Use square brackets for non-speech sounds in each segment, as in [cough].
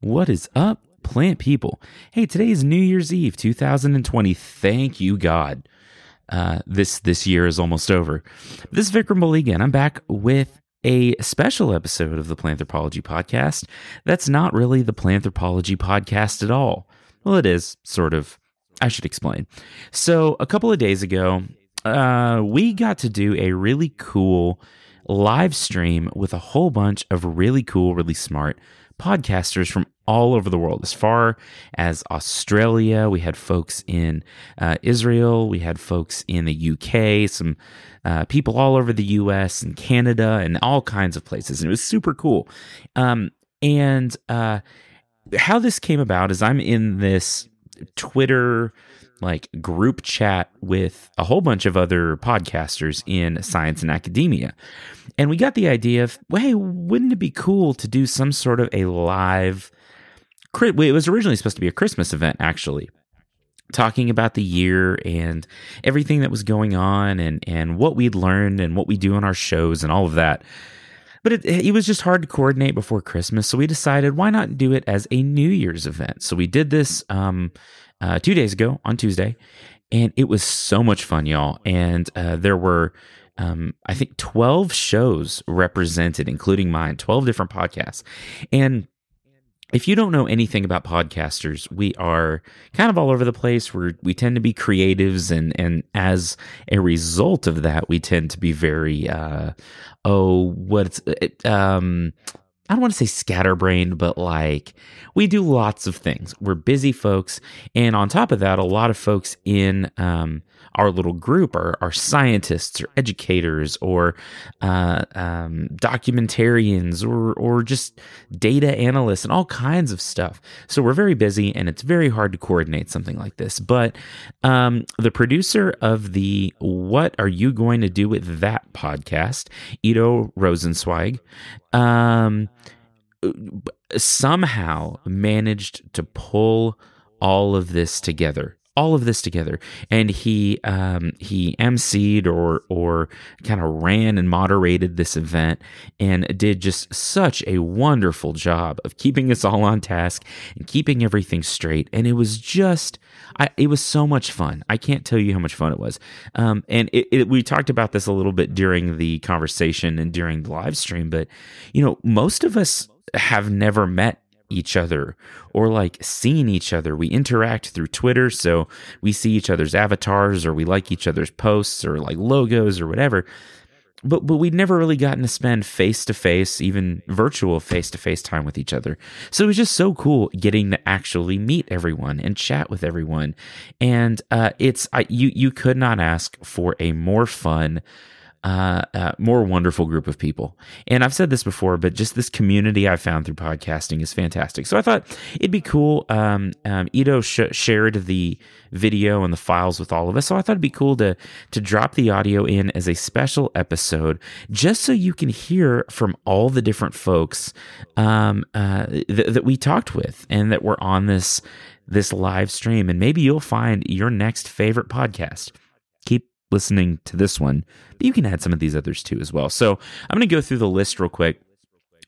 What is up, plant people? Hey, today is New Year's Eve, 2020. Thank you, God. Uh, this this year is almost over. This is Vikram Baliga, and I'm back with a special episode of the Planthropology Podcast. That's not really the Planthropology Podcast at all. Well, it is sort of. I should explain. So, a couple of days ago, uh, we got to do a really cool live stream with a whole bunch of really cool, really smart podcasters from all over the world, as far as Australia. We had folks in uh, Israel, we had folks in the UK, some uh, people all over the US and Canada, and all kinds of places. And it was super cool. Um, and uh, how this came about is I'm in this Twitter like group chat with a whole bunch of other podcasters in science and academia. And we got the idea of, well, hey, wouldn't it be cool to do some sort of a live it was originally supposed to be a Christmas event actually talking about the year and everything that was going on and and what we'd learned and what we do on our shows and all of that. But it, it was just hard to coordinate before Christmas, so we decided why not do it as a New Year's event. So we did this um, uh, two days ago on Tuesday, and it was so much fun, y'all. And uh, there were, um, I think, 12 shows represented, including mine, 12 different podcasts. And if you don't know anything about podcasters, we are kind of all over the place. We we tend to be creatives, and and as a result of that, we tend to be very uh, oh what's um I don't want to say scatterbrained, but like we do lots of things. We're busy folks. And on top of that, a lot of folks in um, our little group are, are scientists or educators or uh, um, documentarians or, or just data analysts and all kinds of stuff. So we're very busy and it's very hard to coordinate something like this. But um, the producer of the What Are You Going to Do with That podcast, Ido Rosenzweig, um, somehow managed to pull all of this together all of this together. And he um, he emceed or or kind of ran and moderated this event and did just such a wonderful job of keeping us all on task and keeping everything straight. And it was just I, it was so much fun. I can't tell you how much fun it was. Um, and it, it, we talked about this a little bit during the conversation and during the live stream but you know most of us have never met each other or like seeing each other. We interact through Twitter, so we see each other's avatars or we like each other's posts or like logos or whatever. But but we'd never really gotten to spend face to face, even virtual face to face time with each other. So it was just so cool getting to actually meet everyone and chat with everyone. And uh, it's I, you you could not ask for a more fun uh, uh, more wonderful group of people. And I've said this before, but just this community I found through podcasting is fantastic. So I thought it'd be cool. Um, um, Ido sh- shared the video and the files with all of us, so I thought it'd be cool to to drop the audio in as a special episode, just so you can hear from all the different folks um, uh, th- that we talked with and that were on this this live stream. And maybe you'll find your next favorite podcast listening to this one, but you can add some of these others too as well. So I'm going to go through the list real quick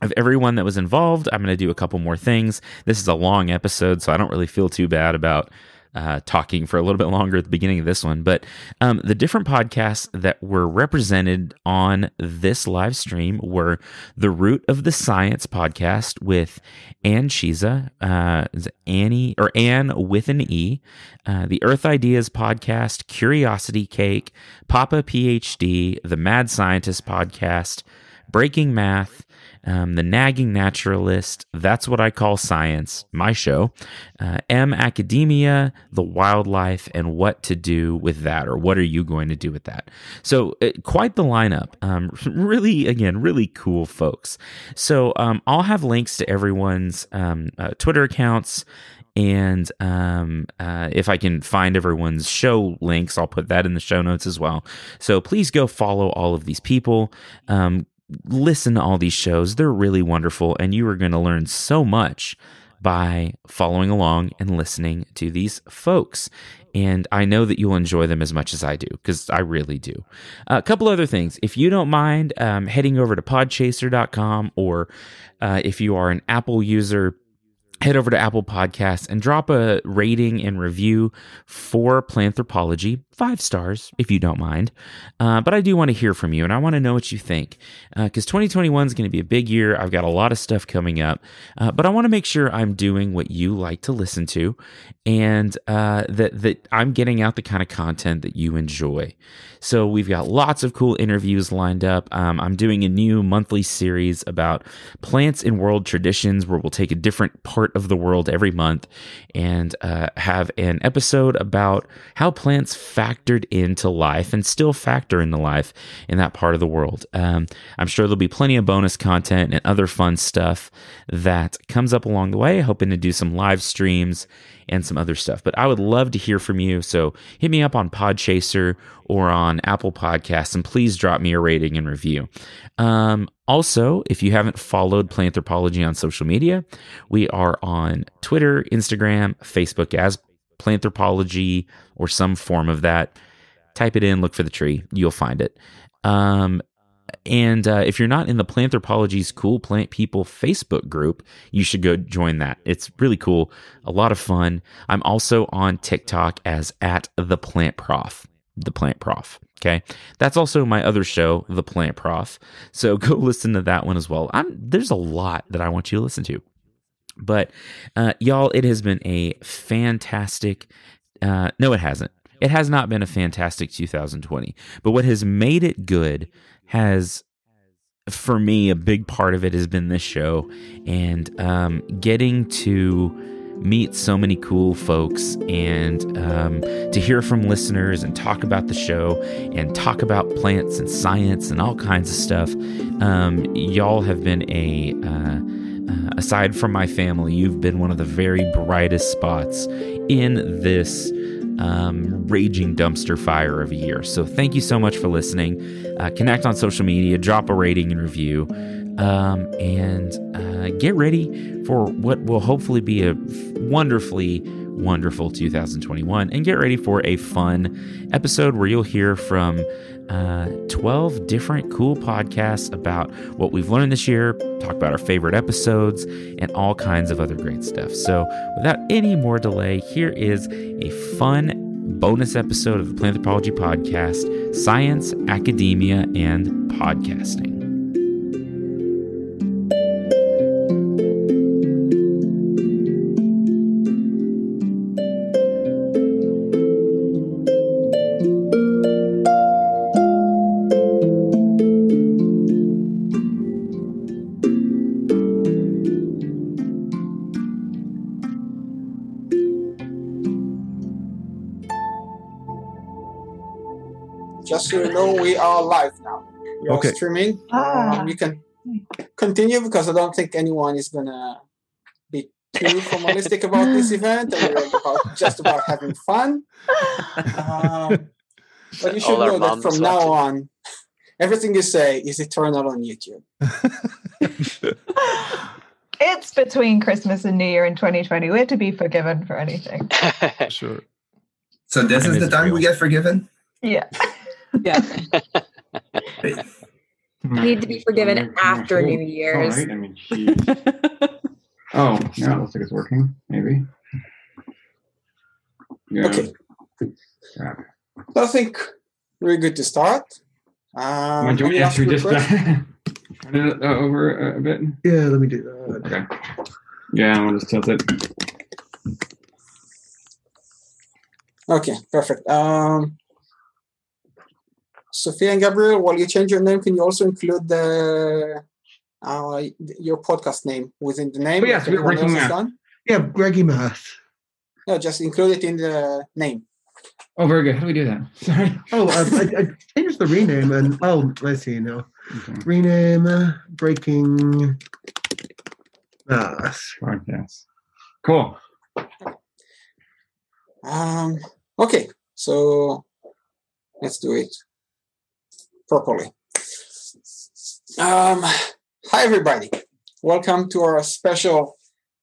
of everyone that was involved. I'm going to do a couple more things. This is a long episode, so I don't really feel too bad about uh, talking for a little bit longer at the beginning of this one, but um, the different podcasts that were represented on this live stream were the Root of the Science podcast with Anne Chiza, uh, Annie or Anne with an E, uh, the Earth Ideas podcast, Curiosity Cake, Papa PhD, the Mad Scientist podcast, Breaking Math, um, The Nagging Naturalist, That's What I Call Science, my show, uh, M Academia, The Wildlife, and What to Do with That, or What Are You Going to Do with That? So, uh, quite the lineup. Um, [laughs] really, again, really cool folks. So, um, I'll have links to everyone's um, uh, Twitter accounts. And um, uh, if I can find everyone's show links, I'll put that in the show notes as well. So please go follow all of these people. Um, listen to all these shows. They're really wonderful, and you are going to learn so much by following along and listening to these folks. And I know that you'll enjoy them as much as I do, because I really do. a couple other things. If you don't mind um, heading over to podchaser.com, or uh, if you are an Apple user, head over to Apple Podcasts and drop a rating and review for Planthropology. Five stars, if you don't mind. Uh, but I do want to hear from you and I want to know what you think because uh, 2021 is going to be a big year. I've got a lot of stuff coming up, uh, but I want to make sure I'm doing what you like to listen to and uh, that, that I'm getting out the kind of content that you enjoy. So we've got lots of cool interviews lined up. Um, I'm doing a new monthly series about plants in world traditions where we'll take a different part of the world every month and uh, have an episode about how plants factored into life and still factor into life in that part of the world. Um, I'm sure there'll be plenty of bonus content and other fun stuff that comes up along the way, hoping to do some live streams and some other stuff. But I would love to hear from you. So hit me up on Podchaser or on Apple Podcasts and please drop me a rating and review. Um, also, if you haven't followed Planthropology on social media, we are on Twitter, Instagram, Facebook as Planthropology or some form of that. Type it in, look for the tree, you'll find it. Um, and uh, if you're not in the Planthropology's Cool Plant People Facebook group, you should go join that. It's really cool, a lot of fun. I'm also on TikTok as at the Plant Prof. The Plant Prof. Okay, that's also my other show, The Plant Prof. So [laughs] go listen to that one as well. I'm, there's a lot that I want you to listen to. But uh, y'all, it has been a fantastic. Uh, no, it hasn't. It has not been a fantastic 2020. But what has made it good has for me a big part of it has been this show and um, getting to meet so many cool folks and um, to hear from listeners and talk about the show and talk about plants and science and all kinds of stuff. Um, y'all have been a uh, uh, aside from my family you've been one of the very brightest spots in this um, raging dumpster fire of a year. So thank you so much for listening. Uh, connect on social media, drop a rating and review, um, and uh, get ready for what will hopefully be a wonderfully wonderful 2021 and get ready for a fun episode where you'll hear from uh, 12 different cool podcasts about what we've learned this year, talk about our favorite episodes, and all kinds of other great stuff. So, without any more delay, here is a fun bonus episode of the Planthropology Podcast Science, Academia, and Podcasting. Just so you know, we are live now. You're Okay. streaming. Ah. Um, you can continue because I don't think anyone is gonna be too formalistic about this [laughs] event. And we're about, just about having fun. Um, but you should All know that from now on, everything you say is eternal on YouTube. [laughs] It's between Christmas and New Year in 2020. We're to be forgiven for anything. [laughs] Sure. So this Time is the is time we get forgiven. Yeah. Yeah. Great. [laughs] Need to be forgiven after New Year's. All right. I mean, [laughs] oh, yeah, it looks like it's working. Maybe. Yeah. Okay. Yeah. So I think we're good to start. Um, Well, do you want any me last to just [laughs] turn it uh, over a, a bit? Yeah, let me do that. Okay. Yeah, we'll just tilt it. Okay, perfect. Um, Sophia and Gabriel, while you change your name, can you also include the uh, your podcast name within the name? Oh, yes, like we're everyone working else has on- done? Yeah, Greggy Math. No, just include it in the name. Oh, very good. How do we do that? [laughs] Sorry. Oh, I, I, I changed the rename and oh, let's see now. Okay. Rename uh, Breaking Math. Podcast. Cool. Um, okay, so let's do it properly. Um, hi, everybody. Welcome to our special,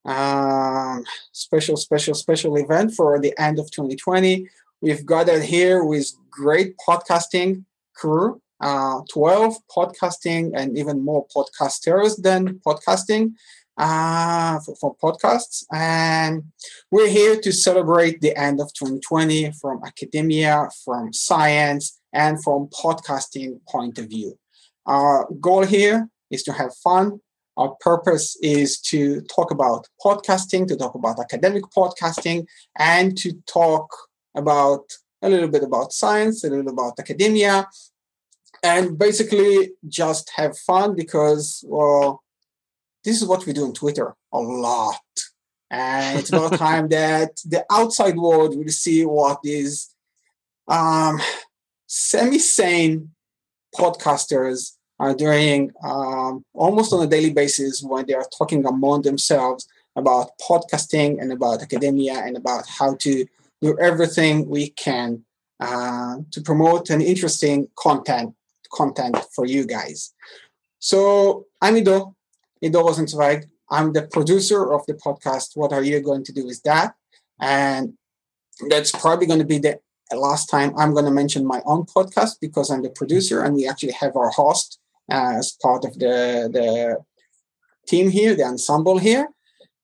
um, special, special, special event for the end of 2020. We've gathered here with great podcasting crew, uh, 12 podcasting and even more podcasters than podcasting. Uh, for, for podcasts. And we're here to celebrate the end of 2020 from academia, from science, and from podcasting point of view. Our goal here is to have fun. Our purpose is to talk about podcasting, to talk about academic podcasting, and to talk about a little bit about science, a little about academia, and basically just have fun because, well, this is what we do on Twitter a lot. And it's about time that the outside world will see what these um, semi sane podcasters are doing um, almost on a daily basis when they are talking among themselves about podcasting and about academia and about how to do everything we can uh, to promote an interesting content content for you guys. So I'm Ido. Ido Rosenzweig. I'm the producer of the podcast. What are you going to do with that? And that's probably going to be the last time I'm going to mention my own podcast because I'm the producer and we actually have our host as part of the the team here, the ensemble here.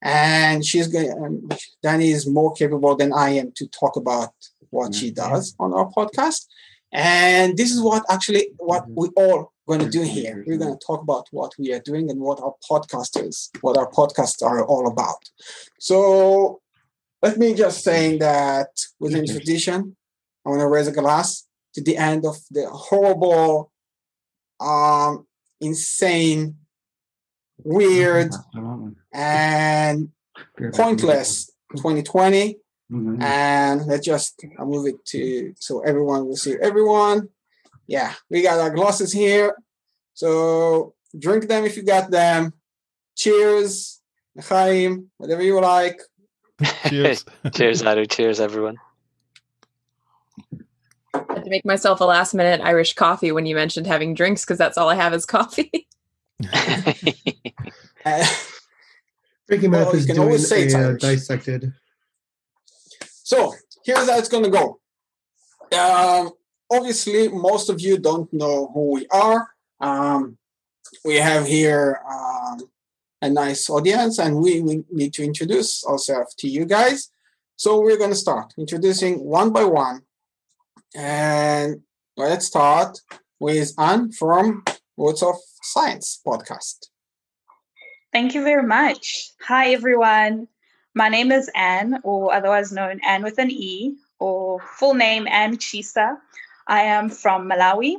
And she's going. Um, Danny is more capable than I am to talk about what she does on our podcast. And this is what actually what mm-hmm. we all going to do here. Mm-hmm. We're going to talk about what we are doing and what our podcasters, what our podcasts are all about. So let me just say that with mm-hmm. within tradition, I want to raise a glass to the end of the horrible, um, insane, weird, [laughs] and pointless 2020 Mhm. and let's just I'll move it to so everyone will see everyone. Yeah, we got our glasses here. So drink them if you got them. Cheers, Chaim, whatever you like. Cheers. [laughs] cheers, Adu. Cheers, everyone. I had to make myself a last minute Irish coffee when you mentioned having drinks because that's all I have is coffee. [laughs] [laughs] Uh, Drinking Well, Math is can doing always say it's a uh, dissected. So here's how it's going to go. Um, obviously, most of you don't know who we are. Um, we have here um, a nice audience, and we, we need to introduce ourselves to you guys. So we're going to start introducing one by one. And let's start with Anne from Words of Science podcast. Thank you very much. Hi, everyone. My name is Anne, or otherwise known Anne with an E, or full name Anne Chisa. I am from Malawi,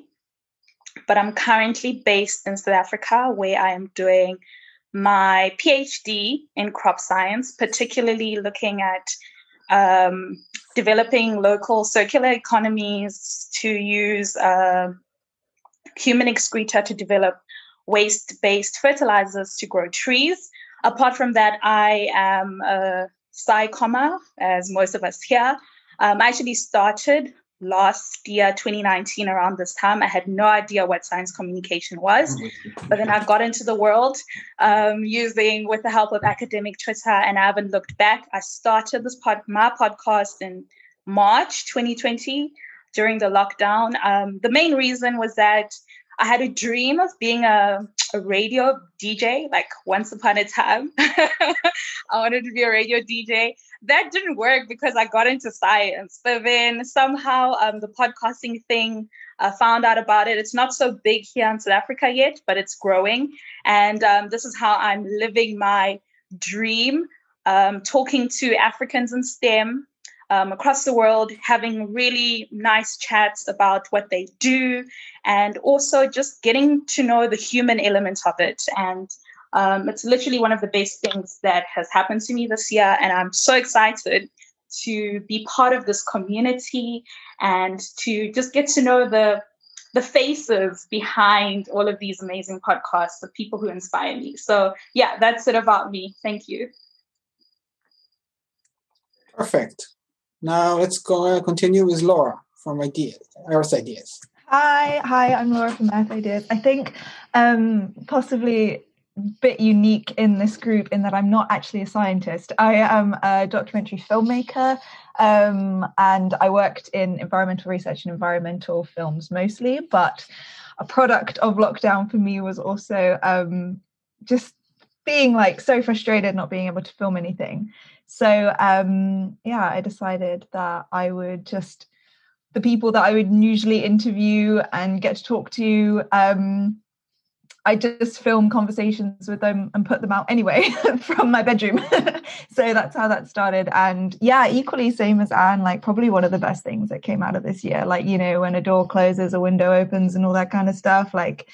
but I'm currently based in South Africa where I am doing my PhD in crop science, particularly looking at um, developing local circular economies to use uh, human excreta to develop waste based fertilizers to grow trees. Apart from that, I am a SciCommer, as most of us here. Um, I actually started last year, 2019, around this time. I had no idea what science communication was, but then I got into the world um, using, with the help of academic Twitter, and I haven't looked back. I started this pod, my podcast in March 2020 during the lockdown. Um, the main reason was that I had a dream of being a, a radio DJ, like once upon a time. [laughs] I wanted to be a radio DJ. That didn't work because I got into science. But then somehow um, the podcasting thing, I found out about it. It's not so big here in South Africa yet, but it's growing. And um, this is how I'm living my dream, um, talking to Africans in STEM, um, across the world, having really nice chats about what they do, and also just getting to know the human element of it. And um, it's literally one of the best things that has happened to me this year. And I'm so excited to be part of this community and to just get to know the the faces behind all of these amazing podcasts, the people who inspire me. So yeah, that's it about me. Thank you. Perfect. Now let's go continue with Laura from Ideas, Earth Ideas. Hi, hi, I'm Laura from Earth Ideas. I think um, possibly a bit unique in this group in that I'm not actually a scientist. I am a documentary filmmaker um, and I worked in environmental research and environmental films mostly, but a product of lockdown for me was also um, just being like so frustrated not being able to film anything. So um, yeah, I decided that I would just the people that I would usually interview and get to talk to. Um, I just film conversations with them and put them out anyway [laughs] from my bedroom. [laughs] so that's how that started. And yeah, equally same as Anne, like probably one of the best things that came out of this year. Like, you know, when a door closes, a window opens and all that kind of stuff. Like,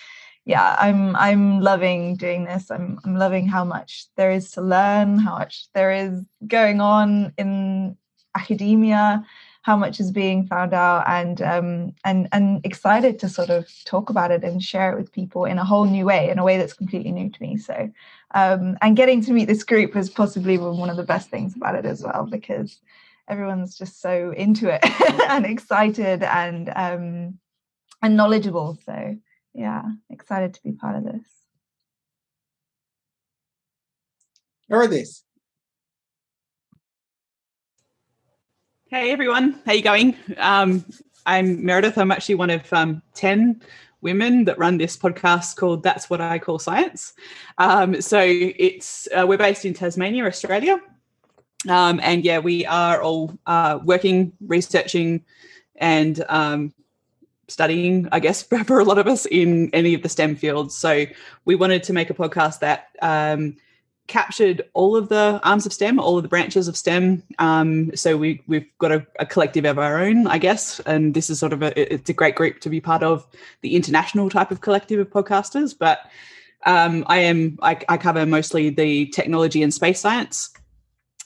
yeah, I'm I'm loving doing this. I'm I'm loving how much there is to learn, how much there is going on in academia how much is being found out and um, and and excited to sort of talk about it and share it with people in a whole new way in a way that's completely new to me so um, and getting to meet this group was possibly one of the best things about it as well because everyone's just so into it [laughs] and excited and um, and knowledgeable so yeah excited to be part of this Meredith. Hey everyone, how you going? Um, I'm Meredith. I'm actually one of um, ten women that run this podcast called "That's What I Call Science." Um, so it's uh, we're based in Tasmania, Australia, um, and yeah, we are all uh, working, researching, and um, studying. I guess [laughs] for a lot of us in any of the STEM fields. So we wanted to make a podcast that um, captured all of the arms of STEM, all of the branches of STEM. Um, so we we've got a, a, collective of our own, I guess, and this is sort of a it's a great group to be part of the international type of collective of podcasters. But um, I am I, I, cover mostly the technology and space science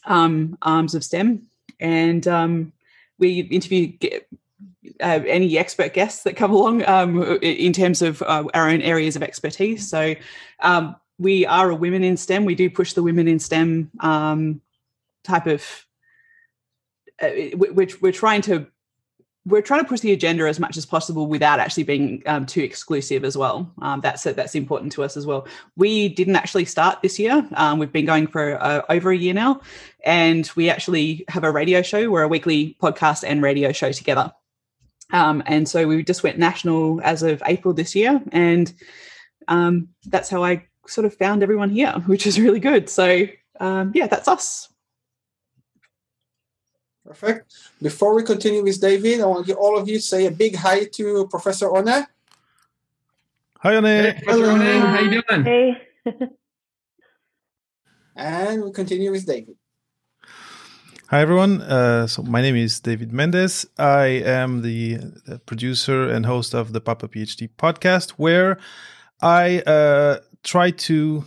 um, arms of STEM, and um, we interview. Uh, any expert guests that come along um, in terms of uh, our own areas of expertise. So, um, we are a women in STEM. We do push the women in STEM um, type of. Uh, we're, we're trying to we're trying to push the agenda as much as possible without actually being um, too exclusive as well. Um, that's that's important to us as well. We didn't actually start this year. Um, we've been going for uh, over a year now, and we actually have a radio show. We're a weekly podcast and radio show together. Um, and so we just went national as of April this year, and um, that's how I sort of found everyone here, [laughs] which is really good. So um, yeah, that's us. Perfect. Before we continue with David, I want you, all of you say a big hi to Professor One. Hi, One. Hey, Professor One. How are you doing? Hey. [laughs] and we continue with David. Hi everyone. Uh, so my name is David Mendes. I am the, the producer and host of the Papa PhD podcast, where I uh, try to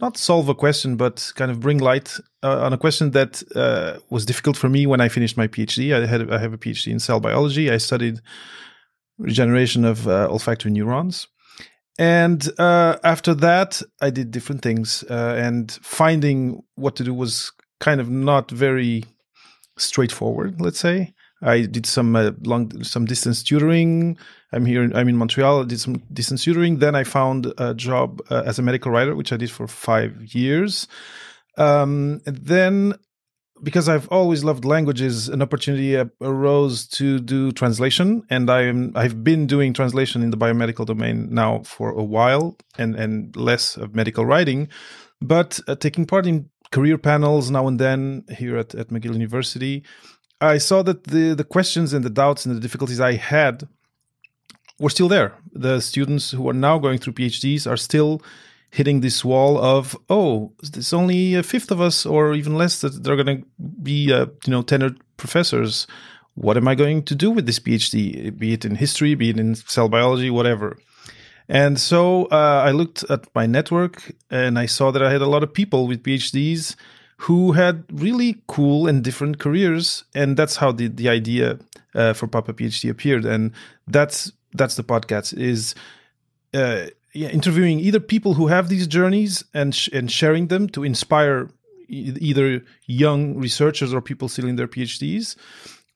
not solve a question, but kind of bring light uh, on a question that uh, was difficult for me when I finished my PhD. I had I have a PhD in cell biology. I studied regeneration of uh, olfactory neurons, and uh, after that, I did different things. And finding what to do was kind of not very straightforward. Let's say I did some uh, long, some distance tutoring. I'm here. I'm in Montreal. I did some distance tutoring. Then I found a job uh, as a medical writer, which I did for five years. Um, then, because I've always loved languages, an opportunity arose to do translation, and I'm I've been doing translation in the biomedical domain now for a while, and and less of medical writing, but uh, taking part in career panels now and then here at, at McGill University I saw that the the questions and the doubts and the difficulties I had were still there. The students who are now going through PhDs are still hitting this wall of oh, there's only a fifth of us, or even less, that they're going to be uh, you know tenured professors. What am I going to do with this PhD? Be it in history, be it in cell biology, whatever. And so uh, I looked at my network and I saw that I had a lot of people with PhDs who had really cool and different careers, and that's how the the idea uh, for Papa PhD appeared, and that's that's the podcast is. Uh, interviewing either people who have these journeys and sh- and sharing them to inspire e- either young researchers or people still in their PhDs,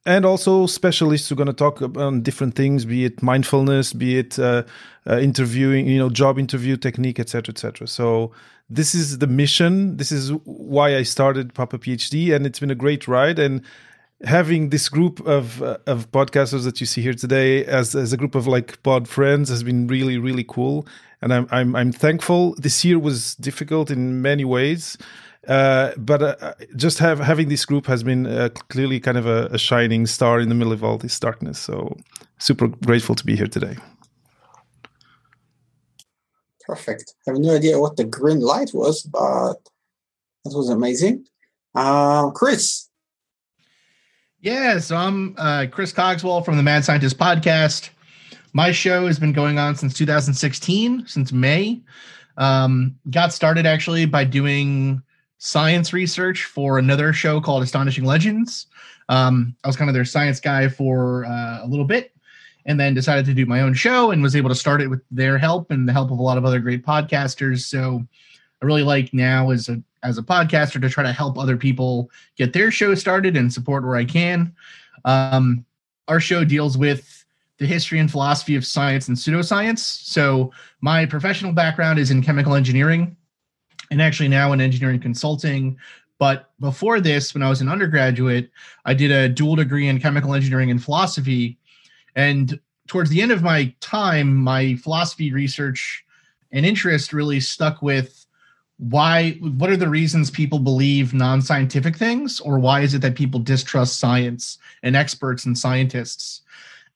and also specialists who are going to talk on different things, be it mindfulness, be it uh, uh, interviewing, you know, job interview technique, etc., etc. So this is the mission. This is why I started Papa PhD, and it's been a great ride. And having this group of uh, of podcasters that you see here today as as a group of like pod friends has been really really cool. and I'm I'm I'm thankful. This year was difficult in many ways. Uh, but uh, just have having this group has been uh, clearly kind of a, a shining star in the middle of all this darkness. So super grateful to be here today. Perfect. I have no idea what the green light was, but that was amazing. Uh, Chris. Yeah, so I'm uh, Chris Cogswell from the Mad Scientist podcast. My show has been going on since 2016, since May. Um, got started actually by doing science research for another show called Astonishing Legends. Um, I was kind of their science guy for uh, a little bit, and then decided to do my own show and was able to start it with their help and the help of a lot of other great podcasters. So I really like now as a as a podcaster to try to help other people get their show started and support where I can. Um, our show deals with the history and philosophy of science and pseudoscience. So my professional background is in chemical engineering and actually now in engineering consulting. But before this, when I was an undergraduate, I did a dual degree in chemical engineering and philosophy. And towards the end of my time, my philosophy research and interest really stuck with why what are the reasons people believe non-scientific things or why is it that people distrust science and experts and scientists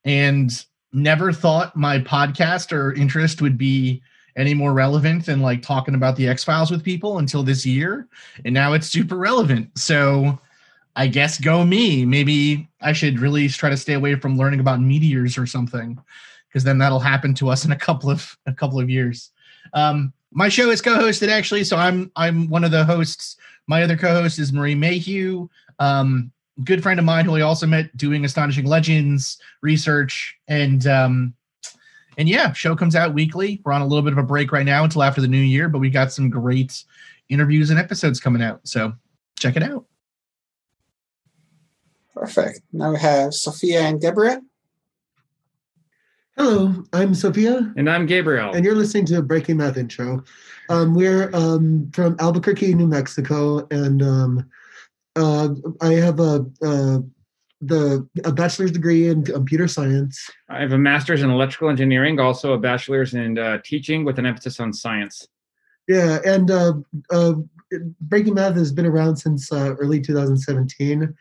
and never thought my podcast or interest would be any more relevant than like talking about the x-files with people until this year and now it's super relevant. So i guess go me. Maybe i should really try to stay away from learning about meteors or something because then that'll happen to us in a couple of a couple of years. Um, my show is co-hosted actually, so I'm I'm one of the hosts. My other co-host is Marie Mayhew, um, good friend of mine who I also met doing Astonishing Legends research, and um, and yeah, show comes out weekly. We're on a little bit of a break right now until after the new year, but we got some great interviews and episodes coming out. So check it out. Perfect. Now we have Sophia and Gabriel. Hello, I'm Sophia. And I'm Gabriel. And you're listening to Breaking Math Intro. Um, we're um, from Albuquerque, New Mexico, and um, uh, I have a, uh, the a bachelor's degree in computer science. I have a master's in electrical engineering, also a bachelor's in uh, teaching with an emphasis on science. Yeah, and uh, uh, Breaking Math has been around since uh, early 2017.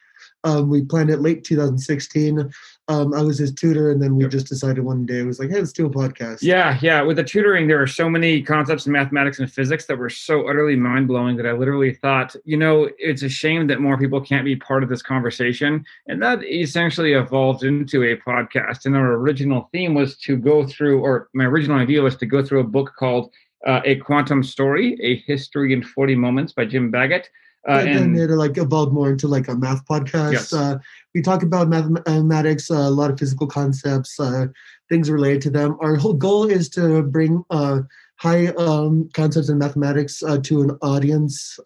Um, we planned it late 2016. Um, I was his tutor, and then we just decided one day it was like, hey, let's do a podcast. Yeah, yeah. With the tutoring, there are so many concepts in mathematics and physics that were so utterly mind blowing that I literally thought, you know, it's a shame that more people can't be part of this conversation. And that essentially evolved into a podcast. And our original theme was to go through, or my original idea was to go through a book called uh, A Quantum Story, A History in 40 Moments by Jim Baggott. Uh, and then it like evolved more into like a math podcast. Yes. Uh, we talk about mathematics, uh, a lot of physical concepts, uh, things related to them. Our whole goal is to bring uh, high um, concepts in mathematics uh, to an audience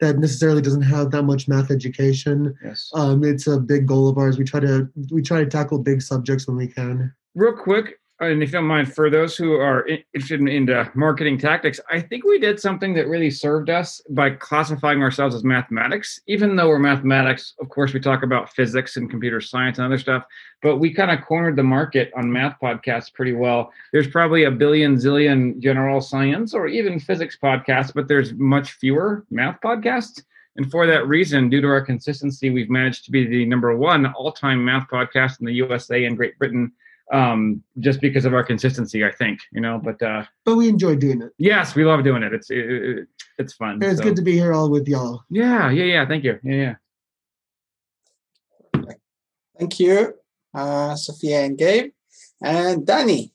that necessarily doesn't have that much math education. Yes. Um, it's a big goal of ours. We try to we try to tackle big subjects when we can. Real quick, and if you don't mind, for those who are interested in, in marketing tactics, I think we did something that really served us by classifying ourselves as mathematics. Even though we're mathematics, of course, we talk about physics and computer science and other stuff, but we kind of cornered the market on math podcasts pretty well. There's probably a billion zillion general science or even physics podcasts, but there's much fewer math podcasts. And for that reason, due to our consistency, we've managed to be the number one all time math podcast in the USA and Great Britain um just because of our consistency i think you know but uh but we enjoy doing it. Yes we love doing it. It's it, it, it's fun and it's so. good to be here all with y'all. Yeah yeah yeah thank you. Yeah yeah. Thank you uh sophia and gabe. And danny.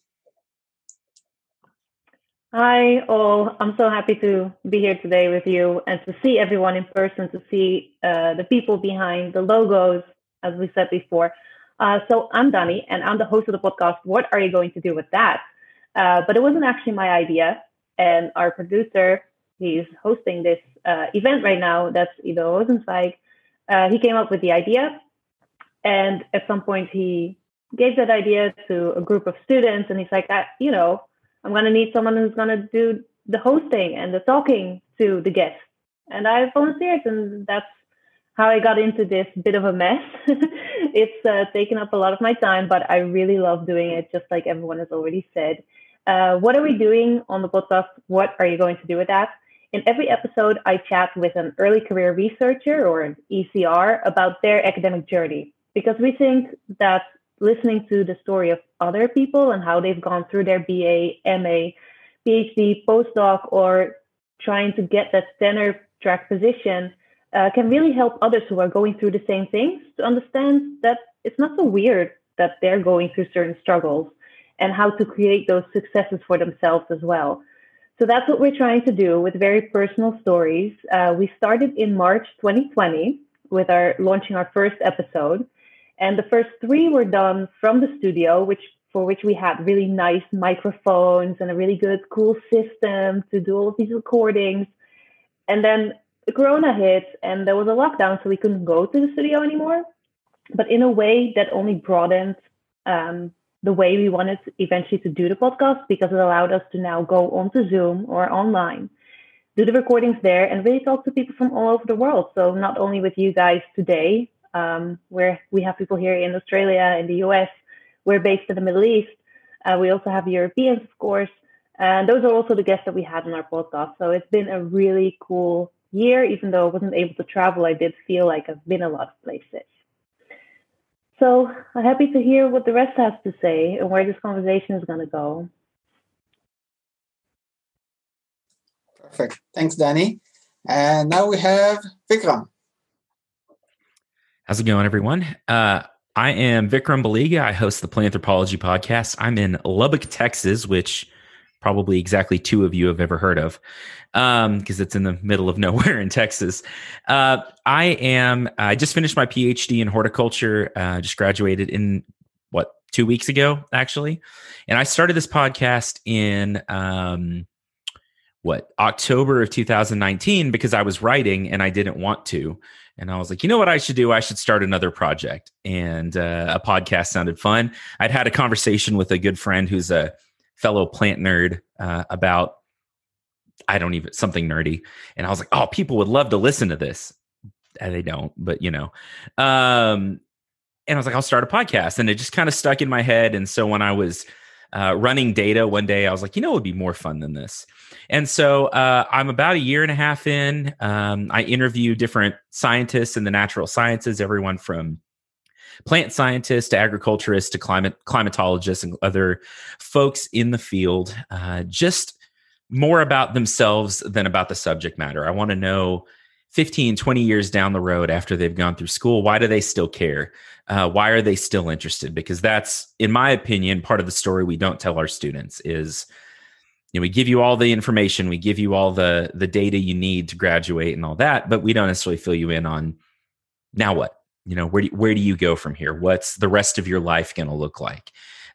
Hi, all. I'm so happy to be here today with you and to see everyone in person, to see uh, the people behind the logos, as we said before. Uh, so I'm Danny, and I'm the host of the podcast. What are you going to do with that? Uh, but it wasn't actually my idea. And our producer, he's hosting this uh, event right now. That's Ido Rosenzweig. Uh, he came up with the idea, and at some point he gave that idea to a group of students, and he's like, you know, I'm going to need someone who's going to do the hosting and the talking to the guests. And I volunteered, and that's how I got into this bit of a mess. [laughs] it's uh, taken up a lot of my time, but I really love doing it, just like everyone has already said. Uh, what are we doing on the podcast? What are you going to do with that? In every episode, I chat with an early career researcher or an ECR about their academic journey because we think that listening to the story of other people and how they've gone through their BA, MA, PhD, postdoc, or trying to get that tenure track position uh, can really help others who are going through the same things to understand that it's not so weird that they're going through certain struggles and how to create those successes for themselves as well. So that's what we're trying to do with very personal stories. Uh, we started in March 2020 with our launching our first episode, and the first three were done from the studio, which for which we had really nice microphones and a really good, cool system to do all of these recordings. And then the corona hit and there was a lockdown, so we couldn't go to the studio anymore. But in a way that only broadened um, the way we wanted eventually to do the podcast because it allowed us to now go onto Zoom or online, do the recordings there, and really talk to people from all over the world. So not only with you guys today, um, where we have people here in Australia, in the US, we're based in the Middle East. Uh, we also have Europeans, of course, and those are also the guests that we had on our podcast. So it's been a really cool year. Even though I wasn't able to travel, I did feel like I've been a lot of places. So I'm happy to hear what the rest has to say and where this conversation is going to go. Perfect. Thanks, Danny. And now we have Vikram. How's it going, everyone? Uh, I am Vikram Baliga. I host the Planthropology podcast. I'm in Lubbock, Texas, which probably exactly two of you have ever heard of because um, it's in the middle of [laughs] nowhere in Texas. Uh, I am, I just finished my PhD in horticulture, uh, just graduated in what, two weeks ago, actually. And I started this podcast in, um, what, October of 2019 because I was writing and I didn't want to. And I was like, you know what I should do? I should start another project. And uh, a podcast sounded fun. I'd had a conversation with a good friend who's a fellow plant nerd uh, about I don't even something nerdy, and I was like, oh, people would love to listen to this, and they don't, but you know, um, and I was like, I'll start a podcast, and it just kind of stuck in my head, and so when I was uh, running data one day, I was like, you know, it would be more fun than this. And so uh, I'm about a year and a half in. Um, I interview different scientists in the natural sciences, everyone from plant scientists to agriculturists to climate climatologists and other folks in the field. Uh, just more about themselves than about the subject matter. I want to know 15, 20 years down the road after they've gone through school, why do they still care? Uh, why are they still interested? Because that's, in my opinion, part of the story we don't tell our students is you know, we give you all the information, we give you all the the data you need to graduate and all that, but we don't necessarily fill you in on now what? You know, where do, where do you go from here? What's the rest of your life going to look like?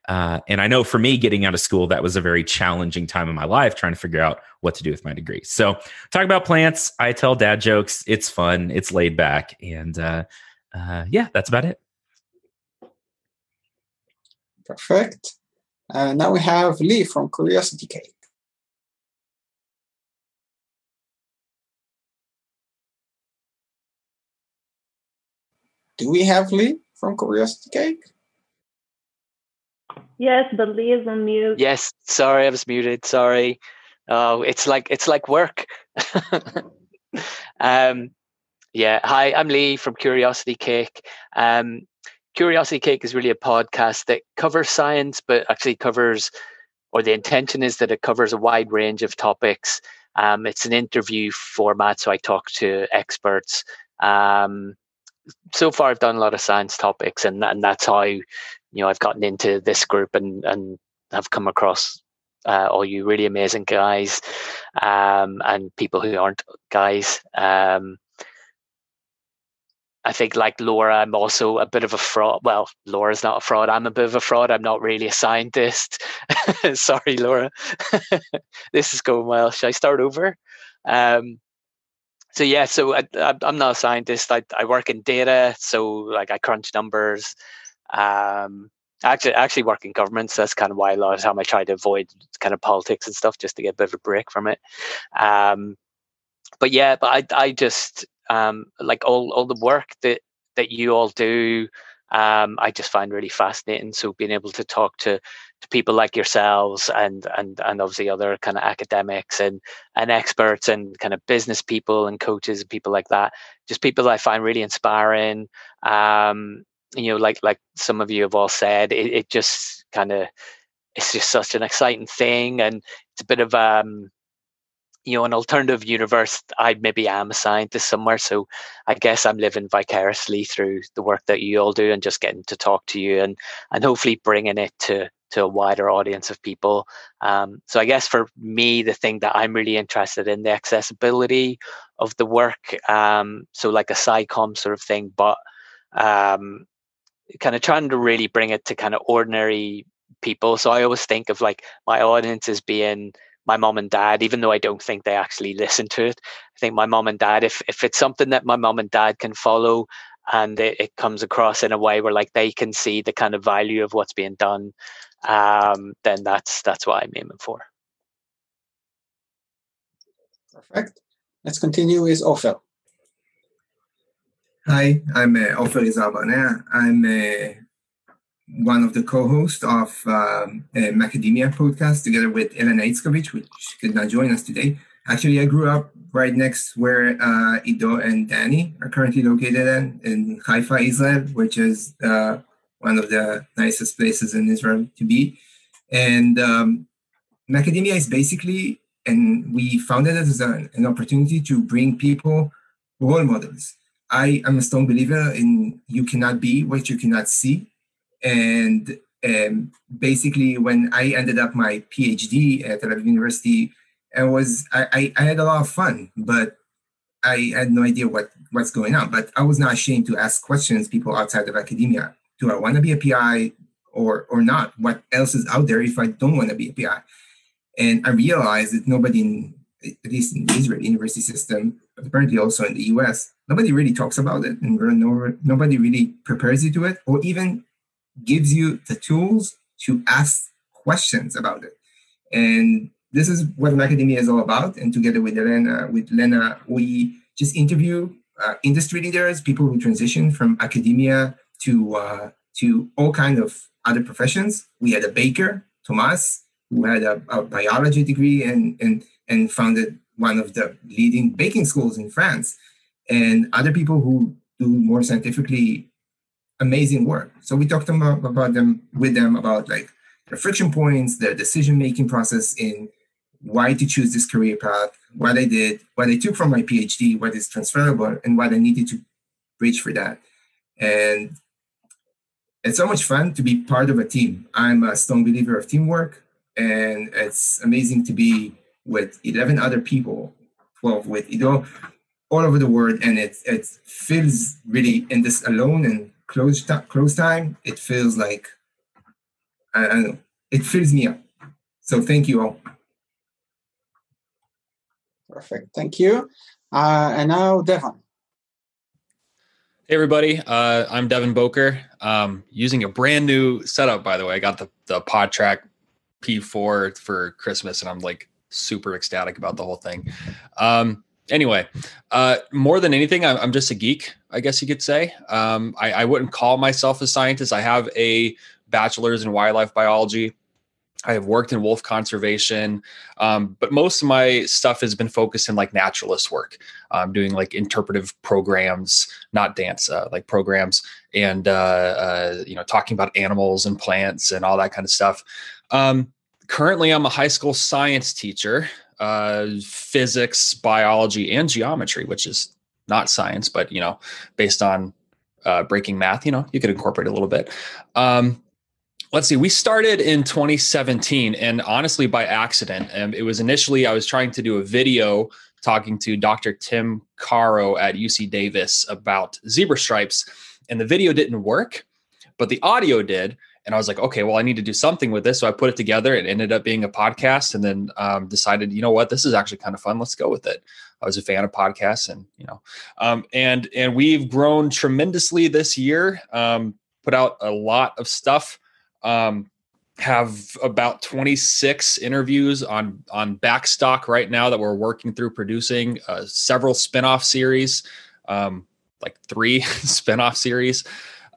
Uh, and I know for me, getting out of school, that was a very challenging time in my life trying to figure out what to do with my degree. So, talk about plants. I tell dad jokes. It's fun. It's laid back, and uh, uh, yeah, that's about it. Perfect. Uh, now we have Lee from Curiosity Cake. Do we have Lee from Curiosity Cake? Yes, but Lee is on mute. Yes, sorry, I was muted. Sorry. Oh, it's like it's like work. [laughs] um, yeah. Hi, I'm Lee from Curiosity Cake. Um, Curiosity Cake is really a podcast that covers science, but actually covers, or the intention is that it covers a wide range of topics. Um, it's an interview format, so I talk to experts. Um, so far, I've done a lot of science topics, and and that's how you know I've gotten into this group and and have come across uh, all you really amazing guys um, and people who aren't guys. Um, I think, like Laura, I'm also a bit of a fraud. Well, Laura's not a fraud. I'm a bit of a fraud. I'm not really a scientist. [laughs] Sorry, Laura. [laughs] this is going well. Should I start over? Um, so yeah, so I, am not a scientist. I, I work in data, so like I crunch numbers. Um, actually, actually work in governments. That's kind of why a lot of time I try to avoid kind of politics and stuff, just to get a bit of a break from it. Um, but yeah, but I, I just um, like all all the work that that you all do um, I just find really fascinating. So being able to talk to to people like yourselves and and and obviously other kind of academics and and experts and kind of business people and coaches and people like that, just people that I find really inspiring. Um, you know, like like some of you have all said, it, it just kind of it's just such an exciting thing, and it's a bit of um you know an alternative universe i maybe am a scientist somewhere. So i guess i'm living vicariously through the work that you all do and just getting to talk to you and and hopefully bringing it to to a wider audience of people. Um, so i guess for me the thing that i'm really interested in the accessibility of the work um, so like a SciComm sort of thing but um, kind of trying to really bring it to kind of ordinary people. So i always think of like my audience as being my mom and dad, even though I don't think they actually listen to it. I think my mom and dad, if if it's something that my mom and dad can follow and it, it comes across in a way where like they can see the kind of value of what's being done, um, then that's that's what I'm aiming for. Perfect. Let's continue with Ofer. Hi, I'm uh, Ofer Izarbana. I'm uh, one of the co-hosts of um, a Macademia podcast together with Elena Itzkovich, which could not join us today. Actually, I grew up right next where uh, Ido and Danny are currently located in, in Haifa, Israel, which is uh, one of the nicest places in Israel to be. And um, Macademia is basically, and we founded it as an opportunity to bring people role models. I am a strong believer in you cannot be what you cannot see and um, basically, when I ended up my PhD at Tel Aviv University, I was I, I, had a lot of fun, but I had no idea what what's going on. But I was not ashamed to ask questions people outside of academia. Do I want to be a PI or or not? What else is out there if I don't want to be a PI? And I realized that nobody in at least in the Israeli university system, but apparently also in the US, nobody really talks about it, and nobody really prepares you to it, or even gives you the tools to ask questions about it. And this is what Macademia is all about. And together with Elena, with Lena, we just interview uh, industry leaders, people who transition from academia to uh, to all kind of other professions. We had a baker, Thomas, who had a, a biology degree and and and founded one of the leading baking schools in France, and other people who do more scientifically amazing work. So we talked about, about them with them about like the friction points, the decision making process in why to choose this career path, what I did, what I took from my PhD, what is transferable, and what I needed to bridge for that. And it's so much fun to be part of a team. I'm a strong believer of teamwork, and it's amazing to be with 11 other people, 12 with Ido, all over the world, and it it feels really in this alone and close time, close time, it feels like I, I don't know, it fills me up. So thank you all. Perfect. Thank you. Uh, and now Devon. Hey everybody, uh, I'm Devin Boker. Um, using a brand new setup, by the way. I got the the PodTrak P4 for Christmas, and I'm like super ecstatic about the whole thing. Um, anyway, uh, more than anything, I'm, I'm, just a geek, I guess you could say. Um, I, I, wouldn't call myself a scientist. I have a bachelor's in wildlife biology. I have worked in wolf conservation, um, but most of my stuff has been focused in like naturalist work. I'm doing like interpretive programs, not dance, uh, like programs, and uh, uh, you know, talking about animals and plants and all that kind of stuff. Um, currently, I'm a high school science teacher uh, physics, biology, and geometry, which is not science, but you know, based on uh, breaking math, you know, you could incorporate a little bit. Um, let's see, we started in 2017, and honestly, by accident. Um, it was initially I was trying to do a video talking to Dr. Tim Caro at UC Davis about zebra stripes, and the video didn't work, but the audio did and I was like, okay, well, I need to do something with this. So I put it together. It ended up being a podcast, and then um, decided, you know what, this is actually kind of fun. Let's go with it. I was a fan of podcasts, and you know, um, and and we've grown tremendously this year. Um, put out a lot of stuff. Um, have about 26 interviews on on backstock right now that we're working through producing uh, several spin-off series um, like three [laughs] spin-off series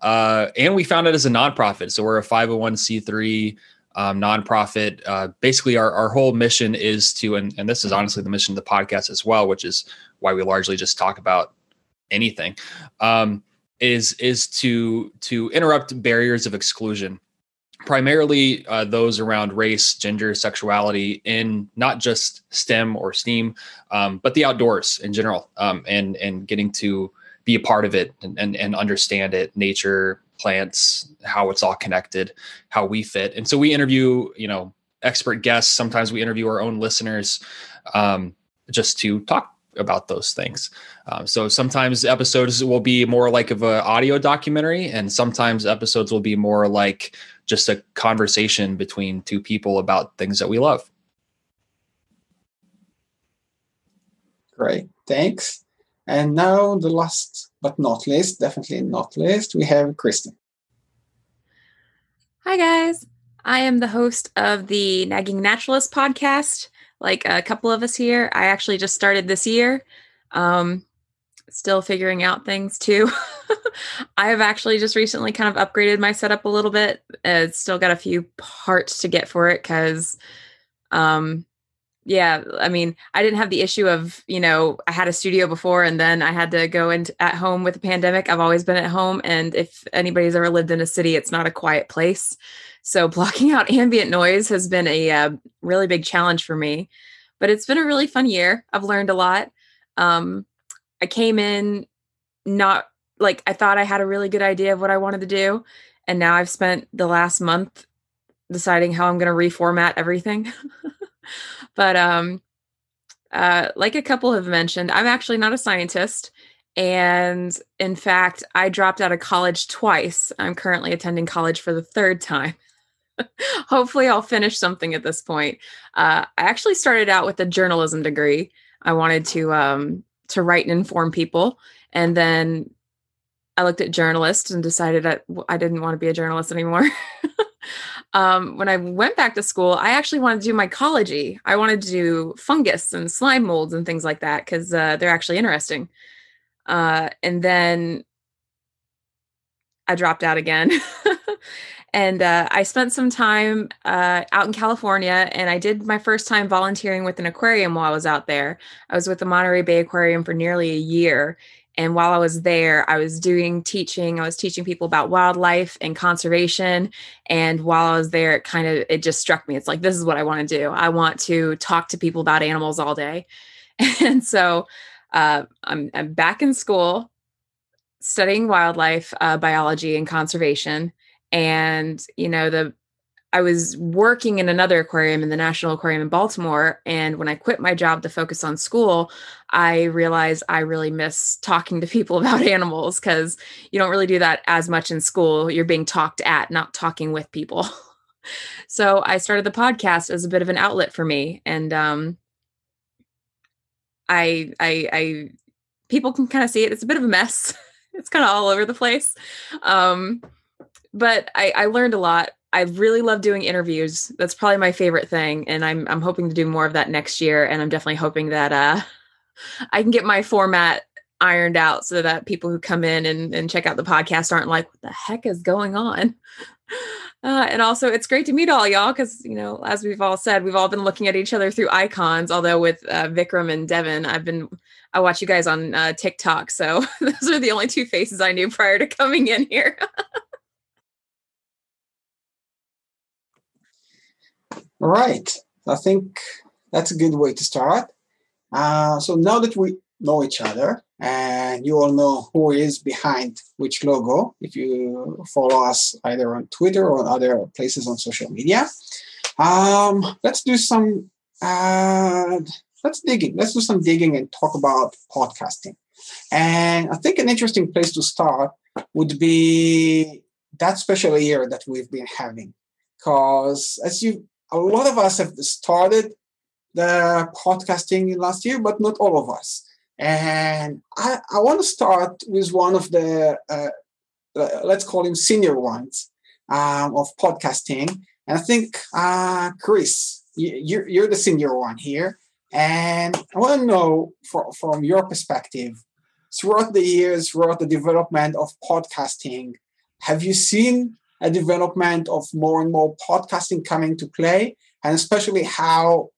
Uh, and we found it as a nonprofit. So we're a 501c3 um, nonprofit. Uh, basically, our, our whole mission is to, and, and this is honestly the mission of the podcast as well, which is why we largely just talk about anything, um, is is to to interrupt barriers of exclusion, primarily uh, those around race, gender, sexuality, in not just STEM or STEAM, um, but the outdoors in general, um, and and getting to be a part of it and, and, and understand it, nature, plants, how it's all connected, how we fit. And so we interview, you know, expert guests. Sometimes we interview our own listeners um, just to talk about those things. Um, so sometimes episodes will be more like of an audio documentary, and sometimes episodes will be more like just a conversation between two people about things that we love. Great, thanks. And now the last but not least, definitely not least, we have Kristen. Hi, guys. I am the host of the Nagging Naturalist podcast. Like a couple of us here, I actually just started this year. Um, still figuring out things too. [laughs] I have actually just recently kind of upgraded my setup a little bit. It's still got a few parts to get for it because um, yeah i mean i didn't have the issue of you know i had a studio before and then i had to go into at home with the pandemic. I've always been at home and if anybody's ever lived in a city it's not a quiet place. So [laughs] blocking out ambient noise has been a uh, really big challenge for me but it's been a really fun year. I've learned a lot. Um, i came in not like i thought i had a really good idea of what i wanted to do and now i've spent the last month deciding how i'm going to reformat everything [laughs] [laughs] but um uh like a couple have mentioned i'm actually not a scientist and in fact i dropped out of college twice. I'm currently attending college for the third time. [laughs] Hopefully i'll finish something at this point. Uh, i actually started out with a journalism degree. I wanted to um to write and inform people and then i looked at journalists and decided I, I didn't want to be a journalist anymore [laughs] um, when I went back to school, I actually wanted to do mycology. I wanted to do fungus and slime molds and things like that because uh, they're actually interesting. Uh, and then I dropped out again. [laughs] and uh, I spent some time uh, out in California, and I did my first time volunteering with an aquarium while I was out there. I was with the Monterey Bay Aquarium for nearly a year, and while I was there, I was doing teaching. I was teaching people about wildlife and conservation. And while I was there, it kind of it just struck me. It's like this is what I want to do. I want to talk to people about animals all day. [laughs] And so uh, I'm I'm back in school studying wildlife uh, biology and conservation. And you know the I was working in another aquarium in the National Aquarium in Baltimore. And when I quit my job to focus on school, I realized I really miss talking to people [laughs] about animals because you don't really do that as much in school. You're being talked at, not talking with people. [laughs] so I started the podcast as a bit of an outlet for me. And um, I, I, I, people can kind of see it. It's a bit of a mess. [laughs] it's kind of all over the place. Um, but I, I learned a lot I really love doing interviews. That's probably my favorite thing, and I'm I'm hoping to do more of that next year. And I'm definitely hoping that uh, [laughs] I can get my format ironed out so that people who come in and, and check out the podcast aren't like, "What the heck is going on?" [laughs] Uh, and also, it's great to meet all y'all because you know, as we've all said, we've all been looking at each other through icons. Although with uh, Vikram and Devin, I've been I watch you guys on uh, TikTok, so [laughs] those are the only two faces I knew prior to coming in here. All right. I think that's a good way to start. Uh, so now that we know each other and you all know who is behind which logo, if you follow us either on Twitter or other places on social media, um, let's do some. Uh, let's digging. Let's do some digging and talk about podcasting. And I think an interesting place to start would be that special year that we've been having, because as you a lot of us have started the podcasting last year, but not all of us. And I, I want to start with one of the, uh, uh, let's call him senior ones um, of podcasting. And I think, uh, Chris, you, you're the senior one here. And I want to know for, from your perspective, throughout the years, throughout the development of podcasting, have you seen a development of more and more podcasting coming to play, and especially how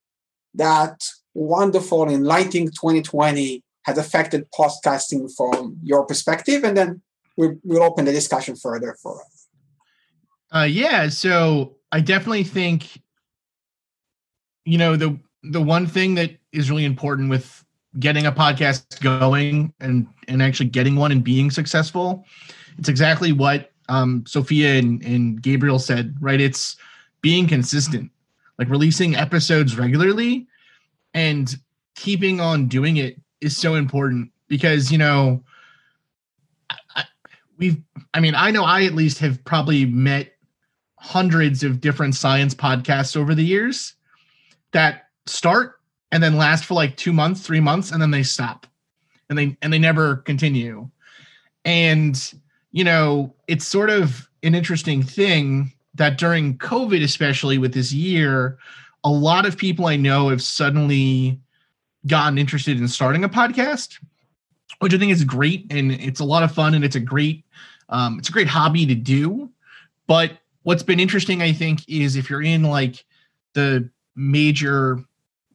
that wonderful enlightening 2020 has affected podcasting from your perspective, and then we, we'll open the discussion further for us. Uh, yeah, so I definitely think, you know, the the one thing that is really important with getting a podcast going and and actually getting one and being successful, it's exactly what um, Sophia and, and Gabriel said, right? It's being consistent, like releasing episodes regularly and keeping on doing it is so important because, you know, we've, I mean, I know I at least have probably met hundreds of different science podcasts over the years that start and then last for like two months, three months, and then they stop and they, and they never continue. And, you know, it's sort of an interesting thing that during COVID, especially with this year, a lot of people I know have suddenly gotten interested in starting a podcast, which I think is great and it's a lot of fun and it's a great um, it's a great hobby to do. But what's been interesting, I think, is if you're in like the major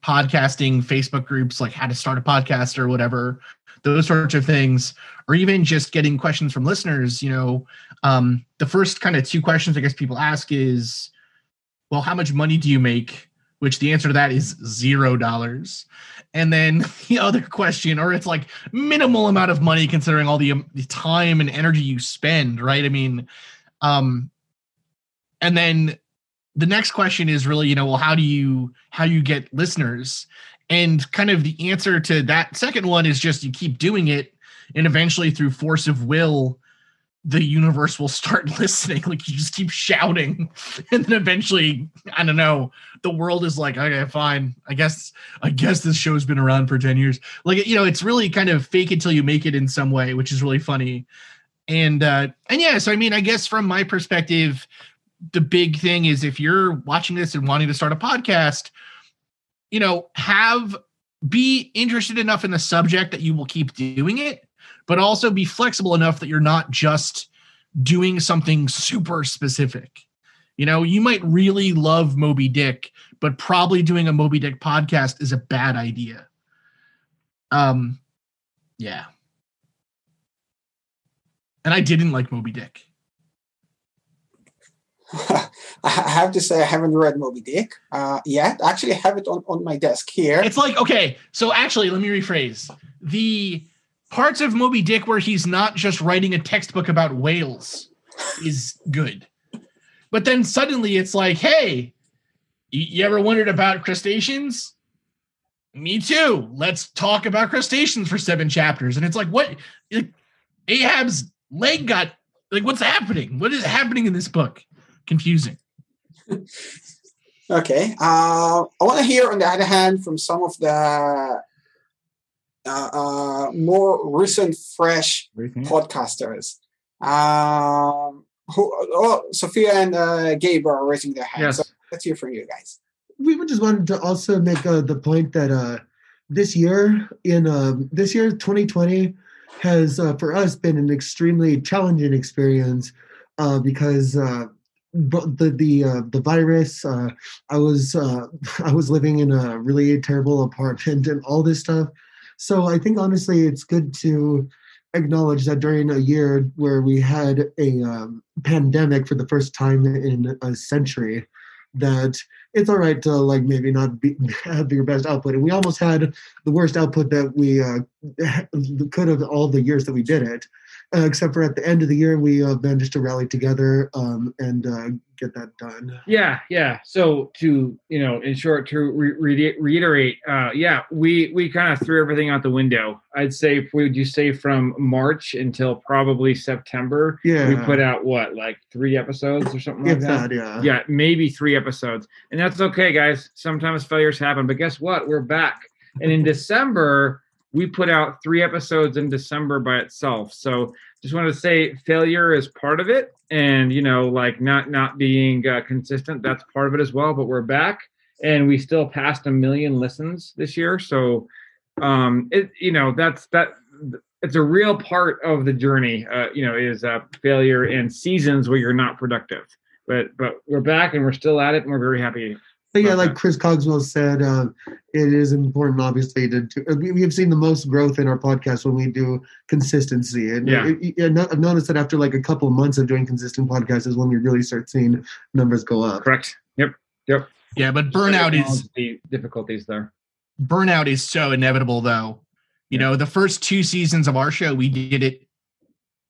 podcasting Facebook groups, like how to start a podcast or whatever, those sorts of things, or even just getting questions from listeners, you know, um, the first kind of two questions I guess people ask is, well, how much money do you make? Which the answer to that is zero dollars. And then [laughs] the other question, or it's like minimal amount of money considering all the, um, the time and energy you spend, right? I mean, um, and then the next question is really, you know, well, how do you how you get listeners? And kind of the answer to that second one is just you keep doing it, and eventually through force of will, the universe will start [laughs] listening. Like you just keep shouting, [laughs] and then eventually, I don't know, the world is like, okay, fine. I guess I guess this show's been around for 10 years. Like, you know, it's really kind of fake until you make it in some way, which is really funny. And uh and yeah, so I mean, I guess from my perspective, the big thing is if you're watching this and wanting to start a podcast, you know, have be interested enough in the subject that you will keep doing it, but also be flexible enough that you're not just doing something super specific. You know, you might really love Moby Dick, but probably doing a Moby Dick podcast is a bad idea. Um, yeah. And I didn't like Moby Dick. [laughs] I have to say I haven't read Moby Dick uh, yet. Actually, I have it on, on my desk here. It's like okay, so actually, let me rephrase the parts of Moby Dick where he's not just writing a textbook about whales is good, but then suddenly it's like, hey, you, you ever wondered about crustaceans? Me too. Let's talk about crustaceans for seven chapters, and it's like, what? Like, Ahab's leg got like, what's happening? What is happening in this book? Confusing. okay. Uh, I want to hear, on the other hand, from some of the uh, uh, more recent, fresh podcasters. Um, who? Oh, Sophia and uh, Gabe are raising their hands. Yes. So let's hear from you guys. we would just wanted to also make uh, the point that uh, this year in uh, this year 2020 has uh, for us been an extremely challenging experience uh, because uh, but the the uh, the virus uh, I was uh, [laughs] I was living in a really terrible apartment and all this stuff. So I think honestly it's good to acknowledge that during a year where we had a um, pandemic for the first time in a century that it's all right to like maybe not be, [laughs] have your best output and we almost had the worst output that we uh, [laughs] could have all the years that we did it uh, except for at the end of the year we uh, managed to rally together um, and uh, get that done Yeah, yeah. So to you know, in short, to re- re- reiterate, uh, yeah, we we kind of threw everything out the window. I'd say, would you say from March until probably September? Yeah. we put out what like three episodes or something like that. that, yeah. yeah, maybe three episodes, and that's okay, guys. Sometimes failures happen, but guess what? We're back, and in December we put out three episodes in December by itself. So just want to say failure is part of it and you know like not not being uh, consistent that's part of it as well but we're back and we still passed a million listens this year so um it you know that's that it's a real part of the journey. Uh, you know, is uh, failure and seasons where you're not productive. But but we're back and we're still at it, and we're very happy. But yeah, like Chris Cogswell said, uh, it is important, obviously, to, to uh, we, we have seen the most growth in our podcast when we do consistency. And Yeah. it- it- I've noticed that after like a couple of months of doing consistent podcasts is when we really start seeing numbers go up. Correct. Yep. Yep. Yeah, but burnout is the difficulties there. burnout is so inevitable though you know the first two seasons of our show we did it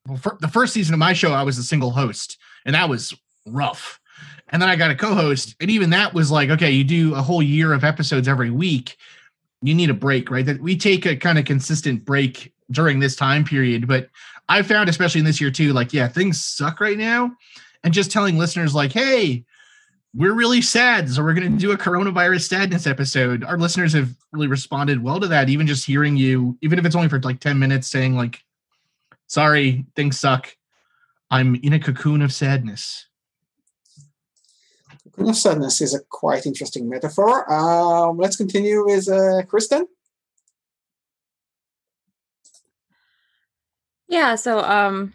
well, for, the first season of my show i was a single host and that was rough and then i got a co-host and even that was like okay you do a whole year of episodes every week you need a break right that we take a kind of consistent break during this time period but i found especially in this year too like yeah things suck right now and just telling listeners like hey we're really sad, so we're going to do a coronavirus sadness episode. Our listeners have really responded well to that. Even just hearing you, even if it's only for like ten minutes, saying like, "Sorry, things suck. I'm in a cocoon of sadness." Cocoon of sadness is a quite interesting metaphor. Um, let's continue with uh, Kristen. Yeah, so um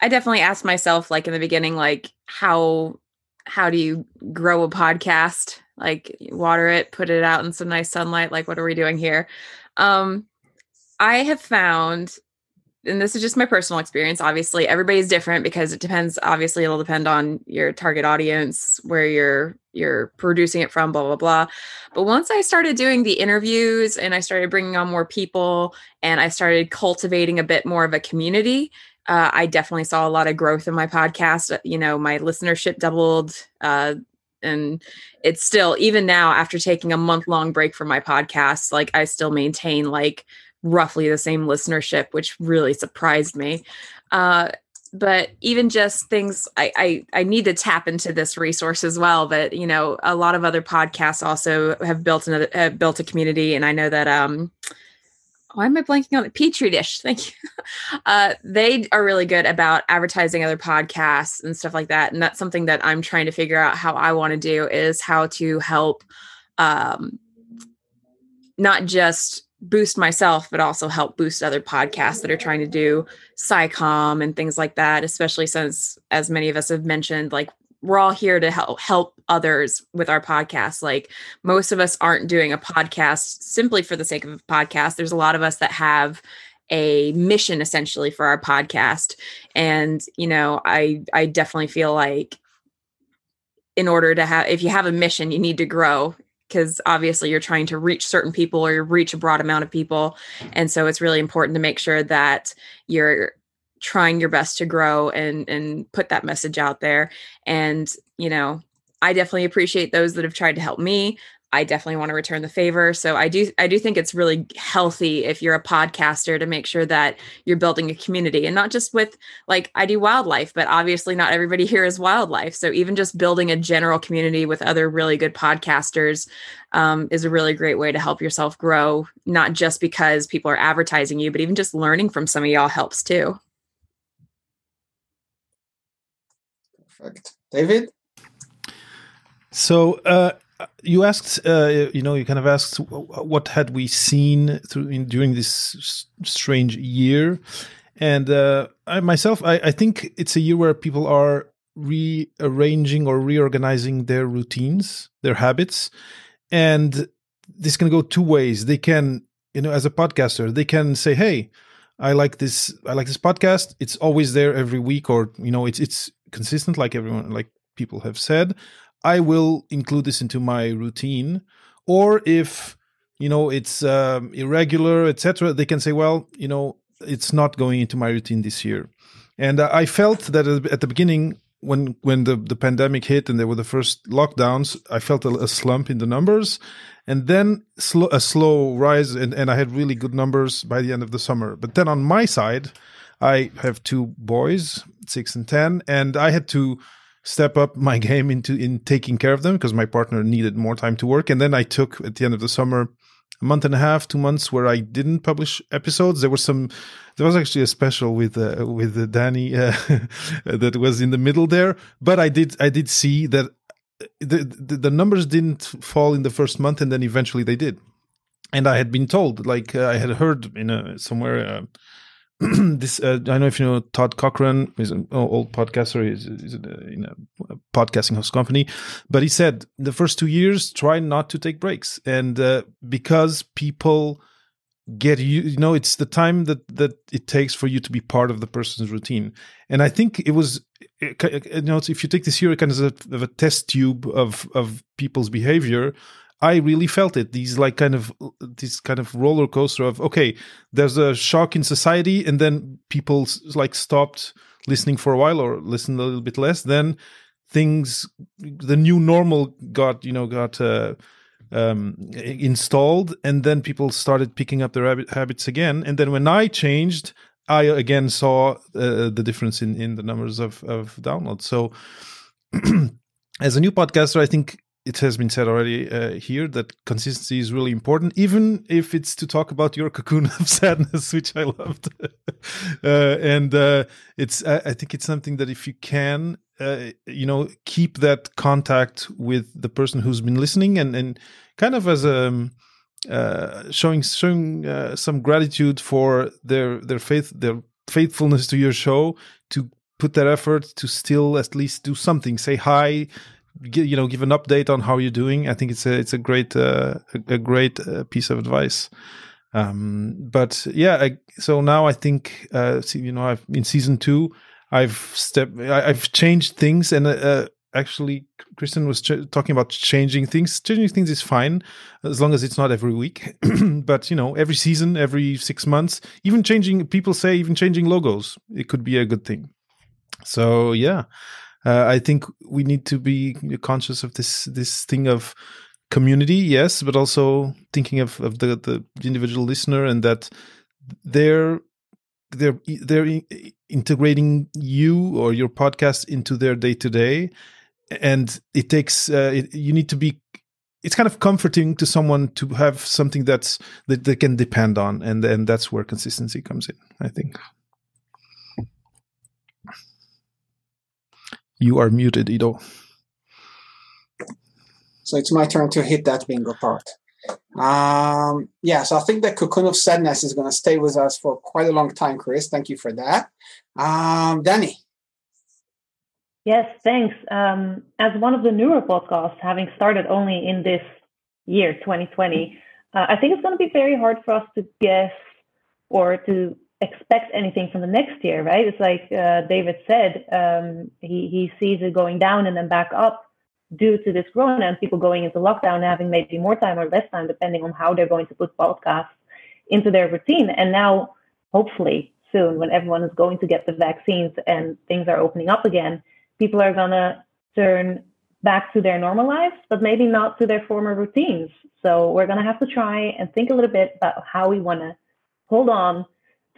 I definitely asked myself like in the beginning like how how do you grow a podcast? Like water it, put it out in some nice sunlight, like what are we doing here? Um I have found and this is just my personal experience obviously everybody's different because it depends obviously it'll depend on your target audience where you're you're producing it from blah blah blah. But once i started doing the interviews and i started bringing on more people and i started cultivating a bit more of a community uh, i definitely saw a lot of growth in my podcast. You know my listenership doubled uh, and it's still even now after taking a month long break from my podcast like i still maintain like roughly the same listenership which really surprised me. Uh, but even just things I, I i need to tap into this resource as well but you know a lot of other podcasts also have built another built a community. And i know that um why am i blanking on it? Petri dish. Thank you. [laughs] Uh they are really good about advertising other podcasts and stuff like that. And that's something that i'm trying to figure out how i want to do is how to help um not just boost myself, but also help boost other podcasts that are trying to do SciComm and things like that, especially since, as many of us have mentioned, like we're all here to help help others with our podcast. Like most of us aren't doing a podcast simply for the sake of a podcast. There's a lot of us that have a mission essentially for our podcast. And, you know, I I definitely feel like in order to have if you have a mission, you need to grow because obviously you're trying to reach certain people or you reach a broad amount of people. And so it's really important to make sure that you're trying your best to grow and and put that message out there. And you know i definitely appreciate those that have tried to help me i definitely want to return the favor so i do i do think it's really healthy if you're a podcaster to make sure that you're building a community and not just with like i do wildlife but obviously not everybody [laughs] here is wildlife so even just building a general community with other really good podcasters um, is a really great way to help yourself grow not just because people are advertising you but even just learning from some of y'all helps too Perfect. David? So uh, you asked, uh, you know, you kind of asked what had we seen through in, during this strange year, and uh, I myself, I, I think it's a year where people are rearranging or reorganizing their routines, their habits, and this can go two ways. They can, you know, as a podcaster, they can say, "Hey, I like this. I like this podcast. It's always there every week, or you know, it's it's consistent, like everyone, like people have said. I will include this into my routine. Or if you know it's um, irregular, etc., they can say, well, you know, it's not going into my routine this year. And I felt that at the beginning, when when the the pandemic hit and there were the first lockdowns, I felt a, a slump in the numbers, and then slow, a slow rise, and, and I had really good numbers by the end of the summer. But then on my side, I have two boys, six and ten, and I had to step up my [laughs] game into in taking care of them because my partner needed more time to work. And then I took at the end of the summer a month and a half, two months where I didn't publish episodes. There was some, there was actually a special with uh, with uh, Danny [laughs] uh, that was in the middle there. But I did I did see that the, the the numbers didn't fall in the first month, and then eventually they did. And I had been told, like uh, I had heard in a, somewhere. [clears throat] This uh, I don't know if you know Todd Cochran is an old podcaster. He's, he's in a podcasting host company, but he said the first two years try not to take breaks, and uh, because people get you you know it's the time that that it takes for you to be part of the person's routine and i think it was you know if you take this year kind of a, of a test tube of of people's behavior I really felt it. These like kind of this kind of roller coaster of okay, there's a shock in society, and then people like stopped listening for a while or listened a little bit less. Then things, the new normal got you know got uh, um, installed, and then people started picking up their habits again. And then when I changed, I again saw uh, the difference in in the numbers of of downloads. So. [clears throat] as a new podcaster, I think it has been said already uh, here that consistency is really important, even if it's to talk about your cocoon [laughs] of sadness, which I loved. [laughs] uh, and uh, it's, I, I, think it's something that if you can, uh, you know, keep that contact with the person who's been listening, and and kind of as a um, uh, showing showing uh, some gratitude for their their faith their faithfulness to your show to put that effort to still at least do something say hi you know give an update on how you're doing. I think it's a it's a great uh, a, great uh, piece of advice. Um, but yeah I, so now i think uh, you know i've in season two i've stepped I, have changed things and uh, actually kristen was ch- talking about changing things. Changing things is fine as long as it's not every week. [clears throat] But you know every season every six months even changing people say even changing logos it could be a good thing. So yeah uh, I think we need to be conscious of this this thing of community, yes, but also thinking of, of the, the individual listener and that they're they're they're integrating you or your podcast into their day to day, and it takes uh, it, you need to be. It's kind of comforting to someone to have something that's that they can depend on, and and that's where consistency comes in. I think. You are muted, Ido. So it's my turn to hit that bingo part. Um, yeah, so I think the cocoon of sadness is going to stay with us for quite a long time, Chris. Thank you for that. Um, Danny. Yes, thanks. Um, as one of the newer podcasts, having started only in this year, 2020, uh, I think it's going to be very hard for us to guess or to expect anything from the next year, right? It's like uh, David said, um, he, he sees it going down and then back up due to this corona and people going into lockdown having maybe more time or less time, depending on how they're going to put podcasts into their routine. And now, hopefully, soon, when everyone is going to get the vaccines and things are opening up again, people are going to turn back to their normal lives, but maybe not to their former routines. So we're going to have to try and think a little bit about how we want to hold on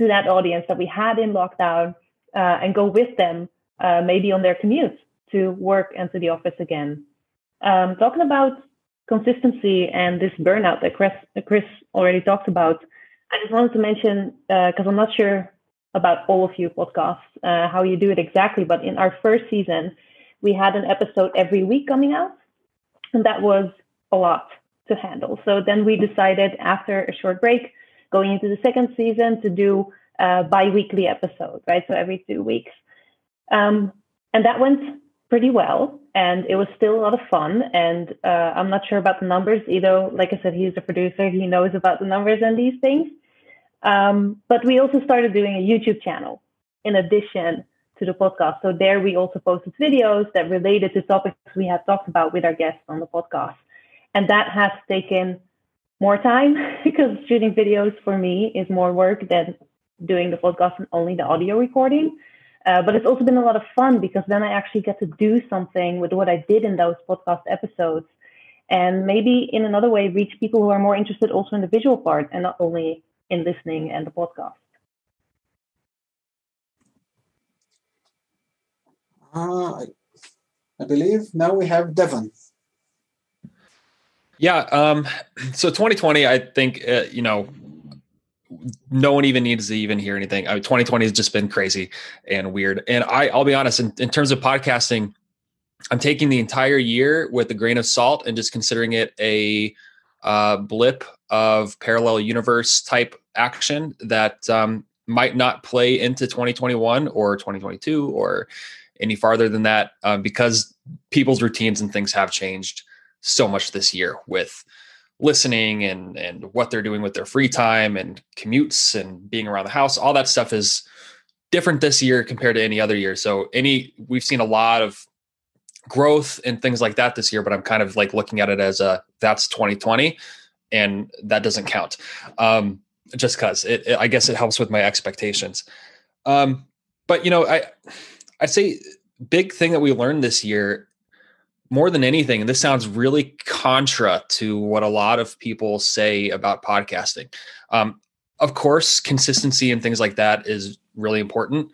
to that audience that we had in lockdown uh, and go with them, uh, maybe on their commute to work and to the office again. Um, talking about consistency and this burnout that Chris, Chris already talked about, I just wanted to mention because uh, I'm not sure about all of you podcasts uh, how you do it exactly, but in our first season, we had an episode every week coming out, and that was a lot to handle. So then we decided after a short break going into the second season to do a bi-weekly episodes, right? So every two weeks. Um, and that went pretty well and it was still a lot of fun and uh, i'm not sure about the numbers either. Like i said he's a producer. He knows about the numbers and these things. Um, but we also started doing a youtube channel in addition to the podcast. So there we also posted videos that related to topics we had talked about with our guests on the podcast. And that has taken more time [laughs] because shooting videos for me is more work than doing the podcast and only the audio recording. Uh, but it's also been a lot of fun because then I actually get to do something with what I did in those podcast episodes and maybe in another way reach people who are more interested also in the visual part and not only in listening and the podcast. Uh, I believe now we have Devon. Yeah. Um, so 2020, I think, uh, you know, no one even needs to even hear anything. I mean, 2020 has just been crazy and weird. And I, I'll be honest, in, in terms of podcasting, I'm taking the entire year with a grain of salt and just considering it a uh, blip of parallel universe type action that um, might not play into 2021 or 2022 or any farther than that um, because people's routines and things have changed so much this year with listening and and what they're doing with their free time and commutes and being around the house. All that stuff is different this year compared to any other year. So any we've seen a lot of growth and things like that this year but i'm kind of like looking at it as a that's 2020 and that doesn't count um just because it, it, i guess it helps with my expectations. Um but you know i i'd say big thing that we learned this year more than anything, and this sounds really contra to what a lot of people say about podcasting. Um, of course, consistency and things like that is really important.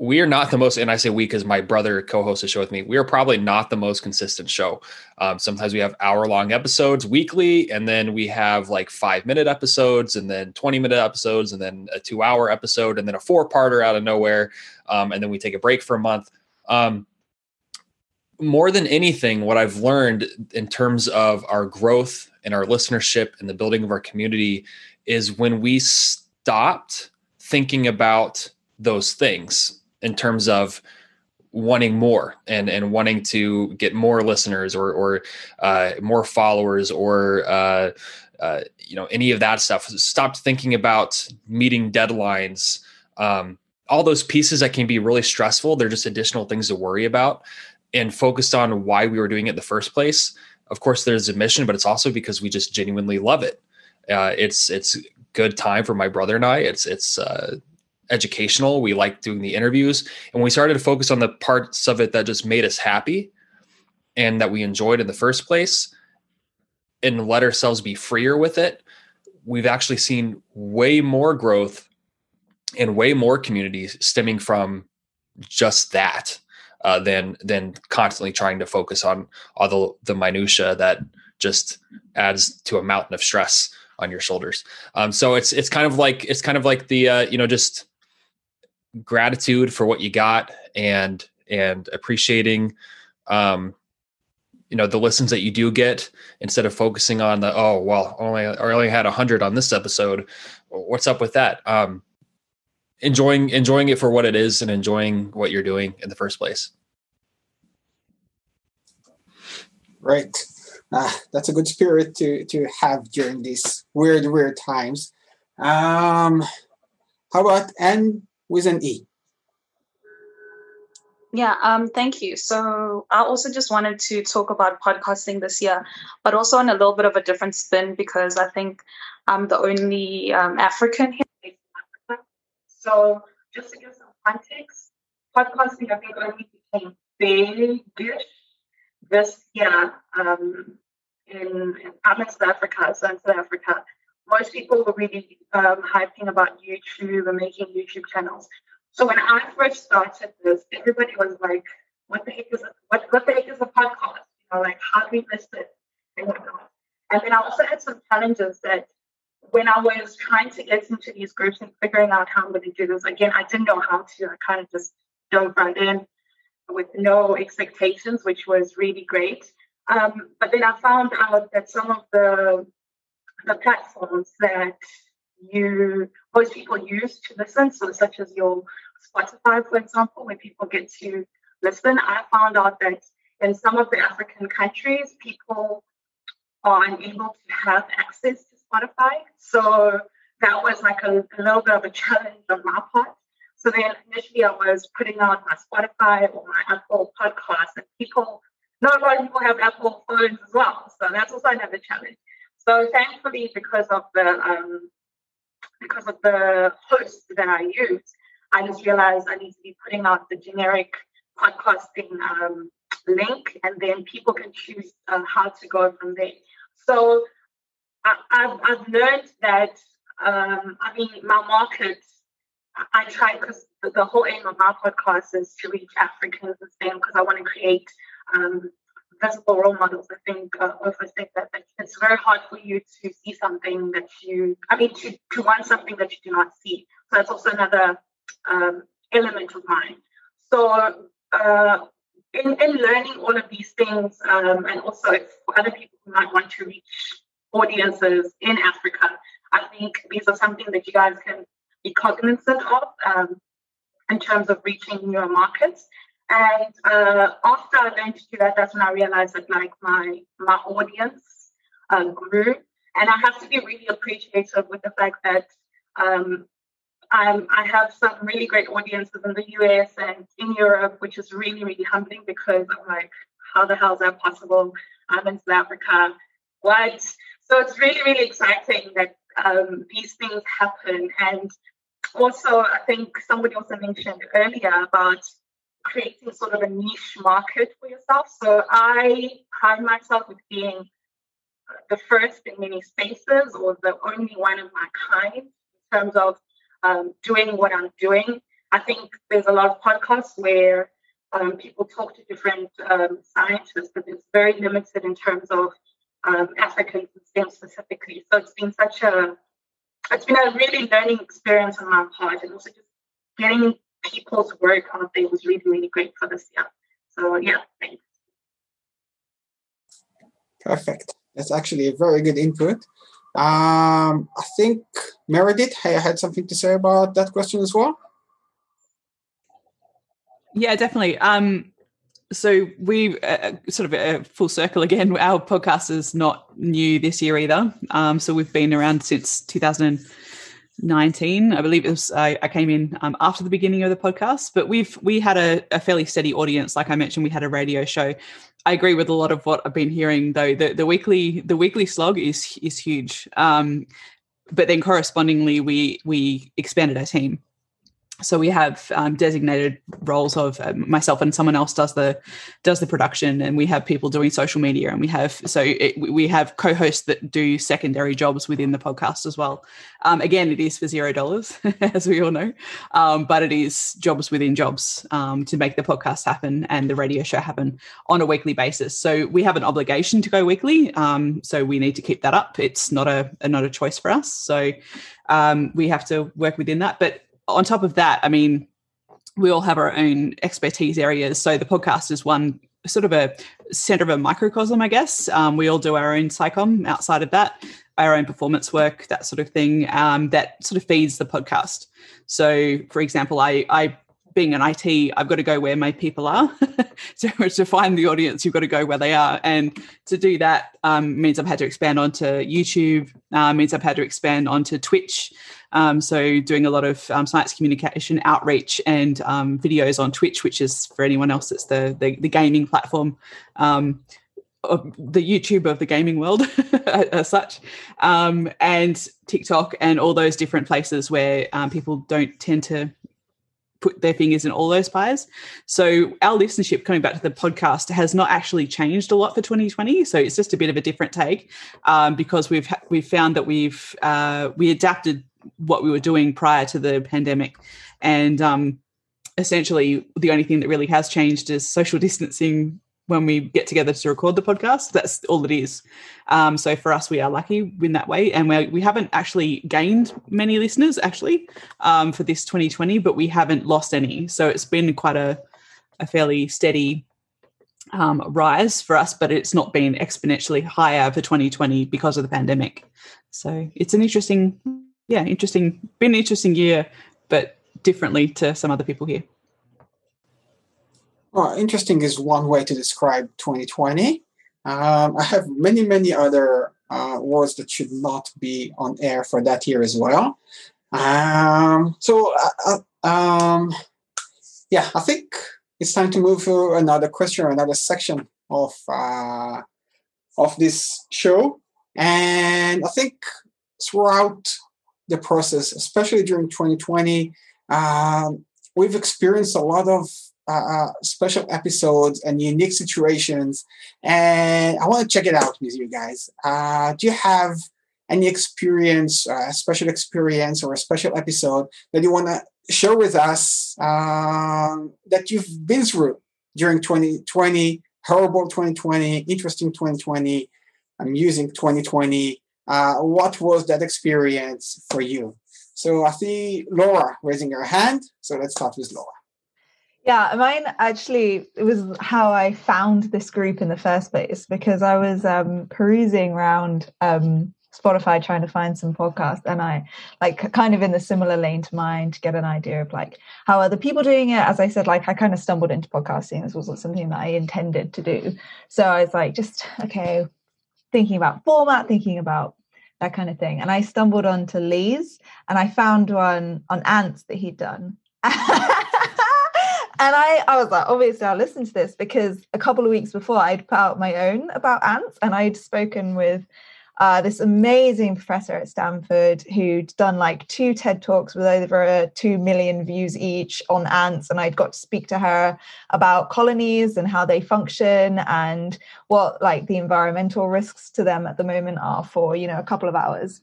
We are not the most, and I say we because my brother co-hosts a show with me. We are probably not the most consistent show. Um, sometimes we have hour-long episodes weekly, and then we have like five-minute episodes, and then twenty-minute episodes, and then a two-hour episode, and then a four-parter out of nowhere, um, and then we take a break for a month. Um, more than anything, what I've learned in terms of our growth and our listenership and the building of our community is when we stopped thinking about those things in terms of wanting more and and wanting to get more listeners or or uh, more followers or uh, uh, you know any of that stuff. Stopped thinking about meeting deadlines. Um, all those pieces that can be really stressful. They're just additional things to worry about and focused on why we were doing it in the first place. Of course, there's a mission, but it's also because we just genuinely love it. Uh, it's it's good time for my brother and I. It's it's uh, educational. We like doing the interviews, and we started to focus on the parts of it that just made us happy and that we enjoyed in the first place, and let ourselves be freer with it. We've actually seen way more growth and way more communities stemming from just that uh, than than constantly trying to focus on all the the minutia that just adds to a mountain of stress on your shoulders. Um, so it's it's kind of like it's kind of like the uh, you know just gratitude for what you got and and appreciating um, you know the listens that you do get instead of focusing on the oh well only I only had 100 on this episode what's up with that um enjoying enjoying it for what it is and enjoying what you're doing in the first place. Right. Uh, that's a good spirit to to have during these weird weird times. Um, how about N with an E? Yeah, um, thank you. So I also just wanted to talk about podcasting this year, but also on a little bit of a different spin because I think I'm the only um, African here so just to give some context, podcasting I think only became big-ish this year um, in, I'm in South Africa, so in South Africa. Most people were really um, hyping about YouTube and making YouTube channels. So when I first started this, everybody was like, "What the heck is a, what, what the heck is a podcast? You know, like how do we list it and whatnot." And then I also had some challenges that when I was trying to get into these groups and figuring out how I'm going to do this, again, I didn't know how to. I kind of just dove right in with no expectations, which was really great. Um, but then I found out that some of the the platforms that you most people use to listen, so such as your Spotify, for example, where people get to listen, I found out that in some of the African countries, people are unable to have access Spotify. So that was like a, a, little bit of a challenge on my part. So then initially I was putting out my Spotify or my Apple podcast, and people, not a lot of people have Apple phones as well. So that's also another challenge. So thankfully, because of the um, because of the host that I use, I just realized I need to be putting out the generic podcasting um, link, and then people can choose uh, how to go from there. So I, have I've learned that, um, I mean, my market, I try because the, the, whole aim of my podcast is to reach Africans the same because I want to create um, visible role models. I think uh, also think that, that it's very hard for you to see something that you, I mean, to, to want something that you do not see. So that's also another um, element of mine. So uh, in, in learning all of these things, um, and also for other people who might want to reach audiences in Africa. I think these are something that you guys can be cognizant of um, in terms of reaching newer markets. And uh, after I learned to do that, that's when I realized that like my my audience uh, grew, and I have to be really appreciative with the fact that um, I have some really great audiences in the US and in Europe, which is really really humbling because I'm like, how the hell is that possible? I'm in South Africa, what? So it's really really exciting that um, these things happen, and also I think somebody also mentioned earlier about creating sort of a niche market for yourself. So I pride myself with being the first in many spaces or the only one of my kind in terms of um, doing what I'm doing. I think there's a lot of podcasts where um, people talk to different um, scientists, but it's very limited in terms of um, Africans and STEM specifically. So it's been such a it's been a really learning experience on my part, and also just getting people's work out there was really, really great for this year. So yeah, thanks. Perfect. That's actually a very good input. Um, I think Meredith I had something to say about that question as well. Yeah, definitely. Um, so we uh, uh sort of a full circle again. [laughs] Our podcast is not new this year either. Um, so we've been around since 2019. i believe it was i, I came in um, after the beginning of the podcast but we've we had a, a, fairly steady audience like i mentioned we had a radio show i agree with a lot of what i've been hearing though the, the weekly the weekly slog is is huge um, but then correspondingly we we expanded our team so we have um, designated roles of um, myself and someone else does the does the production and we have people doing social media and we have so it, we have co-hosts that do secondary jobs within the podcast as well. Um, again it is for zero dollars [laughs] as we all know um, but it is jobs within jobs um, to make the podcast happen and the radio show happen on a weekly basis. So we have an obligation to go weekly um, so we need to keep that up. It's not a, a not a choice for us. So we have to work within that. But on top of that, I mean, we all have our own expertise areas. So the podcast is one sort of a center of a microcosm, I guess. Um, we all do our own SciComm outside of that, our own performance work, that sort of thing, um, that sort of feeds the podcast. So, for example, I, I being an IT, I've got to go where my people are. [laughs] so to find the audience, you've got to go where they are. And to do that um, means I've had to expand onto YouTube, uh, means I've had to expand onto Twitch. Um, so doing a lot of um, science communication outreach and um, videos on Twitch, which is for anyone else, it's the the, the gaming platform. Um, the YouTube of the gaming world, [laughs] as such, um, and TikTok, and all those different places where um, people don't tend to put their fingers in all those pies. So our listenership, coming back to the podcast, has not actually changed a lot for 2020. So it's just a bit of a different take um, because we've ha- we've found that we've uh, we adapted what we were doing prior to the pandemic. And um, essentially, the only thing that really has changed is social [laughs] distancing when we get together to record the podcast. That's all it is. Um, so for us, we are lucky in that way, and we we haven't actually gained many listeners actually um, for this 2020, but we haven't lost any. So it's been quite a a fairly steady um, rise for us, but it's not been exponentially higher for 2020 because of the pandemic. So it's an interesting yeah, interesting. Been an interesting year, but differently to some other people here. Well, interesting is one way to describe 2020. Um, I have many, many other uh, words that should not be on air for that year as well. Um, so, uh, uh, um, yeah, I think it's time to move to another question or another section of uh, of this show. And I think throughout the process, especially during 2020. Um, we've experienced a lot of uh, uh, special episodes and unique situations, and I want to check it out with you guys. Uh, do you have any experience, uh, a special experience, or a special episode that you want to share with us um, that you've been through during 2020, horrible 2020, interesting 2020, amusing 2020? Uh, what was that experience for you? So I see Laura raising her hand. So let's start with Laura. Yeah, mine actually it was how I found this group in the first place because I was um, perusing around um, Spotify trying to find some podcasts, and I like kind of in the similar lane to mine to get an idea of like how other people doing it. As I said, like I kind of stumbled into podcasting. This wasn't something that I intended to do, so I was like, just okay, thinking about format, thinking about that kind of thing, and I stumbled onto Lee's, and I found one on ants that he'd done. [laughs] and I, I was like, obviously, I'll listen to this because a couple of weeks before I'd put out my own about ants, and I'd spoken with uh, this amazing professor at Stanford who'd done like two TED Talks with over 2 million views each on ants. And I'd got to speak to her about colonies and how they function and what like the environmental risks to them at the moment are for, you know, a couple of hours.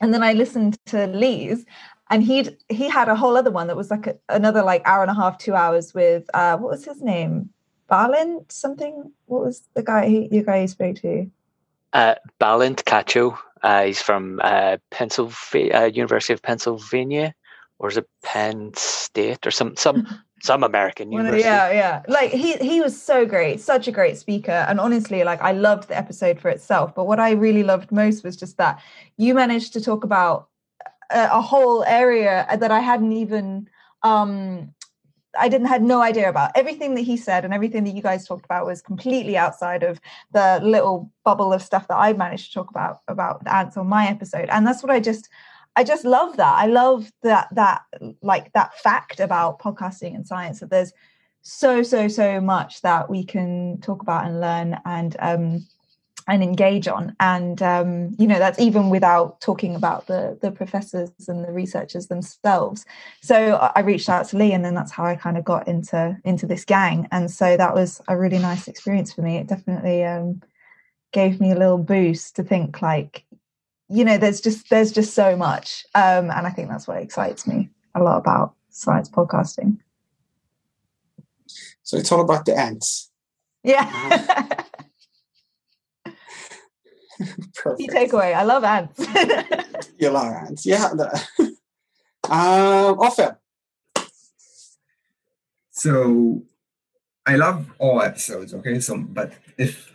And then I listened to Lee's and he'd he had a whole other one that was like a, another like hour and a half, two hours with uh what was his name? Balint something? What was the guy he, you guy you spoke to? Uh, Balint Kacsoh. Uh, he's from uh, Pennsylvania, uh, University of Pennsylvania, or is it Penn State or some some [laughs] some American university? yeah, yeah. Like he he was so great, such a great speaker, and honestly, like I loved the episode for itself. But what I really loved most was just that you managed to talk about a, a whole area that I hadn't even um I didn't had no idea about. Everything that he said and everything that you guys talked about was completely outside of the little bubble of stuff that I managed to talk about about the ants on my episode. And that's what I just I just love that. I love that that like that fact about podcasting and science that there's so so so much that we can talk about and learn and um and engage on. And um, you know that's even without talking about the the professors and the researchers themselves. So i reached out to lee and then that's how i kind of got into into this gang. And so that was a really nice experience for me. It definitely um, gave me a little boost to think like you know there's just there's just so much. Um, and i think that's what excites me a lot about science podcasting. So it's all about the ants. Yeah. [laughs] [laughs] Key takeaway. I love ants. [laughs] you love ants. Yeah. The, [laughs] um, Ofer. So I love all episodes. Okay. So, but if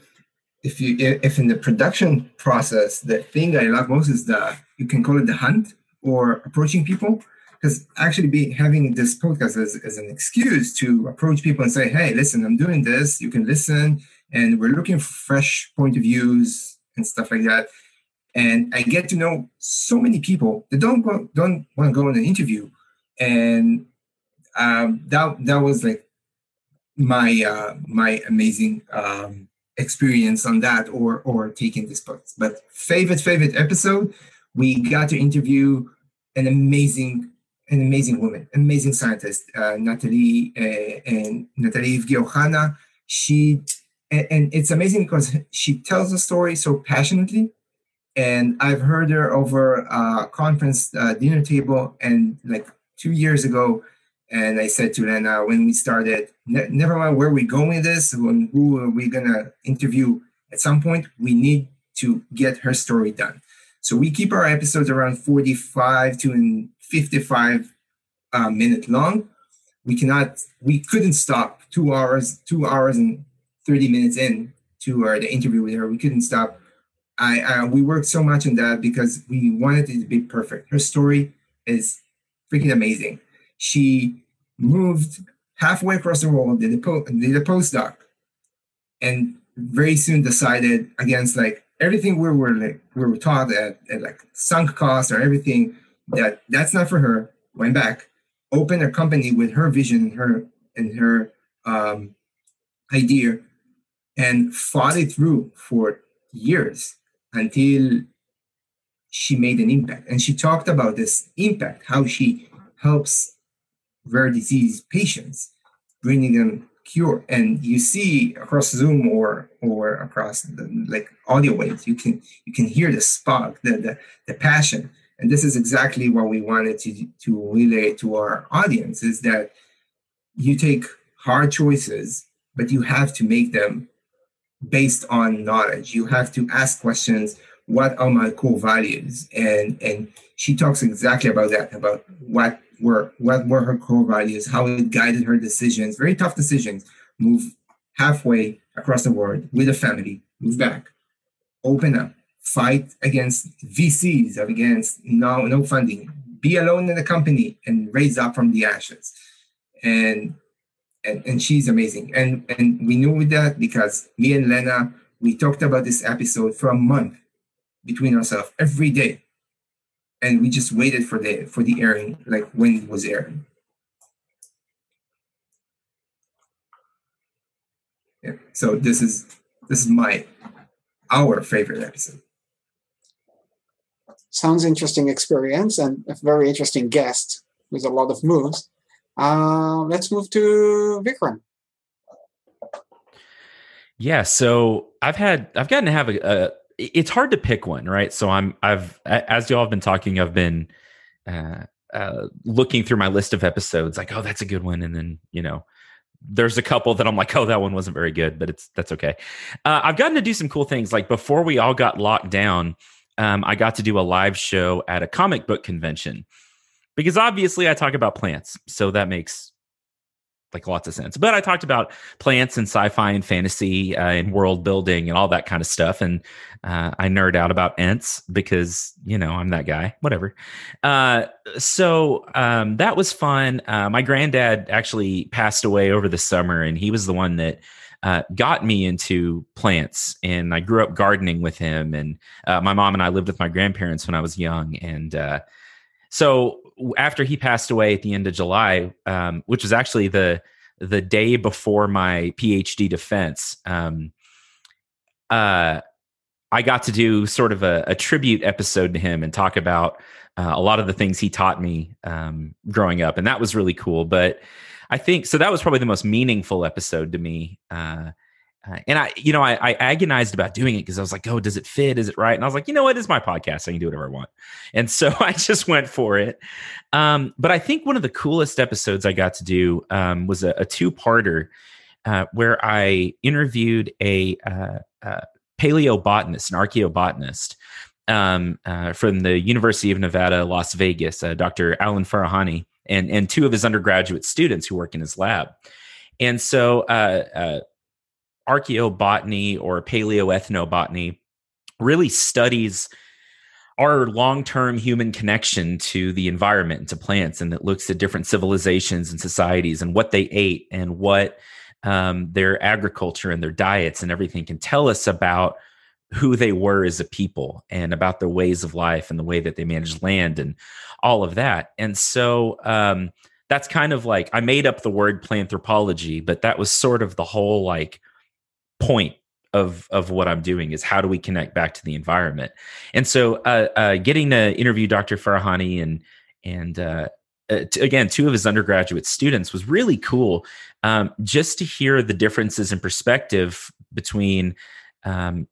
if you if in the production process, the thing I love most is the you can call it the hunt or approaching people. Because actually, be having this podcast as, as an excuse to approach people and say, "Hey, listen, I'm doing this. You can listen, and we're looking for fresh point of views and stuff like that. And I get to know so many people that don't go, don't want to go on an interview, and um, that that was like my uh, my amazing um, experience on that, or or taking this book. But favorite favorite episode, we got to interview an amazing an amazing woman, amazing scientist, uh, Natalie uh, and Natalie Evgiohana. She and, and it's amazing because she tells the story so passionately. And i've heard her over a conference uh, dinner table and like two years ago. And i said to lena when we started ne- never mind where we going with this when who are we gonna interview at some point we need to get her story done. So we keep our episodes around 45 to 55 uh, minute long. We cannot we couldn't stop two hours two hours and 30 minutes in to uh, the interview with her. We couldn't stop. I uh, we worked so much on that because we wanted it to be perfect. Her story is freaking amazing. She moved halfway across the world, did a, po- did a postdoc, and very soon decided against like everything we were like we were taught at, at like sunk cost or everything that that's not for her. Went back, opened a company with her vision and her and her um, idea and fought it through for years until she made an impact. And she talked about this impact, how she helps rare disease patients, bringing them cure. And you see across Zoom or or across the like audio waves, you can you can hear the spark, the the, the passion. And this is exactly what we wanted to, to relay to our audience is that you take hard choices, but you have to make them based on knowledge. You have to ask questions. What are my core values? And and she talks exactly about that, about what were what were her core values, how it guided her decisions, very tough decisions. Move halfway across the world with a family, move back, open up, fight against VCs, against no no funding, be alone in the company and raise up from the ashes. And and, and she's amazing. And and we knew that because me and Lena, we talked about this episode for a month between ourselves every day. And we just waited for the for the airing, like when it was airing. Yeah. So this is this is my our favorite episode. Sounds interesting experience and a very interesting guest with a lot of moves. Uh, let's move to Vikram. Yeah, so I've had I've gotten to have a, a it's hard to pick one, right? So I'm I've as y'all have been talking, I've been uh, uh, looking through my list of episodes, like, oh, that's a good one, and then you know, there's a couple that I'm like, oh, that one wasn't very good, but it's that's okay. Uh, I've gotten to do some cool things. Like before we all got locked down, um, I got to do a live show at a comic book convention because obviously I talk about plants, so that makes like lots of sense. But I talked about plants and sci-fi and fantasy uh, and world building and all that kind of stuff. And uh, I nerd out about Ents because you know I'm that guy. Whatever. Uh, so um, that was fun. Uh, my granddad actually passed away over the summer, and he was the one that. Uh, got me into plants and I grew up gardening with him. And uh, my mom and I lived with my grandparents when I was young. And so after he passed away at the end of July, um, which was actually the the day before my PhD defense, um, uh, I got to do sort of a, a, tribute episode to him and talk about uh, a lot of the things he taught me um, growing up, and that was really cool. But I think so. That was probably the most meaningful episode to me. Uh, uh, and I, you know, I, I agonized about doing it because I was like, oh, does it fit? Is it right? And I was like, you know what? It's my podcast. I can do whatever I want. And so [laughs] I just went for it. Um, but I think one of the coolest episodes I got to do um, was a, a two parter uh, where I interviewed a, uh, uh, paleobotanist, an archaeobotanist um, uh, from the University of Nevada, Las Vegas, Dr. Alan Farahani, and, and two of his undergraduate students who work in his lab. And so, archaeobotany or paleoethnobotany really studies our long-term human connection to the environment and to plants and it looks at different civilizations and societies and what they ate and what um, their agriculture and their diets and everything can tell us about who they were as a people and about their ways of life and the way that they managed land and all of that. And so um, that's kind of like i made up the word planthropology but that was sort of the whole like point of of what I'm doing is how do we connect back to the environment? And so, uh, uh, getting to interview Dr. Farahani and and uh, uh, t- again two of his undergraduate students was really cool. Um, just to hear the differences in perspective between um,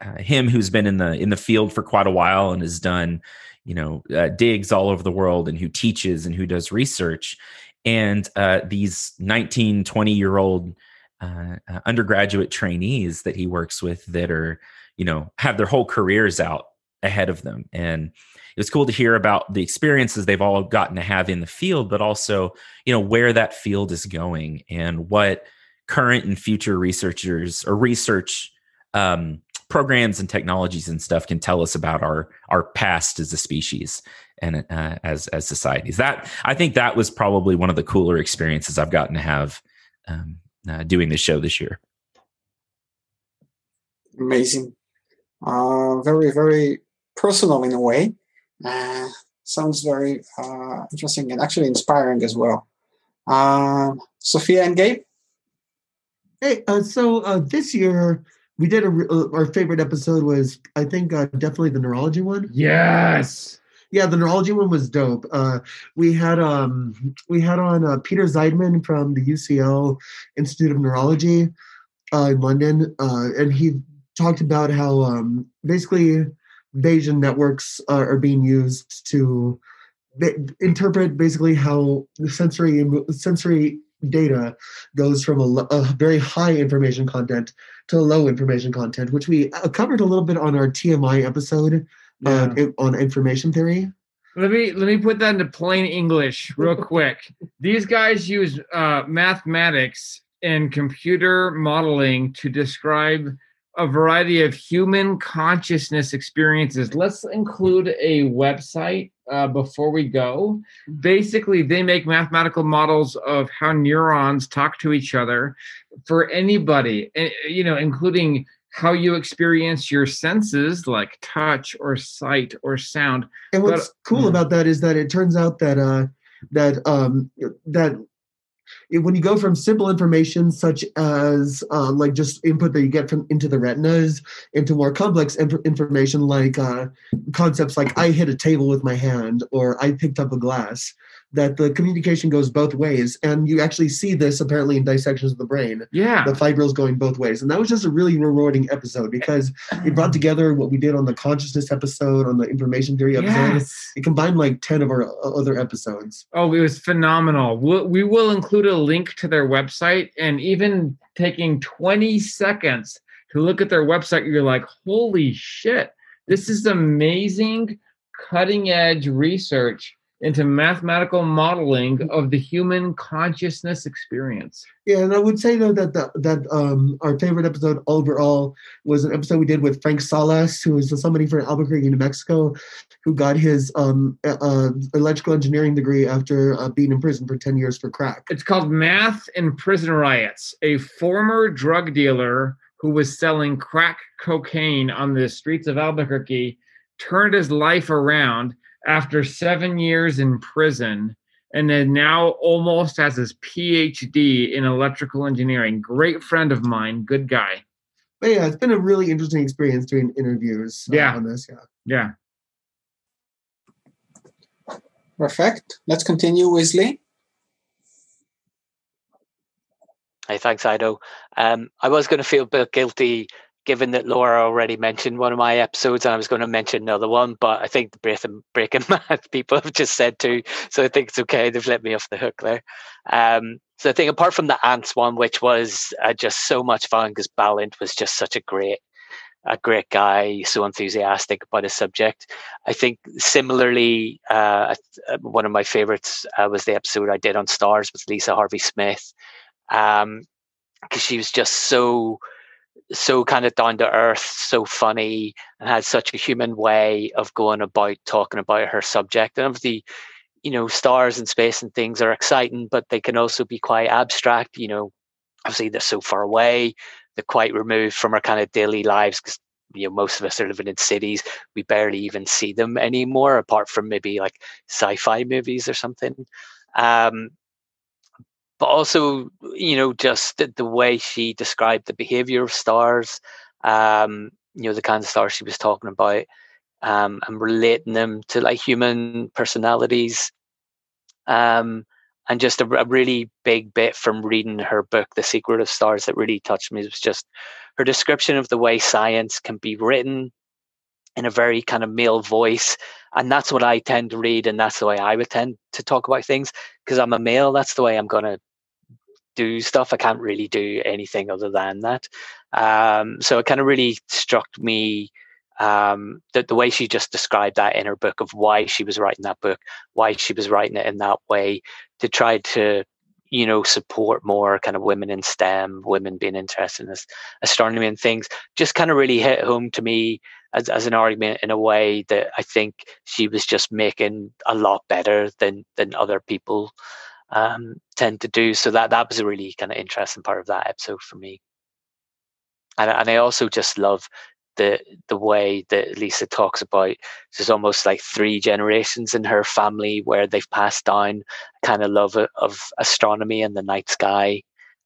uh, him, who's been in the in the field for quite a while and has done you know uh, digs all over the world, and who teaches and who does research, and these 19, 20 year old uh, uh, undergraduate trainees that he works with that are, you know, have their whole careers out ahead of them. And it was cool to hear about the experiences they've all gotten to have in the field, but also, you know, where that field is going and what current and future researchers or research um, programs and technologies and stuff can tell us about our our past as a species and uh, as as societies. That I think that was probably one of the cooler experiences I've gotten to have um, uh, doing the show this year. Amazing. Uh, very, very personal in a way. Uh, sounds very uh, interesting and actually inspiring as well. Um, Sophia and Gabe? Hey, uh, so uh, this year we did a, uh, our favorite episode was I think uh, definitely the neurology one. Yes. Yeah, the neurology one was dope. Uh, we had um, we had on uh, Peter Zeidman from the UCL Institute of Neurology uh, in London, uh, and he talked about how um, basically Bayesian networks are being used to interpret basically how sensory sensory data goes from a, a, very high information content to low information content, which we uh, covered a little bit on our TMI episode uh, yeah. uh, on information theory. Let me let me put that into plain English [laughs] real quick. These guys use uh, mathematics and computer modeling to describe a variety of human consciousness experiences. Let's include a website uh, before we go. Basically, they make mathematical models of how neurons talk to each other for anybody, eh, you know, including how you experience your senses like touch or sight or sound. And what's But- cool about that is that it turns out that uh, that um, that it- when you go from simple information such as uh, like just input that you get from into the retinas into more complex inf- information like uh, concepts like I hit a table with my hand or I picked up a glass, that the communication goes both ways, and you actually see this apparently in dissections of the brain. Yeah. the fibrils going both ways, and that was just a really rewarding episode because it brought together what we did on the consciousness episode, on the information theory episode. Yes. It combined like ten of our uh, other episodes. Oh, it was phenomenal. We'll, we will include a link to their website, and even taking 20 seconds to look at their website, you're like, holy shit, this is amazing, cutting edge research into mathematical modeling of the human consciousness experience. Yeah, and I would say though that the, that um, our favorite episode overall was an episode we did with Frank Salas, who is somebody from Albuquerque, New Mexico, who got his um, uh, electrical engineering degree after uh, being in prison for ten years for crack. It's called Math and Prison Riots. A former drug dealer who was selling crack cocaine on the streets of Albuquerque turned his life around after seven years in prison and then now almost has his PhD in electrical engineering. Great friend of mine, good guy. But yeah, it's been a really interesting experience doing interviews uh, Yeah. on this. Yeah. Yeah. Perfect. Let's continue, Wesley. Hey, thanks, Ido. Um, I was going to feel a bit guilty given that Laura already mentioned one of my episodes and I was going to mention another one, but I think the Breaking, Breaking [laughs] Math people have just said to, so I think it's okay. They've let me off the hook there. Um, so I think apart from the Ants one, which was uh, just so much fun because Balint was just such a great, a great guy, so enthusiastic about his subject. I think similarly, uh, uh, one of my favorites uh, was the episode I did on stars with Lisa Harvey Smith um because she was just so so kind of down to earth so funny and had such a human way of going about talking about her subject. And obviously you know stars and space and things are exciting but they can also be quite abstract you know obviously they're so far away they're quite removed from our kind of daily lives because you know most of us are living in cities. We barely even see them anymore apart from maybe like sci-fi movies or something. Um but also you know just the, way she described the behavior of stars um you know the kind of stars she was talking about um and relating them to like human personalities um and just a, a really big bit from reading her book the secret of stars that really touched me. Was just her description of the way science can be written in a very kind of male voice and that's what i tend to read and that's the way i would tend to talk about things because i'm a male that's the way i'm going to do stuff. I can't really do anything other than that. Um, so it kind of really struck me um, that the way she just described that in her book of why she was writing that book, why she was writing it in that way to try to, you know, support more kind of women in STEM, women being interested in astronomy and things, just kind of really hit home to me as, as an argument in a way that I think she was just making a lot better than than other people um, tend to do. So that that was a really kind of interesting part of that episode for me. And and I also just love the the way that Lisa talks about there's almost like three generations in her family where they've passed down kind of love of, astronomy and the night sky.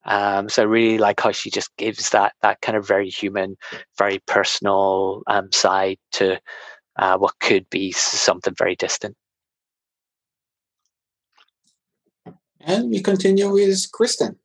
Um, so I really like how she just gives that that kind of very human, very personal um, side to uh, what could be something very distant. And we continue with Kristen.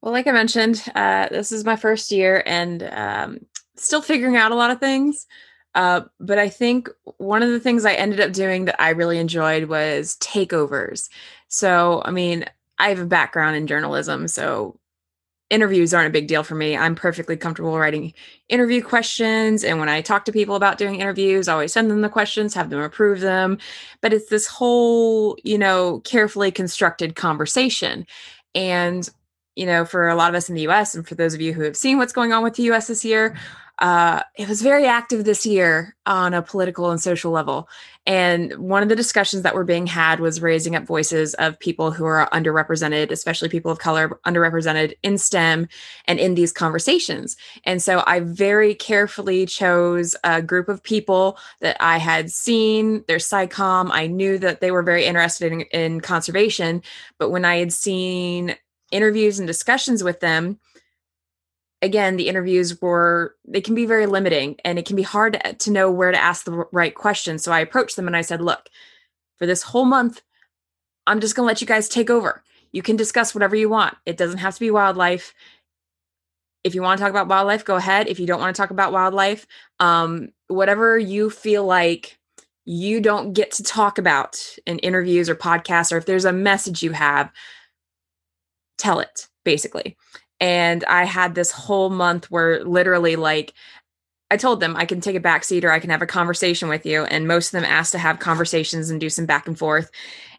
Well, like I mentioned, uh, this is my first year and um, still figuring out a lot of things. Uh, but I think one of the things I ended up doing that I really enjoyed was takeovers. So, I mean, I have a background in journalism, so interviews aren't a big deal for me. I'm perfectly comfortable writing interview questions. And when I talk to people about doing interviews, I always send them the questions, have them approve them. But it's this whole, you know, carefully constructed conversation. And you know, for a lot of us in the US, and for those of you who have seen what's going on with the US this year, uh, it was very active this year on a political and social level. And one of the discussions that were being had was raising up voices of people who are underrepresented, especially people of color, underrepresented in STEM and in these conversations. And so I very carefully chose a group of people that I had seen their SciComm. I knew that they were very interested in, in conservation. But when I had seen interviews and discussions with them, again the interviews were they can be very limiting and it can be hard to know where to ask the right questions. So i approached them and i said look for this whole month i'm just going to let you guys take over. You can discuss whatever you want. It doesn't have to be wildlife. If you want to talk about wildlife go ahead. If you don't want to talk about wildlife um, whatever you feel like you don't get to talk about in interviews or podcasts or if there's a message you have tell it basically and I had this whole month where literally like I told them I can take a back seat or I can have a conversation with you. And most of them asked to have conversations and do some back and forth.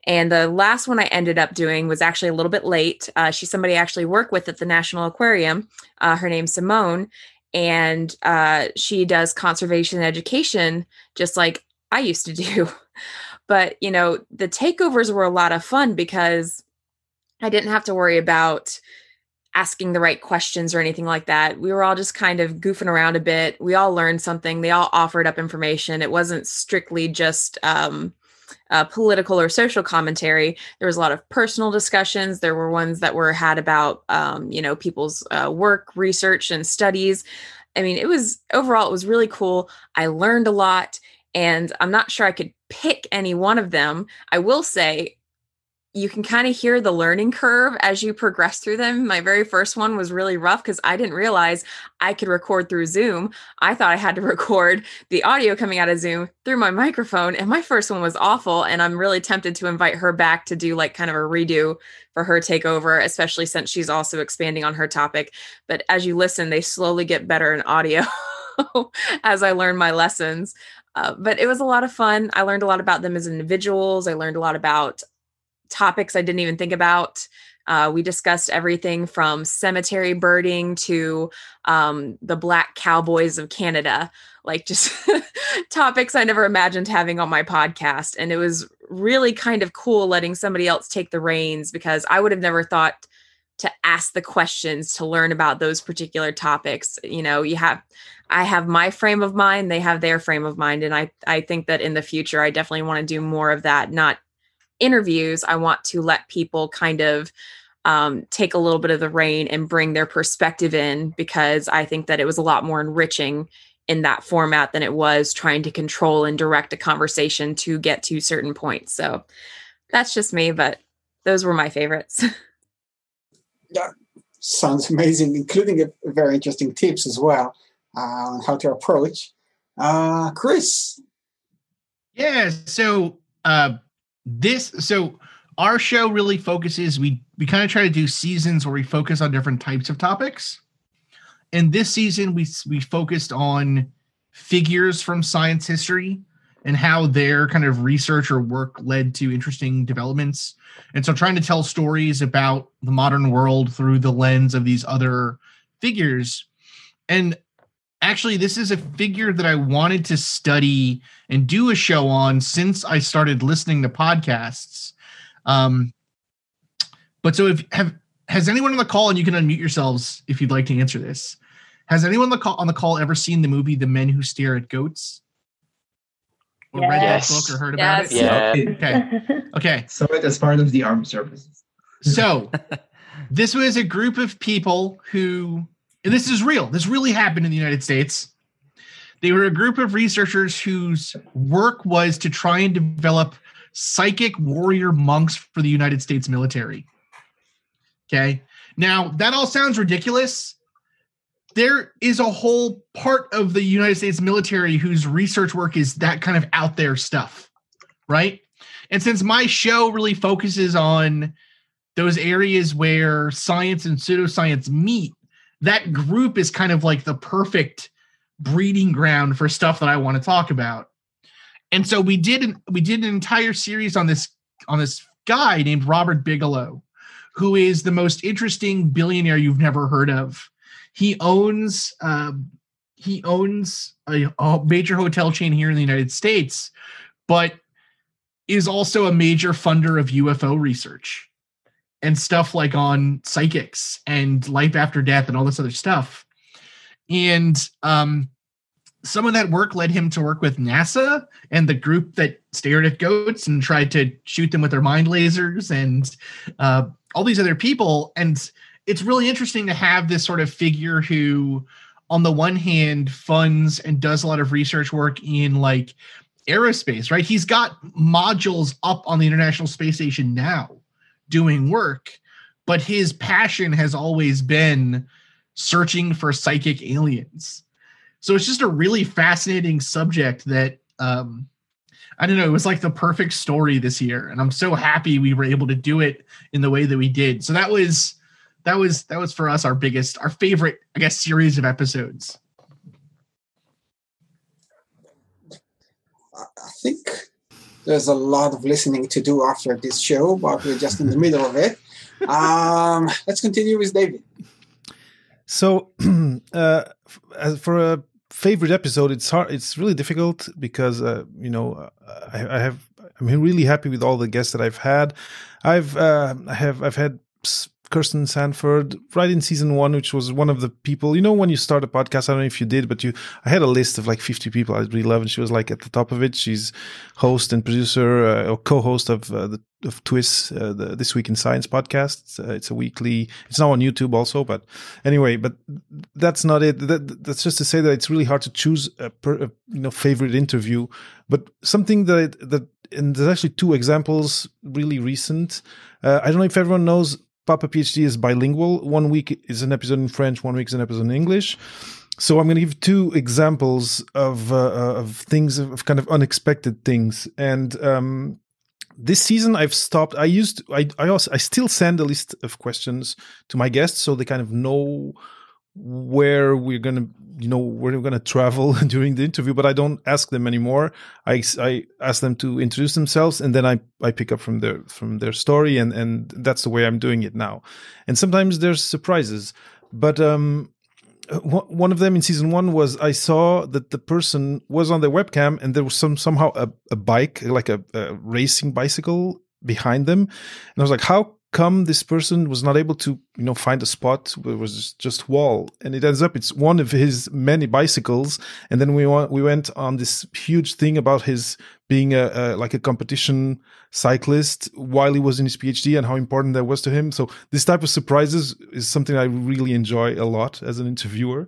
And the last one I ended up doing was actually a little bit late. Uh, she's somebody I actually work with at the National Aquarium. Uh, her name's Simone. And uh, she does conservation education just like I used to [laughs] do. But, you know, the takeovers were a lot of fun because I didn't have to worry about asking the right questions or anything like that. We were all just kind of goofing around a bit. We all learned something. They all offered up information. It wasn't strictly just um, uh, political or social commentary. There was a lot of personal discussions. There were ones that were had about, um, you know, people's uh, work, research, and studies. I mean, it was overall, it was really cool. I learned a lot, and I'm not sure I could pick any one of them. I will say you can kind of hear the learning curve as you progress through them. My very first one was really rough because I didn't realize I could record through Zoom. I thought I had to [laughs] record the audio coming out of Zoom through my microphone, and my first one was awful. And I'm really tempted to invite her back to do like kind of a redo for her takeover, especially since she's also expanding on her topic. But as you listen, they slowly get better in audio [laughs] as I learn my lessons. Uh, but it was a lot of fun. I learned a lot about them as individuals. I learned a lot about topics I didn't even think about. Uh, we discussed everything from cemetery birding to um, the black cowboys of Canada, like just [laughs] topics I never imagined having on my podcast. And it was really kind of cool letting somebody else take the reins because I would have never thought to ask the questions to learn about those particular topics. You know, you have I have my frame of mind, they have their frame of mind. And I, I think that in the future, I definitely want to do more of that, not interviews, I want to let people kind of um, take a little bit of the reign and bring their perspective in because I think that it was a lot more enriching in that format than it was trying to control and direct a conversation to get to certain points. So that's just me, but those were my favorites. [laughs] yeah, sounds amazing, including a, very interesting tips as well uh, on how to approach. Uh, Chris. Yeah, so uh, this so our show really focuses we we kind of try to do seasons where we focus on different types of topics. And this season we we focused on figures from science history and how their kind of research or work led to interesting developments. And so trying to tell stories about the modern world through the lens of these other figures. And actually this is a figure that i wanted to study and do a show on since i started listening to podcasts. Um but so if have has anyone on the call and you can unmute yourselves if you'd like to answer this. Has anyone on the call on the call ever seen the movie the men who stare at goats? Or yes. read that book or heard about it? Yeah. okay. Okay. [laughs] So it as part of the armed services. So [laughs] this was a group of people who and this is real, this really happened in the United States. They were a group of researchers whose work was to try and develop psychic warrior monks for the United States military. Okay. Now, that all sounds ridiculous. There is a whole part of the United States military whose research work is that kind of out there stuff, right? And since my show really focuses on those areas where science and pseudoscience meet, that group is kind of like the perfect breeding ground for stuff that I want to talk about. And so we did an, we did an entire series on this on this guy named Robert Bigelow, who is the most interesting billionaire you've never heard of. He owns um, he owns a, a major hotel chain here in the United States, but is also a major funder of UFO research and stuff like on psychics and life after death and all this other stuff. And um, some of that work led him to work with NASA and the group that stared at goats and tried to shoot them with their mind lasers and uh, all these other people. And it's really interesting to have this sort of figure who, on the one hand, funds and does a lot of research work in like aerospace, right? He's got modules up on the International Space Station now doing work, but his passion has always been searching for psychic aliens. So it's just a really fascinating subject that um I don't know, it was like the perfect story this year and I'm so happy we were able to do it in the way that we did. So that was that was that was for us our biggest our favorite I guess series of episodes. I think there's a lot of listening to do after this show, but we're just in the middle of it. Um, let's continue with David. So, [clears throat] uh, for a favorite episode, it's hard. It's really difficult because uh, you know I, I, have. I'm really happy with all the guests that I've had. I've uh, I have I've had Kirsten Sanford right in season one, which was one of the people, you know, when you start a podcast, I don't know if you did, but you, I had a list of like 50 people I really love, and she was like at the top of it. She's host and producer uh, or co-host of uh, the of TWIS, uh, the This Week in Science podcast. Uh, it's a weekly, it's now on YouTube also, but anyway, but that's not it. That, that's just to say that it's really hard to choose a, per, a you know, favorite interview, but something that, that, and there's actually two examples really recent. Uh, I don't know if everyone knows Papa PhD is bilingual. One week is an episode in French, one week is an episode in English. So I'm going to give two examples of uh, of things of kind of unexpected things. And um, this season I've stopped. I used I I also I still send a list of questions to my guests so they kind of know where we're gonna you know where we're gonna travel [laughs] during the interview but i don't ask them anymore. I i ask them to introduce themselves and then i i pick up from their from their story and and that's the way i'm doing it now. And sometimes there's surprises but um one of them in season one was I saw that the person was on their webcam and there was some somehow a, a bike like a, a racing bicycle behind them. And I was like how come this person was not able to you know find a spot where it was just wall and it ends up it's one of his many bicycles and then we we went on this huge thing about his being a, a, like a competition cyclist while he was in his PhD and how important that was to him. So this type of surprises is something I really enjoy a lot as an interviewer.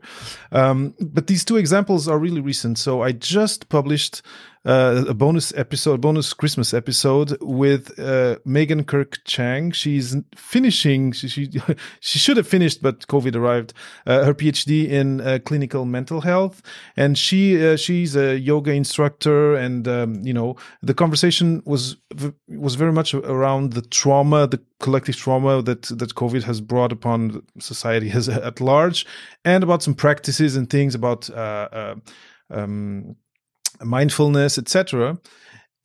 Um, but these two examples are really recent. So I just published uh, a bonus episode, bonus Christmas episode with uh, Megan Kirk Chang. She's finishing. She she, [laughs] she should have finished, but COVID arrived. Uh, her PhD in uh, clinical mental health, and she uh, she's a yoga instructor. And um, you know, the conversation was was very much around the trauma, the collective trauma that that COVID has brought upon society as at large, and about some practices and things about. Uh, um, mindfulness, etc.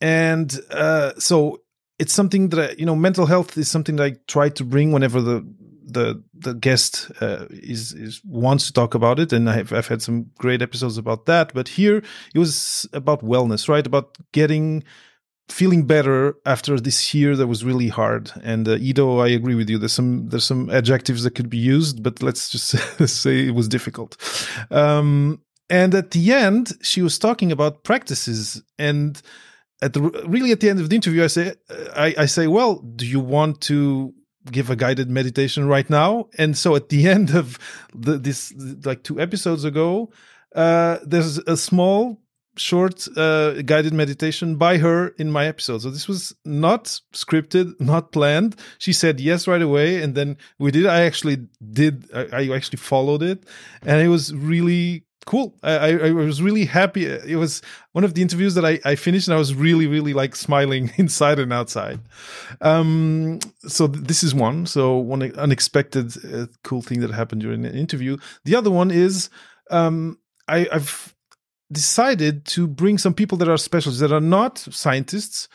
And uh, so it's something that I, you know, mental health is something that I try to bring whenever the the the guest uh, is is wants to talk about it, and I've I've had some great episodes about that. But here it was about wellness, right? About getting feeling better after this year that was really hard. And uh, Ido, I agree with you. There's some there's some adjectives that could be used, but let's just [laughs] say it was difficult. Um, and at the end, she was talking about practices. And at the really at the end of the interview, I say, I, I say, well, do you want to give a guided meditation right now? And so at the [laughs] end of the, this, like two episodes ago, uh, there's a small short uh, guided meditation by her in my episode. So this was not scripted, [laughs] not planned. She said yes right away, and then we did. I actually did. I, I actually followed it, and it was really cool. I, I was really happy. It was one of the interviews that I, I finished, and I was really, really like smiling [laughs] inside and outside. Um, so th- this is one. So one unexpected uh, cool thing that happened during an interview. The other one is um, I, I've decided to bring some people that are specialists that are not scientists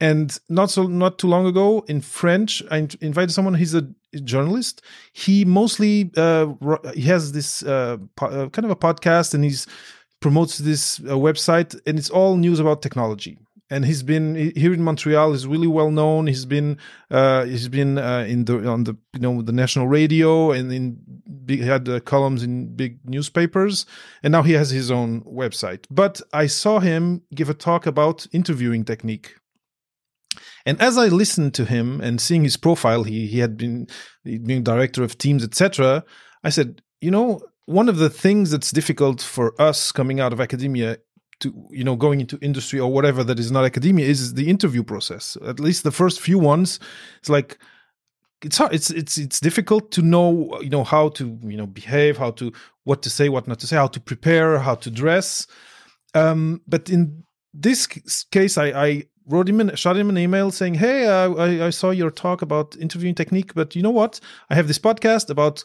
And not so not too long ago in French, I invited someone. He's a journalist. He mostly uh, he has this uh, po- uh, kind of a podcast, and he's promotes this uh, website, and it's all news about technology and he's been here in Montreal. He's really well known. He's been uh, he's been uh, in the on the you know the national radio and in big, had uh, columns in big newspapers, and now he has his own website. But I saw him give a talk about interviewing technique. And as I listened to him and seeing his profile, he he had been being director of teams, etc. I said, you know, one of the things that's difficult for us coming out of academia to you know going into industry or whatever that is not academia is the interview process at least the first few ones it's like it's hard it's it's it's difficult to know you know how to you know behave how to what to say what not to say how to prepare how to dress um but in this case i i wrote him shot him an email saying hey uh, I, I saw your talk about interviewing technique but you know what? I have this podcast about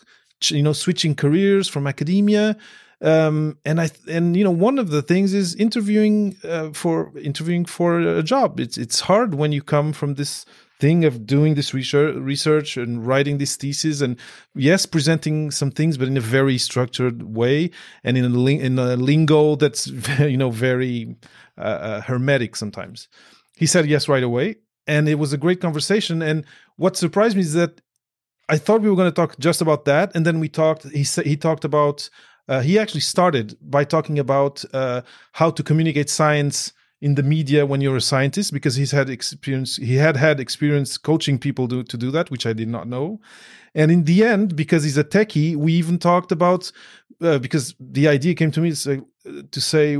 you know switching careers from academia. Um, and I and you know one of the things is interviewing uh, for interviewing for a job. It's it's hard when you come from this thing of doing this research research and writing this thesis and yes presenting some things but in a very structured way and in a, in a lingo that's [laughs] you know very uh, uh, hermetic sometimes he said yes right away and it was a great conversation. And what surprised me is that i thought we were going to talk just about that and then we talked he said he talked about uh, he actually started by talking about uh, how to communicate science in the media when you're a scientist because he's had experience he had had experience coaching people to, to do that which i did not know. And in the end because he's a techie we even talked about uh, because the idea came to me to say, to say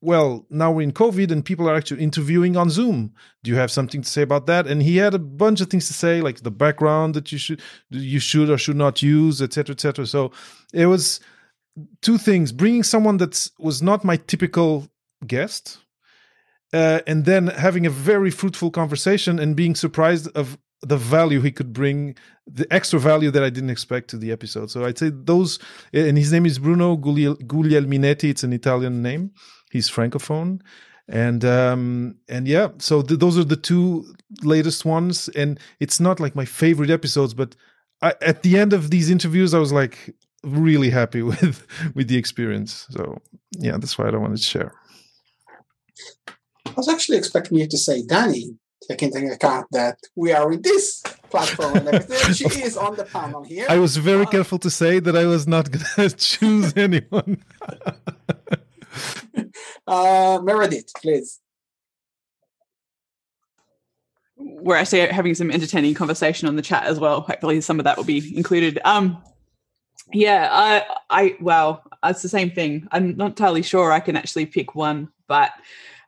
well now we're in covid and people are actually interviewing on zoom. Do you have something to say about that? And he had a bunch of things to say like the background that you should you should or should not use etc etc so it was two things bringing someone that was not my typical guest uh, and then having a very fruitful conversation and being surprised of the value he could bring the extra value that i didn't expect to the episode. So i'd say those and his name is bruno guglielminetti it's an italian name he's francophone and um and yeah so th- those are the two latest ones and it's not like my favorite episodes but I, at the end of these interviews i was like really happy [laughs] with with the experience. So yeah, that's why I wanted to share. I was actually expecting you to say Danny, taking into account that we are in this platform and everything. She [laughs] is on the panel here. I was very uh, careful to say that I was not going [laughs] to choose anyone. [laughs] uh, Meredith, please. We're actually having some entertaining conversation on the chat as well. Hopefully, some of that will be included. Um, yeah, I, I, well, it's the same thing. I'm not entirely sure I can actually pick one, but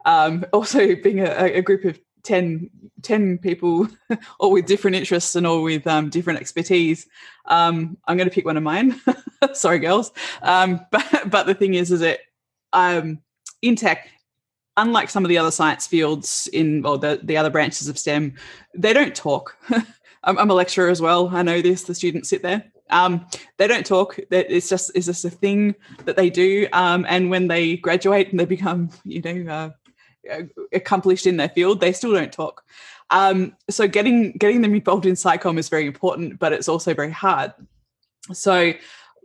um, [laughs] also being a, a group of 10, 10 people, [laughs] all with different interests and all with um, different expertise, um, I'm going to pick one of mine. Sorry, girls. Um, but, but the thing is, is that um, in tech, unlike some of the other science fields in or the, the other branches of STEM, they don't talk. [laughs] I'm, I'm a lecturer as well. I know this. The students sit there. Um, they don't talk. It's just it's just a thing that they do. Um, and when they graduate and they become, you know, uh, accomplished in their field, they still don't talk. Um, so getting getting them involved in SciComm is very important, but it's also very hard. So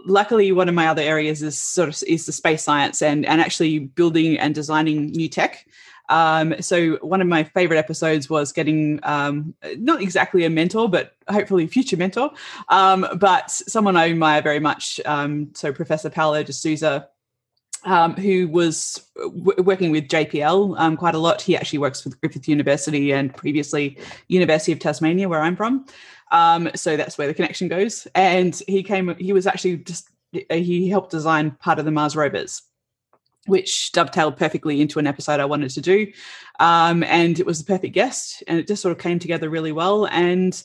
luckily one of my other areas is sort of is the space science and and actually building and designing new tech um, so one of my favorite episodes was getting um, not exactly a mentor, but hopefully future mentor, um, but someone I admire very much. Um, so Professor Paulo de Souza, um, who was w- working with JPL um, quite a lot. He actually works with Griffith University and previously University of Tasmania, where I'm from. Um, so that's where the connection goes. And he came. He was actually just he helped design part of the Mars rovers which dovetailed perfectly into an episode I wanted to do. Um, and it was the perfect guest, and it just sort of came together really well. And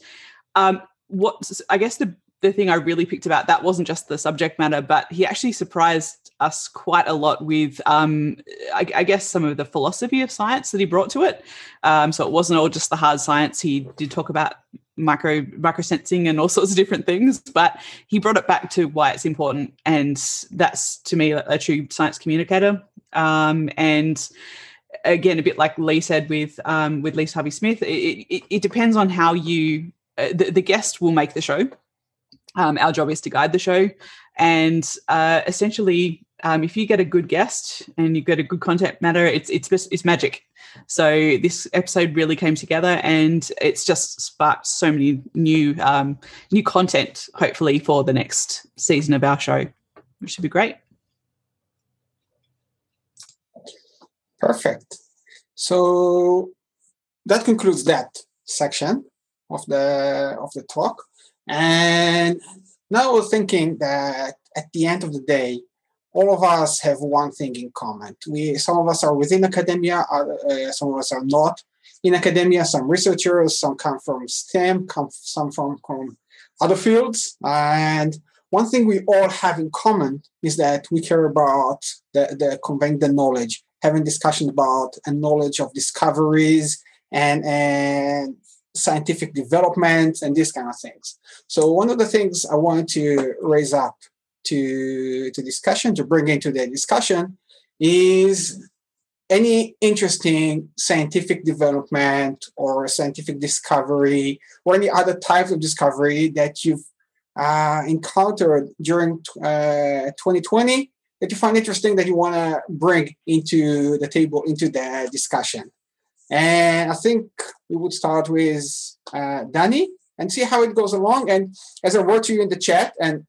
um, what I guess the the thing I really picked about that wasn't just the subject matter, but he actually surprised us quite a lot with, um, I, I, guess, some of the philosophy of science that he brought to it. Um, so it wasn't all just the hard science. He did talk about micro micro sensing and all [laughs] sorts of different things, but he brought it back to why it's important, and that's to me a, true science communicator. Um, and again, a bit like Lee said with um, with Lisa Harvey Smith, it, it, it depends on how you uh, the, the guest will make the show. Um, our job is to guide the show, and uh, essentially, um, if you get a good guest and you get a good content matter, it's it's it's magic. So this episode really came together, and it's just sparked so many new um, new content. Hopefully, for the next season of our show, which should be great. Perfect. So that concludes that section of the of the talk. And now we're thinking that at the end of the day, all of us have one thing in common. We some of us are within academia, uh, some of us are not in academia. Some researchers, some come from STEM, come some from, from other fields, and one thing we all have in common is that we care about the, the conveying the knowledge having discussion about a knowledge of discoveries and and scientific development and these kind of things. So one of the things I want to raise up to to discussion to bring into the discussion is any interesting scientific development or scientific discovery or any other type of discovery that you've uh, encountered during uh, 2020 that you find interesting that you want to bring into the table, into the discussion. And I think we would start with uh, Danny and see how it goes along. And as I wrote to you in the chat, and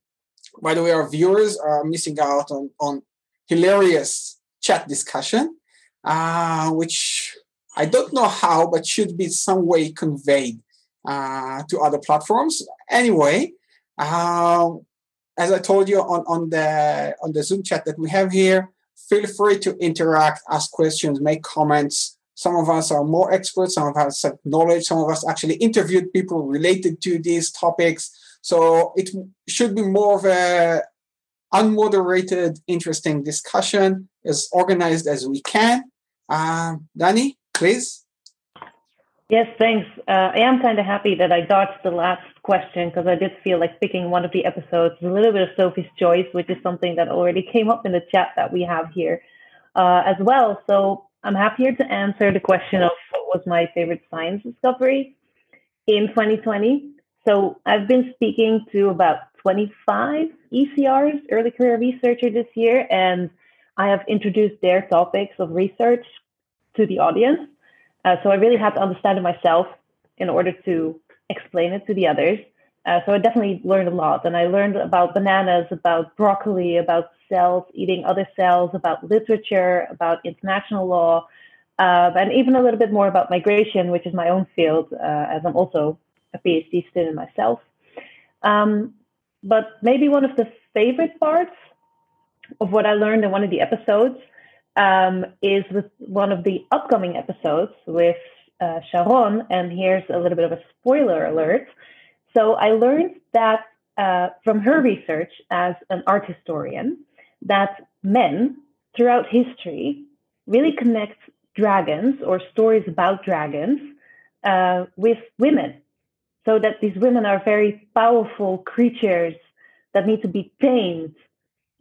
by the way, our viewers are missing out on, on hilarious chat discussion, uh, which I don't know how, but should be some way conveyed uh, to other platforms. Anyway, uh, as I told you on, on the on the Zoom chat that we have here, feel free to interact, ask questions, make comments. Some of us are more experts, some of us have knowledge, some of us actually interviewed people related to these topics. So it should be more of a unmoderated, interesting discussion, as organized as we can. Uh, Danny, please. Yes, thanks. Uh, I am kind of happy that I dodged the last question because I did feel like picking one of the episodes a little bit of Sophie's choice, which is something that already came up in the chat that we have here uh, as well. So I'm happier to answer the question of what was my favorite science discovery in 2020. So I've been speaking to about 25 ECRs, early career researchers this year, and I have introduced their topics of research to the audience. Uh, so I really had to understand it myself in order to explain it to the others. Uh, so I definitely learned a lot, and I learned about bananas, about broccoli, about cells eating other cells, about literature, about international law, uh, and even a little bit more about migration, which is my own field, uh, as I'm also a PhD student myself. Um, but maybe one of the favorite parts of what I learned in one of the episodes um, is with one of the upcoming episodes with uh, Sharon, and here's a little bit of a spoiler alert. So I learned that uh, from her research as an art historian that men throughout history really connect dragons or stories about dragons uh, with women. So that these women are very powerful creatures that need to be tamed,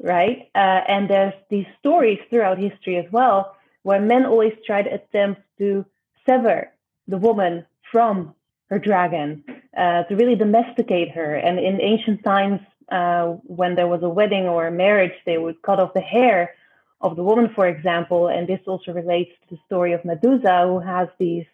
right? Uh, and there's these stories throughout history as well where men always try to attempt to sever the woman from her dragon, uh, to really domesticate her. And in ancient times, uh, when there was a wedding or a marriage, they would cut off the hair of the woman, for example. And this also relates to the story of Medusa, who has these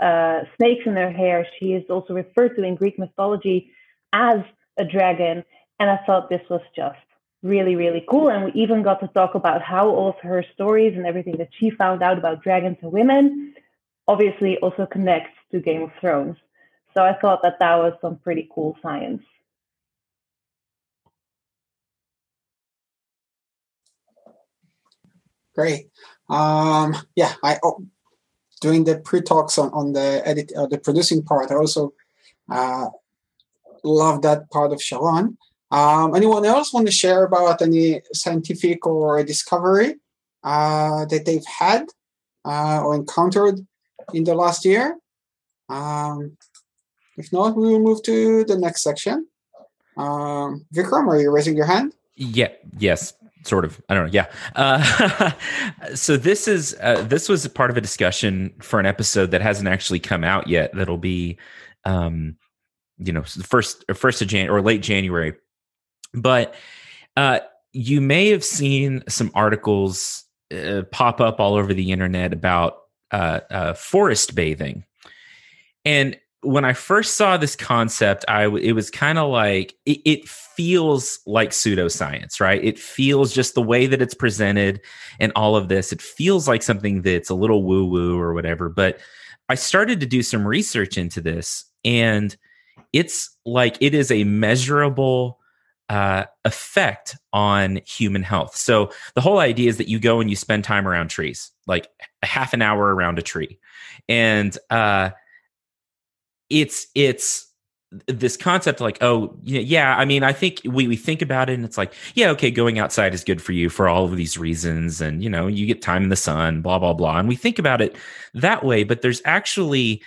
uh, snakes in her hair. She is also referred to in Greek mythology as a dragon. And I thought this was just really, really cool. And we even got to talk about how all of her stories and everything that she found out about dragons and women obviously also connects to Game of Thrones. So I thought that that was some pretty cool science. Great. Um, yeah, I oh, doing the pre-talks on, on the edit uh, the producing part. I also uh, love that part of Sharon. Um, anyone else want to share about any scientific or discovery uh, that they've had uh, or encountered in the last year? Um, if not, we will move to the next section. Um, Vikram, are you raising your hand? Yeah. Yes. Sort of i don't know yeah. Uh, [laughs] so this is uh, this was part of a discussion for an episode that hasn't actually come out yet that'll be um you know first first of jan or late january. But uh you may have seen some articles uh, pop up all over the internet about uh, uh forest bathing. And when I first saw this concept, I it was kind of like it, it, feels like pseudoscience, right? It feels just the way that it's presented and all of this. It feels like something that's a little woo woo or whatever. But I started to do some research into this, and it's like it is a measurable uh, effect on human health. So the whole idea is that you go and you spend time around trees, like a half an hour around a tree, and uh, it's it's this concept like oh yeah i mean i think we, we think about it and it's like yeah okay going outside is good for you for all of these reasons and you know you get time in the sun blah blah blah and we think about it that way but there's actually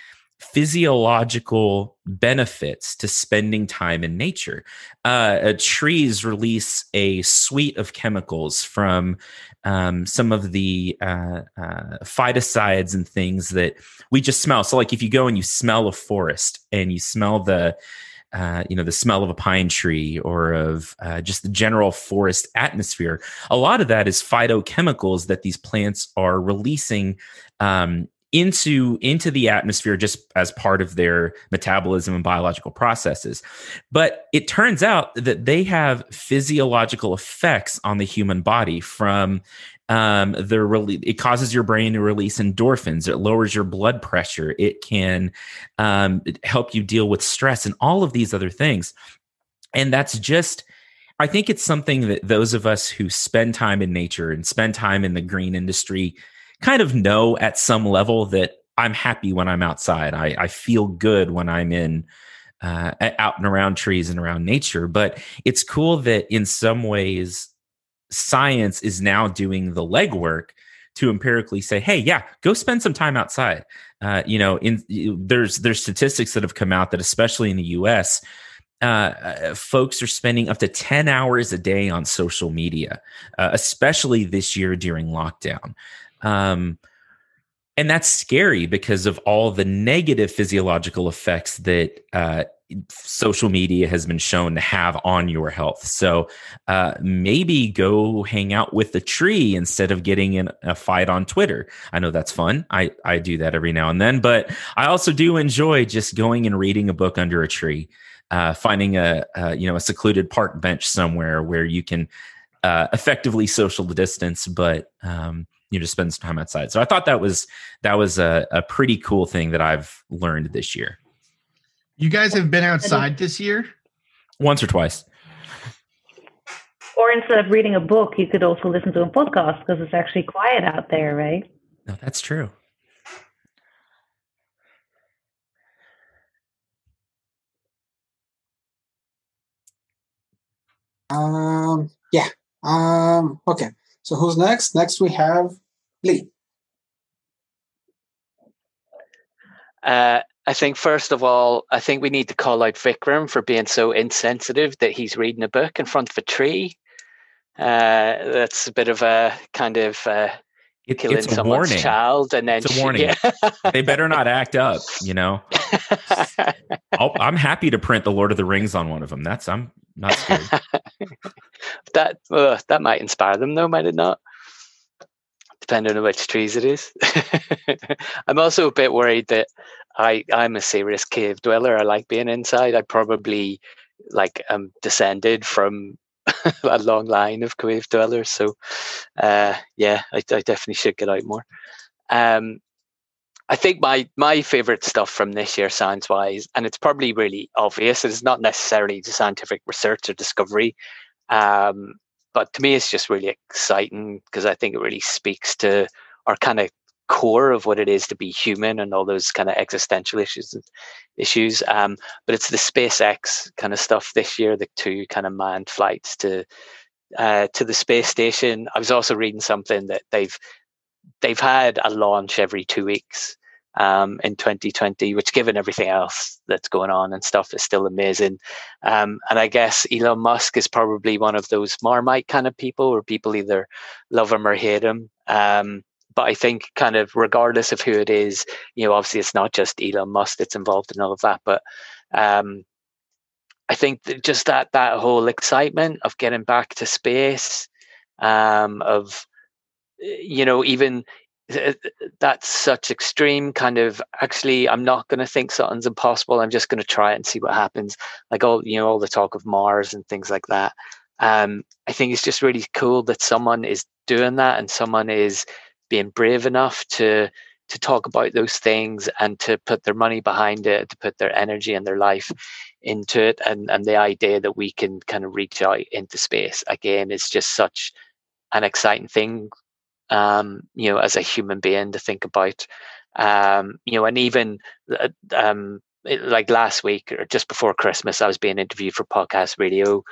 physiological benefits to spending time in nature. Uh, trees release a suite of chemicals from um, some of the uh, uh, phytoncides and things that we just smell. So, like if you go and you smell a forest and you smell the uh, you know the smell of a pine tree or of uh, just the general forest atmosphere a lot of that is phytochemicals that these plants are releasing um, into into the atmosphere just as part of their metabolism and biological processes. But it turns out that they have physiological effects on the human body from um the rele- it causes your brain to release endorphins. It lowers your blood pressure. It can um, help you deal with stress and all of these other things. And that's just i think it's something that those of us who spend time in nature and spend time in the green industry kind of know at some level that I'm happy when I'm outside. I, I feel good when I'm in uh, out and around trees and around nature. But it's cool that in some ways, science is now doing the legwork to empirically say, "Hey, yeah, go spend some time outside." Uh, you know, in there's there's statistics that have come out that especially in the U.S. Uh, uh, folks are spending up to 10 hours a day on social media, uh, especially this year during lockdown. Um, and that's scary because of all the negative physiological effects that uh, social media has been shown to have on your health. So uh, maybe go hang out with the tree instead of getting in a fight on Twitter. I know that's fun. I, I do that every now and then, but I also do enjoy just going and reading a book under a tree, uh, finding a, a, you know a secluded park bench somewhere where you can uh, effectively social distance, but um, you know, spend some time outside. So I thought that was that was a, a pretty cool thing that I've learned this year. You guys have been outside this year? Once or twice. Or instead of reading a book, you could also listen to a podcast because it's actually quiet out there, right? No, that's true. Um, yeah. Um, okay. So who's next? Next we have Lee. Uh, I think first of all, I think we need to call out Vikram for being so insensitive that he's reading a book in front of a tree. Uh, that's a bit of a kind of uh, it, killing it's a someone's warning. child, and then It's a warning. Yeah. [laughs] they better not act up. You know, [laughs] I'll, I'm happy to print the Lord of the Rings on one of them. That's I'm not scared. [laughs] that uh, that might inspire them, though, might it not? Depending on which trees it is. [laughs] I'm also a bit worried that I I'm a serious cave dweller. I like being inside. I probably like am descended from [laughs] a long line of cave dwellers. So uh, yeah, I, I definitely should get out more. Um, I think my my favorite stuff from this year, science wise, and it's probably really obvious. It is not necessarily the scientific research or discovery, um, but to me, it's just really exciting because I think it really speaks to our kind of core of what it is to be human and all those kind of existential issues issues um, but it's the SpaceX kind of stuff this year the two kind of manned flights to uh, to the space station I was also reading something that they've they've had a launch every two weeks um, in 2020, which, given everything else that's going on and stuff, is still amazing. Um, and I guess Elon Musk is probably one of those Marmite kind of people, where people either love him or hate him. Um, but I think, kind of, regardless of who it is, you know, obviously it's not just Elon Musk that's involved in all of that, but um, I think that just that that whole excitement of getting back to space, um, of you know, even that's such extreme kind of actually i'm not going to think something's impossible i'm just going to try it and see what happens. Like all you know all the talk of mars and things like that. Um i think it's just really cool that someone is doing that and someone is being brave enough to to talk about those things and to put their money behind it to put their energy and their life into it and and the idea that we can kind of reach out into space. Again is just such an exciting thing um, you know, as a human being to think about. Um, you know, and even uh, um, like last week or just before Christmas, I was being interviewed for podcast radio.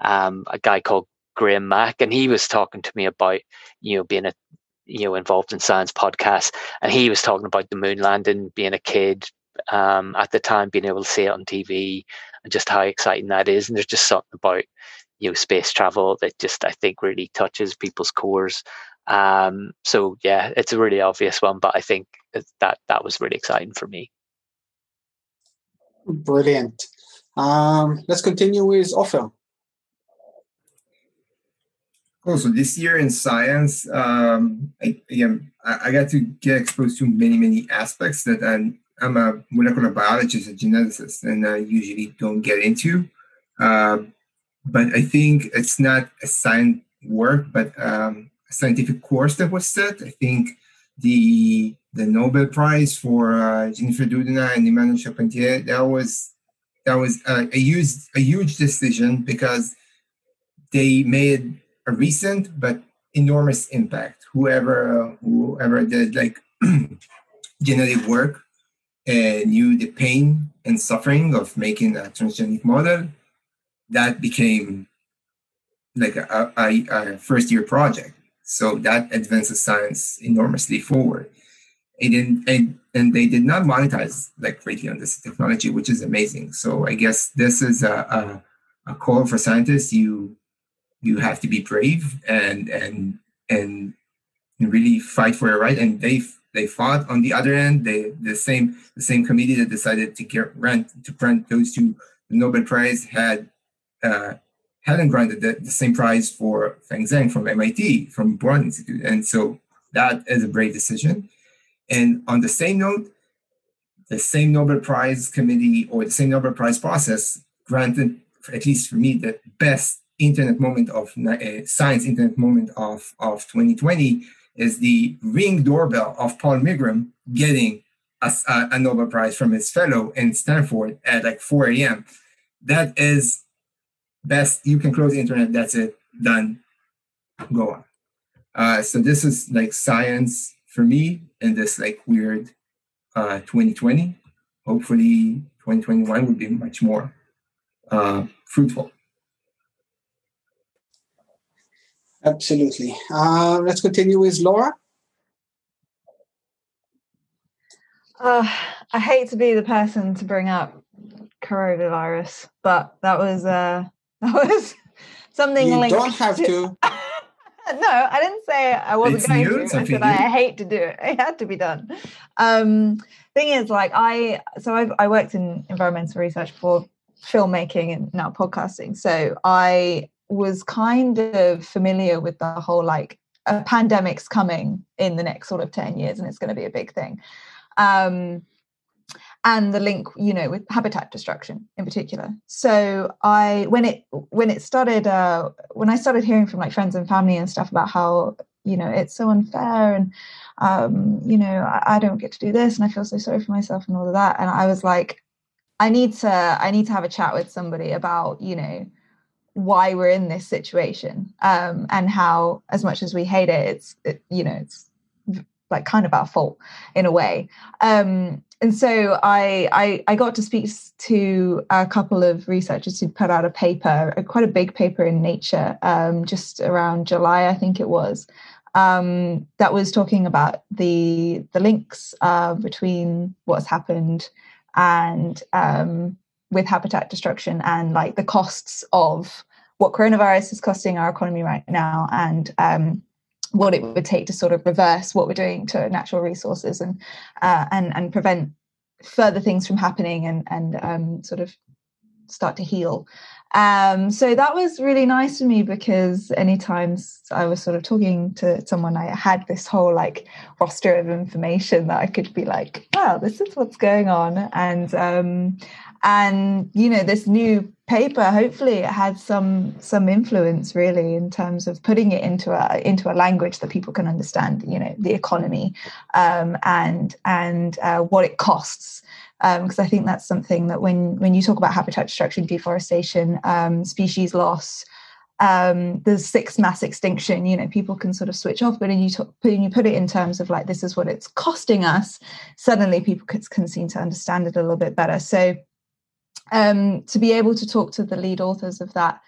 Um, a guy called Graham Mack, and he was talking to me about you know being a you know involved in science podcasts, and he was talking about the moon landing, being a kid um, at the time, being able to see it on TV, and just how exciting that is. And there's just something about you know space travel that just I think really touches people's cores. Um, so yeah, it's a really obvious one, but I think that that was really exciting for me. Brilliant. Um, let's continue with Ofer. Cool. So this year in science, um, I, again, I, I, got to get exposed to many, many aspects that I'm, I'm a molecular biologist, a geneticist, and I usually don't get into. Uh, but I think it's not a science work, but um, scientific course that was set. I think the the Nobel Prize for uh, Jennifer Doudna and Emmanuelle Charpentier that was that was a, a huge a huge decision because they made a recent but enormous impact. Whoever whoever did like [clears throat] genetic work and knew the pain and suffering of making a transgenic model, that became like a, a, a first year project. So that advances science enormously forward. And, and, and they did not monetize like greatly on this technology, which is amazing. So I guess this is a, a, a call for scientists. You you have to be brave and and and really fight for your right. And they they fought on the other end. They the same the same committee that decided to get grant to grant those two the Nobel Prize had uh, hadn't granted the, the same prize for Feng Zhang from MIT, from Broad Institute. And so that is a brave decision. And on the same note, the same Nobel Prize committee or the same Nobel Prize process granted, at least for me, the best internet moment of uh, science internet moment of, of 2020 is the ring doorbell of Paul Milgrom getting a, a Nobel Prize from his fellow in Stanford at like 4 a.m. That is best you can close the internet that's it done. Go on. Uh, so this is like science for me in this like weird uh, 2020 hopefully 2021 will be much more uh, fruitful. Absolutely. Uh, let's continue with laura. Uh, i hate to be the person to bring up coronavirus but that was uh [laughs] that was something like you linked don't have to. to. [laughs] no, I didn't say I wasn't it's going to. I said I hate to do it. [laughs] It had to be done. Um, thing is, like I, so I've, I worked in environmental research for filmmaking and now podcasting. So I was kind of familiar with the whole like a pandemic's coming in the next sort of 10 years and it's going to be a big thing. Um, and the link you know with habitat destruction in particular. So i when it when it started uh when i started hearing from like friends and family and stuff about how you know it's so unfair and um you know I, I don't get to do this and i feel so sorry for myself and all of that. And i was like i need to i need to have a chat with somebody about you know why we're in this situation um and how as much as we hate it it's it, you know it's like kind of our fault in a way. Um and so I, I, I got to speak to a couple of researchers who put out a paper, a, quite a big paper in Nature, um, just around July, I think it was, um, that was talking about the the links uh, between what's happened and um, with habitat destruction and like the costs of what coronavirus is costing our economy right now and um, what it would take to sort of reverse what we're doing to natural resources and uh, and and prevent further things from happening and and um, sort of start to heal. Um, so that was really nice for me because anytime I was sort of talking to someone, I had this whole like roster of information that I could be like, "Wow, this is what's going on," and um, and you know, this new paper hopefully it had some some influence really in terms of putting it into a into a language that people can understand. You know, the economy um, and and uh, what it costs because um, I think that's something that when when you talk about habitat destruction, deforestation, um, species loss, um, the sixth mass extinction, you know, people can sort of switch off. But when you talk, when you put it in terms of like this is what it's costing us, suddenly people can, can seem to understand it a little bit better. So um, to be able to talk to the lead authors of that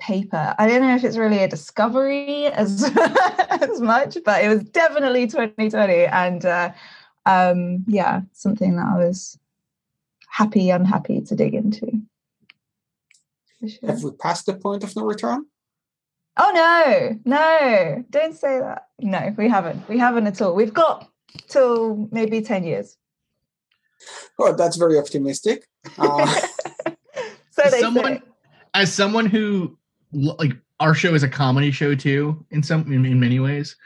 paper. I don't know if it's really a discovery as [laughs] as much, but it was definitely 2020, and uh, um, yeah, something that I was happy, unhappy to dig into. Sure. Have we passed the point of no return? Oh no, no, don't say that. No, we haven't. We haven't at all. We've got till maybe 10 years. Oh, that's very optimistic. Uh, [laughs] so as someone, say. as someone who like our show is a comedy show too, in some in, in many ways.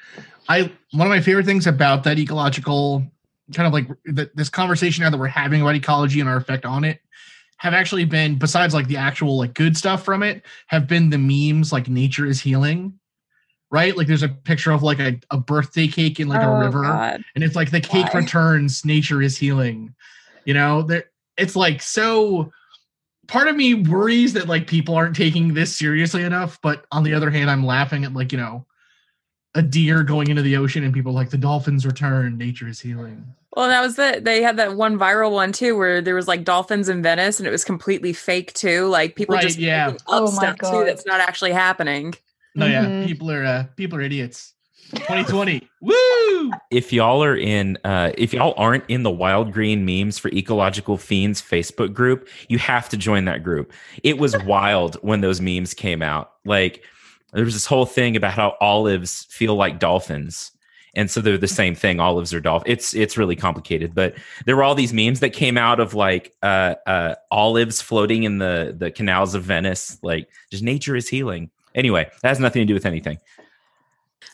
I one of my favorite things about that ecological kind of like the, this conversation now that we're having about ecology and our effect on it have actually been besides like the actual like good stuff from it have been the memes like nature is healing right like there's a picture of like a, a birthday cake in like oh, a river God. and it's like the cake Why? returns nature is healing you know there it's like so part of me worries that like people aren't taking this seriously enough but on the other hand i'm laughing at like you know a deer going into the ocean and people like the dolphins return. Nature is healing. Well that was the they had that one viral one too where there was like dolphins in venice and it was completely fake too like people right, just yeah. up oh stuff too that's not actually happening. No mm-hmm. yeah people are uh, people are idiots 2020 [laughs] woo! If y'all are in uh if y'all aren't in the wild green memes for ecological fiends facebook group you have to join that group. It was [laughs] wild when those memes came out. Like there was this whole thing about how olives feel like dolphins. And so they're the same thing olives are dolphins it's it's really complicated but there were all these memes that came out of like uh, uh, olives floating in the the canals of venice. Like just nature is healing. Anyway that has nothing to do with anything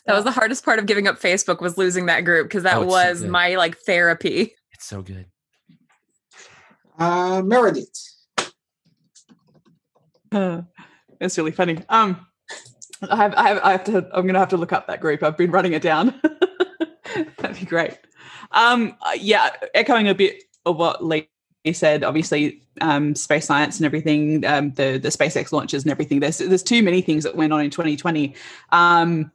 that was the hardest part of giving up facebook was losing that group because that oh, was so my like therapy it's so good uh meredith uh, it's really funny um I have, I have, I have to. I'm going to have to look up that group. I've been running it down. [laughs] That'd be great. Um, uh, yeah, echoing a bit of what Lee said. Obviously, um, space science and everything, um, the the SpaceX launches and everything. There's there's too many things that went on in 2020. Um,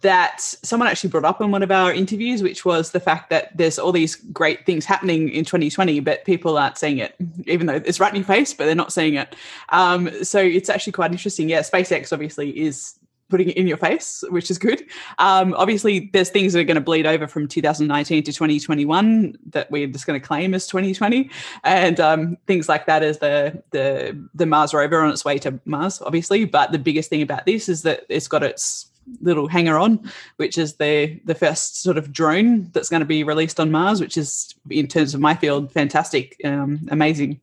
that someone actually brought up in one of our interviews, which was the fact that there's all these great things happening in 2020, but people aren't seeing it, even though it's right in your face, but they're not seeing it. Um, so it's actually quite interesting. Yeah, SpaceX obviously is putting it in your face, which is good. Um, obviously, there's things that are going to bleed over from 2019 to 2021 that we're just going to claim as 2020, and um, things like that as the the the Mars rover on its way to Mars, obviously. But the biggest thing about this is that it's got its little hanger on, which is the the first sort of drone that's going to be released on Mars, which is in terms of my field, fantastic, um, amazing,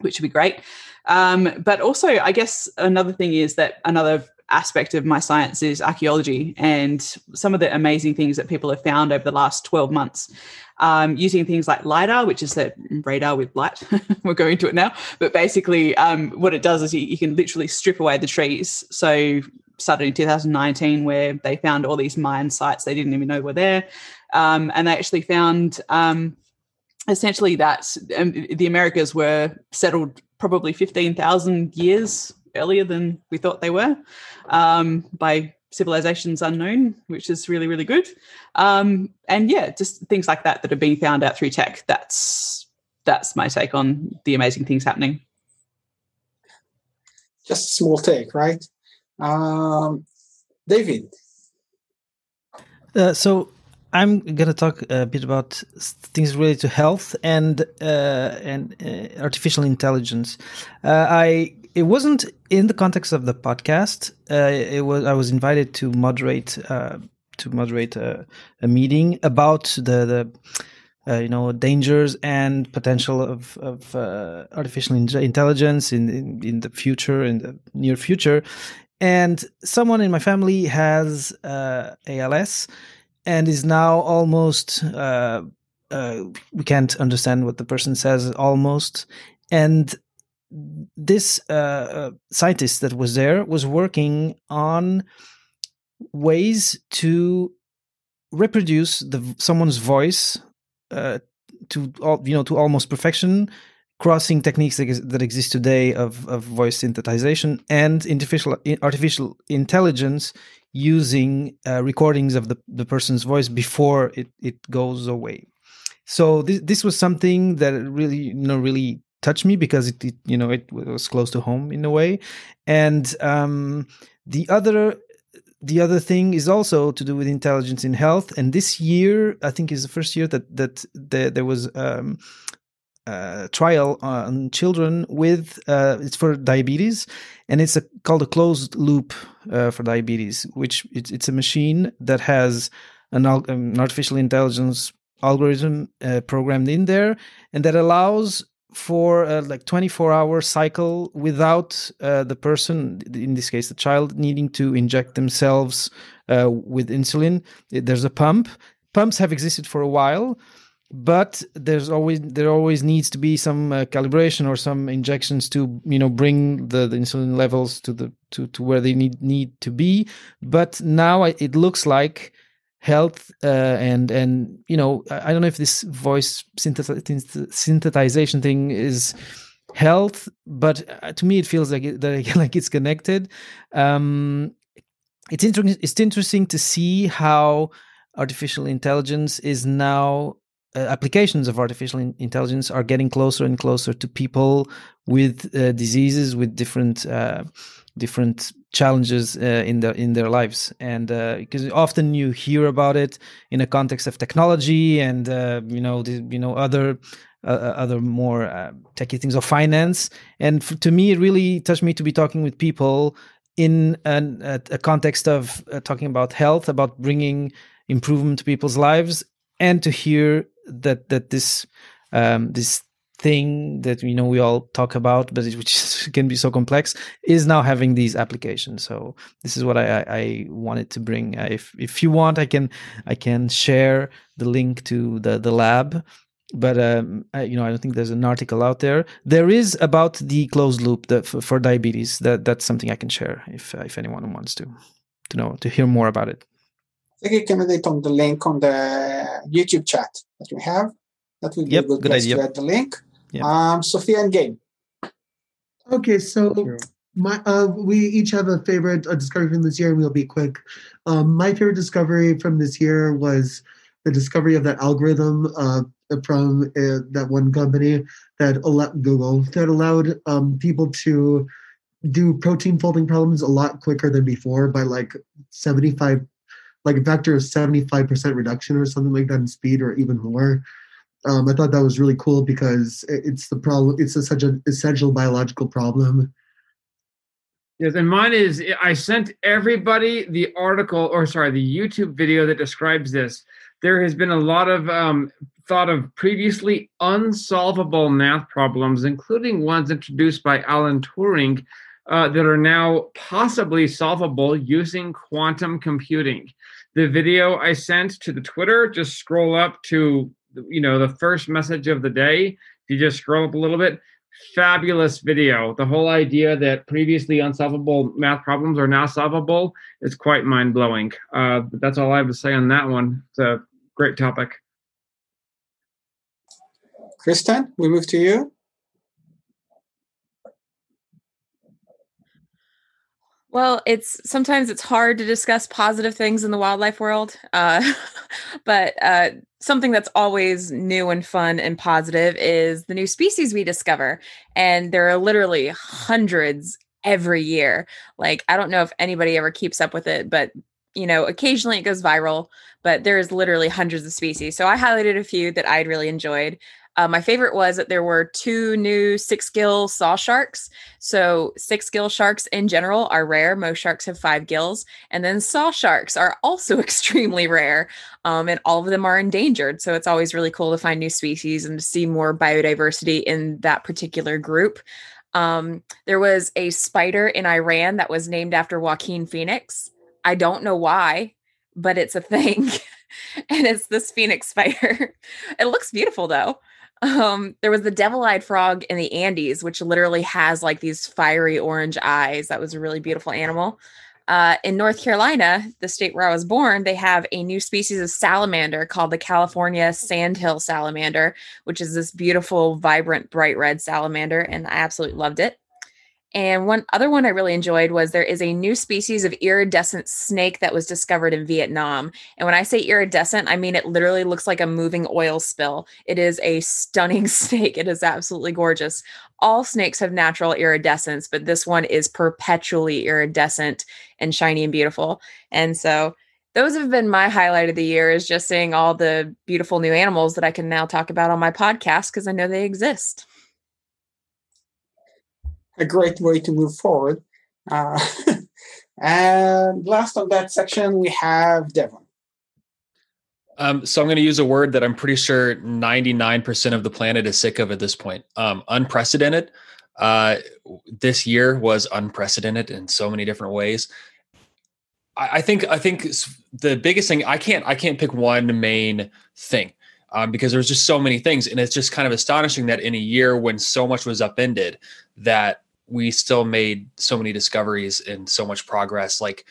which would be great. Um, but also, I guess another thing is that another aspect of my science is archaeology and some of the amazing things that people have found over the last 12 months um, using things like lidar which is that radar with light. [laughs] We're going to it now. But basically um, what it does is you, you, can literally strip away the trees. So started in 2019 where they found all these Mayan sites they didn't even know were there. Um, and they actually found um, essentially that um, the Americas were settled probably 15,000 years earlier than we thought they were um, by civilizations unknown, which is really, really good. Um, and yeah, just things like that that are being found out through tech. That's that's my take on the amazing things happening. Just a small take, right? Um, David. Uh, so I'm going to talk a bit about things related to health and uh, and uh, artificial intelligence. Uh, I it wasn't in the context of the podcast. Uh, it was I was invited to moderate uh, to moderate a, a, meeting about the the uh, you know dangers and potential of of artificial intelligence in, in in the future in the near future. And someone in my family has ALS and is now almost uh, uh, we can't understand what the person says almost. And this uh, uh, scientist that was there was working on ways to reproduce the someone's voice uh, to you know to almost perfection crossing techniques that exist today of, of voice synthesization and artificial artificial intelligence using uh, recordings of the, the person's voice before it, it goes away. So this this was something that really you know really touched me because it, it you know it was close to home in a way, and um, the other the other thing is also to do with intelligence in health. And this year, I think, is the first year that that there, there was um, uh, trial on children with uh, it's for diabetes and it's a, called a closed loop uh, for diabetes which it's, it's a machine that has an, an artificial intelligence algorithm uh, programmed in there and that allows for a like 24 hour cycle without uh, the person in this case the child needing to inject themselves uh, with insulin. There's a pump. Pumps have existed for a while but there's always there always needs to be some uh, calibration or some injections to you know bring the, the, insulin levels to the to, to where they need need to be. But now it looks like health uh, and and you know I don't know if this voice synthesization thing is health but uh, to me it feels like it, [laughs] like it's connected. Um, it's interesting it's interesting to see how artificial intelligence is now uh, applications of artificial in- intelligence are getting closer and closer to people with uh, diseases with different uh, different challenges uh, in their in their lives. And because uh, often you hear about it in a context of technology and you know the, you know other other more techy things of finance. And to me it really touched me to be talking with people in an, a, a context of talking about health about bringing improvement to people's lives and to hear that that this um, this thing that you know we all talk about, but it, [laughs] which can be so complex, is now having these applications. So this is what I, I, wanted to bring. Uh, if if you want, I can I can share the link to the the lab. But um, I, you know, I don't think there's an article out there. There is about the closed loop that for, for diabetes. That that's something I can share if if anyone wants to to know to hear more about it. I think you can on the link on the YouTube chat that we have. That would be yep, a good, good place idea. to add the link. Yep. Um, Sophia and Gabe. Okay, so my uh, we each have a favorite uh, discovery from this year, and we'll be quick. Um, my favorite discovery from this year was the discovery of that algorithm uh, from uh, that one company that allowed Google that allowed um, people to do protein folding problems a lot quicker than before by like 75 like a factor of 75% reduction or something like that in speed or even more. Um, I thought that was really cool because it's the problem. It's a, such an essential biological problem. Yes, and mine is I sent everybody the article, or sorry, the YouTube video that describes this. There has been a lot of um, thought of previously unsolvable math problems, including ones introduced by Alan Turing, uh, that are now possibly solvable using quantum computing. The video I sent to the Twitter, just scroll up to you know the first message of the day. If you just scroll up a little bit, fabulous video. The whole idea that previously unsolvable math problems are now solvable is quite mind blowing. Uh, but that's all I have to say on that one. It's a great topic. Kristen, we move to you. Well, it's sometimes it's hard to discuss positive things in the wildlife world, uh, [laughs] but uh, something that's always new and fun and positive is the new species we discover, and there are literally hundreds every year. Like I don't know if anybody ever keeps up with it, but you know, occasionally it goes viral, but there's literally hundreds of species. So I highlighted a few that I'd really enjoyed. Uh, my favorite was that there were two new six gill saw sharks. So, six gill sharks in general are rare. Most sharks have five gills. And then saw sharks are also [laughs] extremely rare. Um, and all of them are endangered. So, it's always really cool to find new species and to see more biodiversity in that particular group. Um, there was a spider in Iran that was named after Joaquin Phoenix. I don't know why, but it's a thing. [laughs] and it's this phoenix spider. [laughs] it looks beautiful though. Um, there was the devil-eyed frog in the Andes, which literally has like these fiery orange eyes. That was a really beautiful animal. Uh, in North Carolina, the state where I was born, they have a new species of salamander called the Carolina sandhill salamander, which is this beautiful, vibrant, bright red salamander, and I absolutely loved it. And one other one I really enjoyed was there is a new species of iridescent snake that was discovered in Vietnam. And when I say iridescent, I mean it literally looks like a moving oil spill. It is a stunning [laughs] snake. It is absolutely gorgeous. All snakes have natural iridescence, but this one is perpetually iridescent and shiny and beautiful. And so those have been my highlight of the year is just seeing all the beautiful new animals that I can now talk about on my podcast because I know they exist a great way to move forward. Uh, [laughs] and last on that section, we have Devon. Um, so I'm going to use a word that I'm pretty sure 99% of the planet is sick of at this point. Um, unprecedented. Uh, this year was unprecedented in so many different ways. I, I think I think the biggest thing I can't I can't pick one main thing um, because there's just so many things, and it's just kind of astonishing that in a year when so much was upended, that we still made so many discoveries and so much progress. Like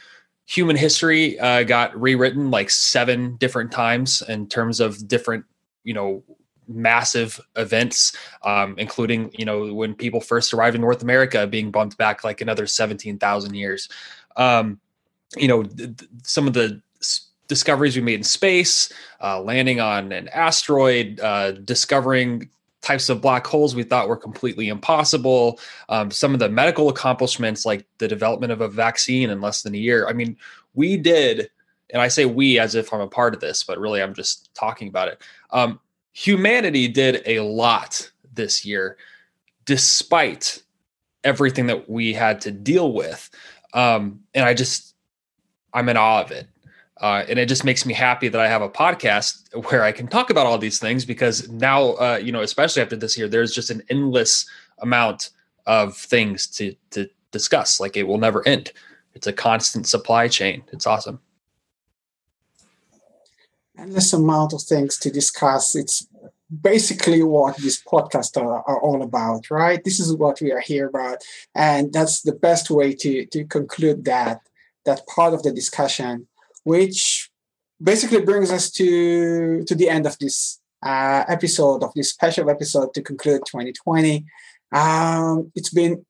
human history uh, got rewritten like seven different times in terms of different, you know, massive events, um, including you know when people first arrived in North America, being bumped back like another seventeen thousand years. Um, you know, th- th- some of the discoveries we made in space, uh, landing on an asteroid, uh, discovering types of black holes we thought were completely impossible. Um, some of the medical accomplishments, like the development of a vaccine in less than a year. I mean, we did, and I say we as if I'm a part of this, but really I'm just talking about it. Um, humanity did a lot this year, despite everything that we had to deal with. Um, and I just, I'm in awe of it. Uh, and it just makes me happy that I have a podcast where I can talk about all these things because now, uh, you know, especially after this year, there's just an endless amount of things to to discuss. Like it will never end. It's a constant supply chain. It's awesome. Endless amount of things to discuss. It's basically what these podcasts are, are, all about, right? This is what we are here about, and that's the best way to to conclude that that part of the discussion which basically brings us to to the end of this uh, episode of this special episode to conclude 2020. Um, it's been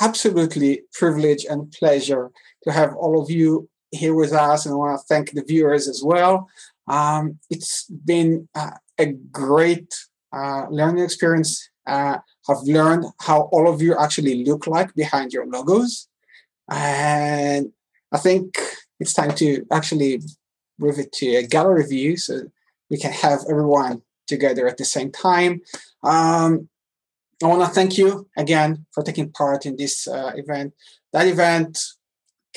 absolutely privilege and pleasure to have all of you here with us, and I want to thank the viewers as well. Um, it's been uh, a great uh, learning experience. Uh, I've learned how all of you actually look like behind your logos, and I think it's time to actually move it to a gallery view so we can have everyone together at the same time. Um, I want to thank you again for taking part in this uh, event. That event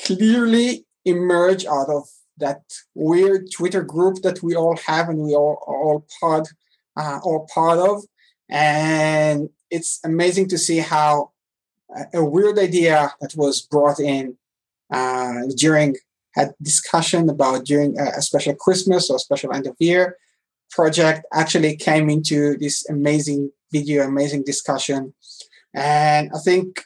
clearly emerged out of that weird Twitter group that we all have and we all all part uh, all part of, and it's amazing to see how a weird idea that was brought in uh, during had discussion about during a special Christmas or special end of year project actually came into this amazing video, amazing discussion. And I think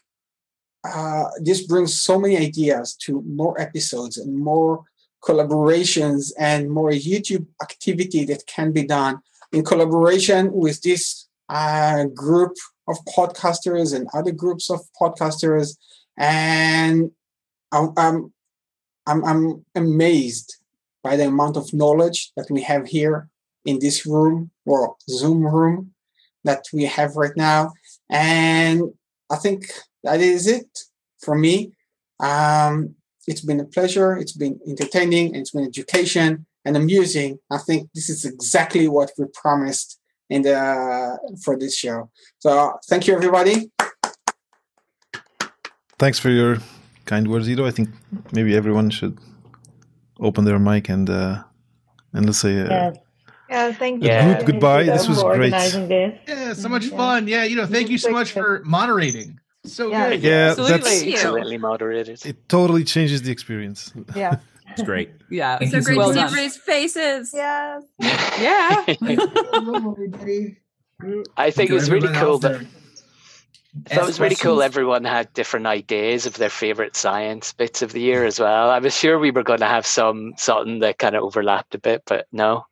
uh, this brings so many ideas to more episodes and more collaborations and more YouTube activity that can be done in collaboration with this uh, group of podcasters and other groups of podcasters. And I'm, I'm I'm, I'm amazed by the amount of knowledge that we have here in this room or Zoom room that we have right now. And I think that is it for me. Um, It's been a pleasure. It's been entertaining. It's been education and amusing. I think this is exactly what we promised in the for this show. So thank you, everybody. Thanks for your kind words, Ido. I think maybe everyone should open their mic and uh, and let's say uh, Yes. Yeah, thank a Yeah. group goodbye. This was great. this. Yeah, so much fun. Yeah, you know, thank you so much for moderating. So Yeah. good. Yeah, that's Excellently moderated. it. Totally changes the experience. Yeah. [laughs] It's great. Yeah. It's so great well to see done. everybody's faces. Yes. Yeah. [laughs] [laughs] I I think To it was really cool else that there, that ask was really cool. Everyone had different ideas of their favorite science bits of the year as well. I was sure we were going to have some something that kind of overlapped a bit, but no.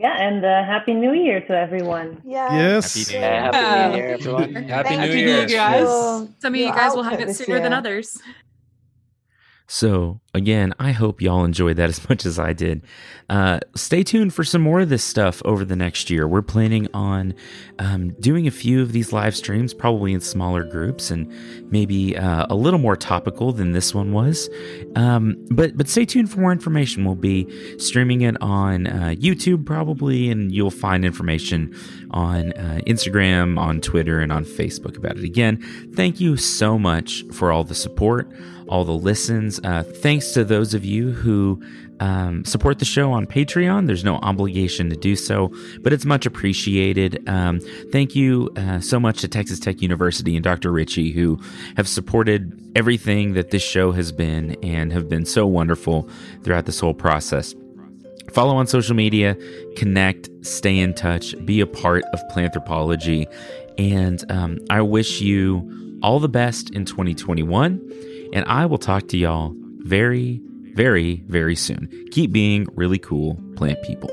Yeah, and uh, happy New Year to everyone. Yeah. Yes. Yeah, happy New Year, everyone. [laughs] Happy Thank New you, Year. guys. Some of you guys will have it this sooner than year. others. So, again, I hope y'all enjoyed that as [laughs] much as I did. Uh, stay tuned for some more of this stuff over the next year. We're planning on um, doing a few of these live streams, probably in smaller groups and maybe uh, a little more topical than this one was. Um, but but stay tuned for more information. We'll be streaming it on uh, YouTube probably, and you'll find information on uh, Instagram, on Twitter, and on Facebook about it. Again, thank you so much for all the support, all the listens. Uh, thanks to those of you who um, support the show on Patreon. There's no obligation to do so, but it's much appreciated. Um, thank you uh, so much to Texas Tech University and Dr. Ritchie, who have supported everything that this show has been and have been so wonderful throughout this whole process. Follow on social media, connect, stay in touch, be a part of Planthropology. And um, I wish you all the best in 2021. And I will talk to y'all very, very, very soon. Keep being really cool plant people.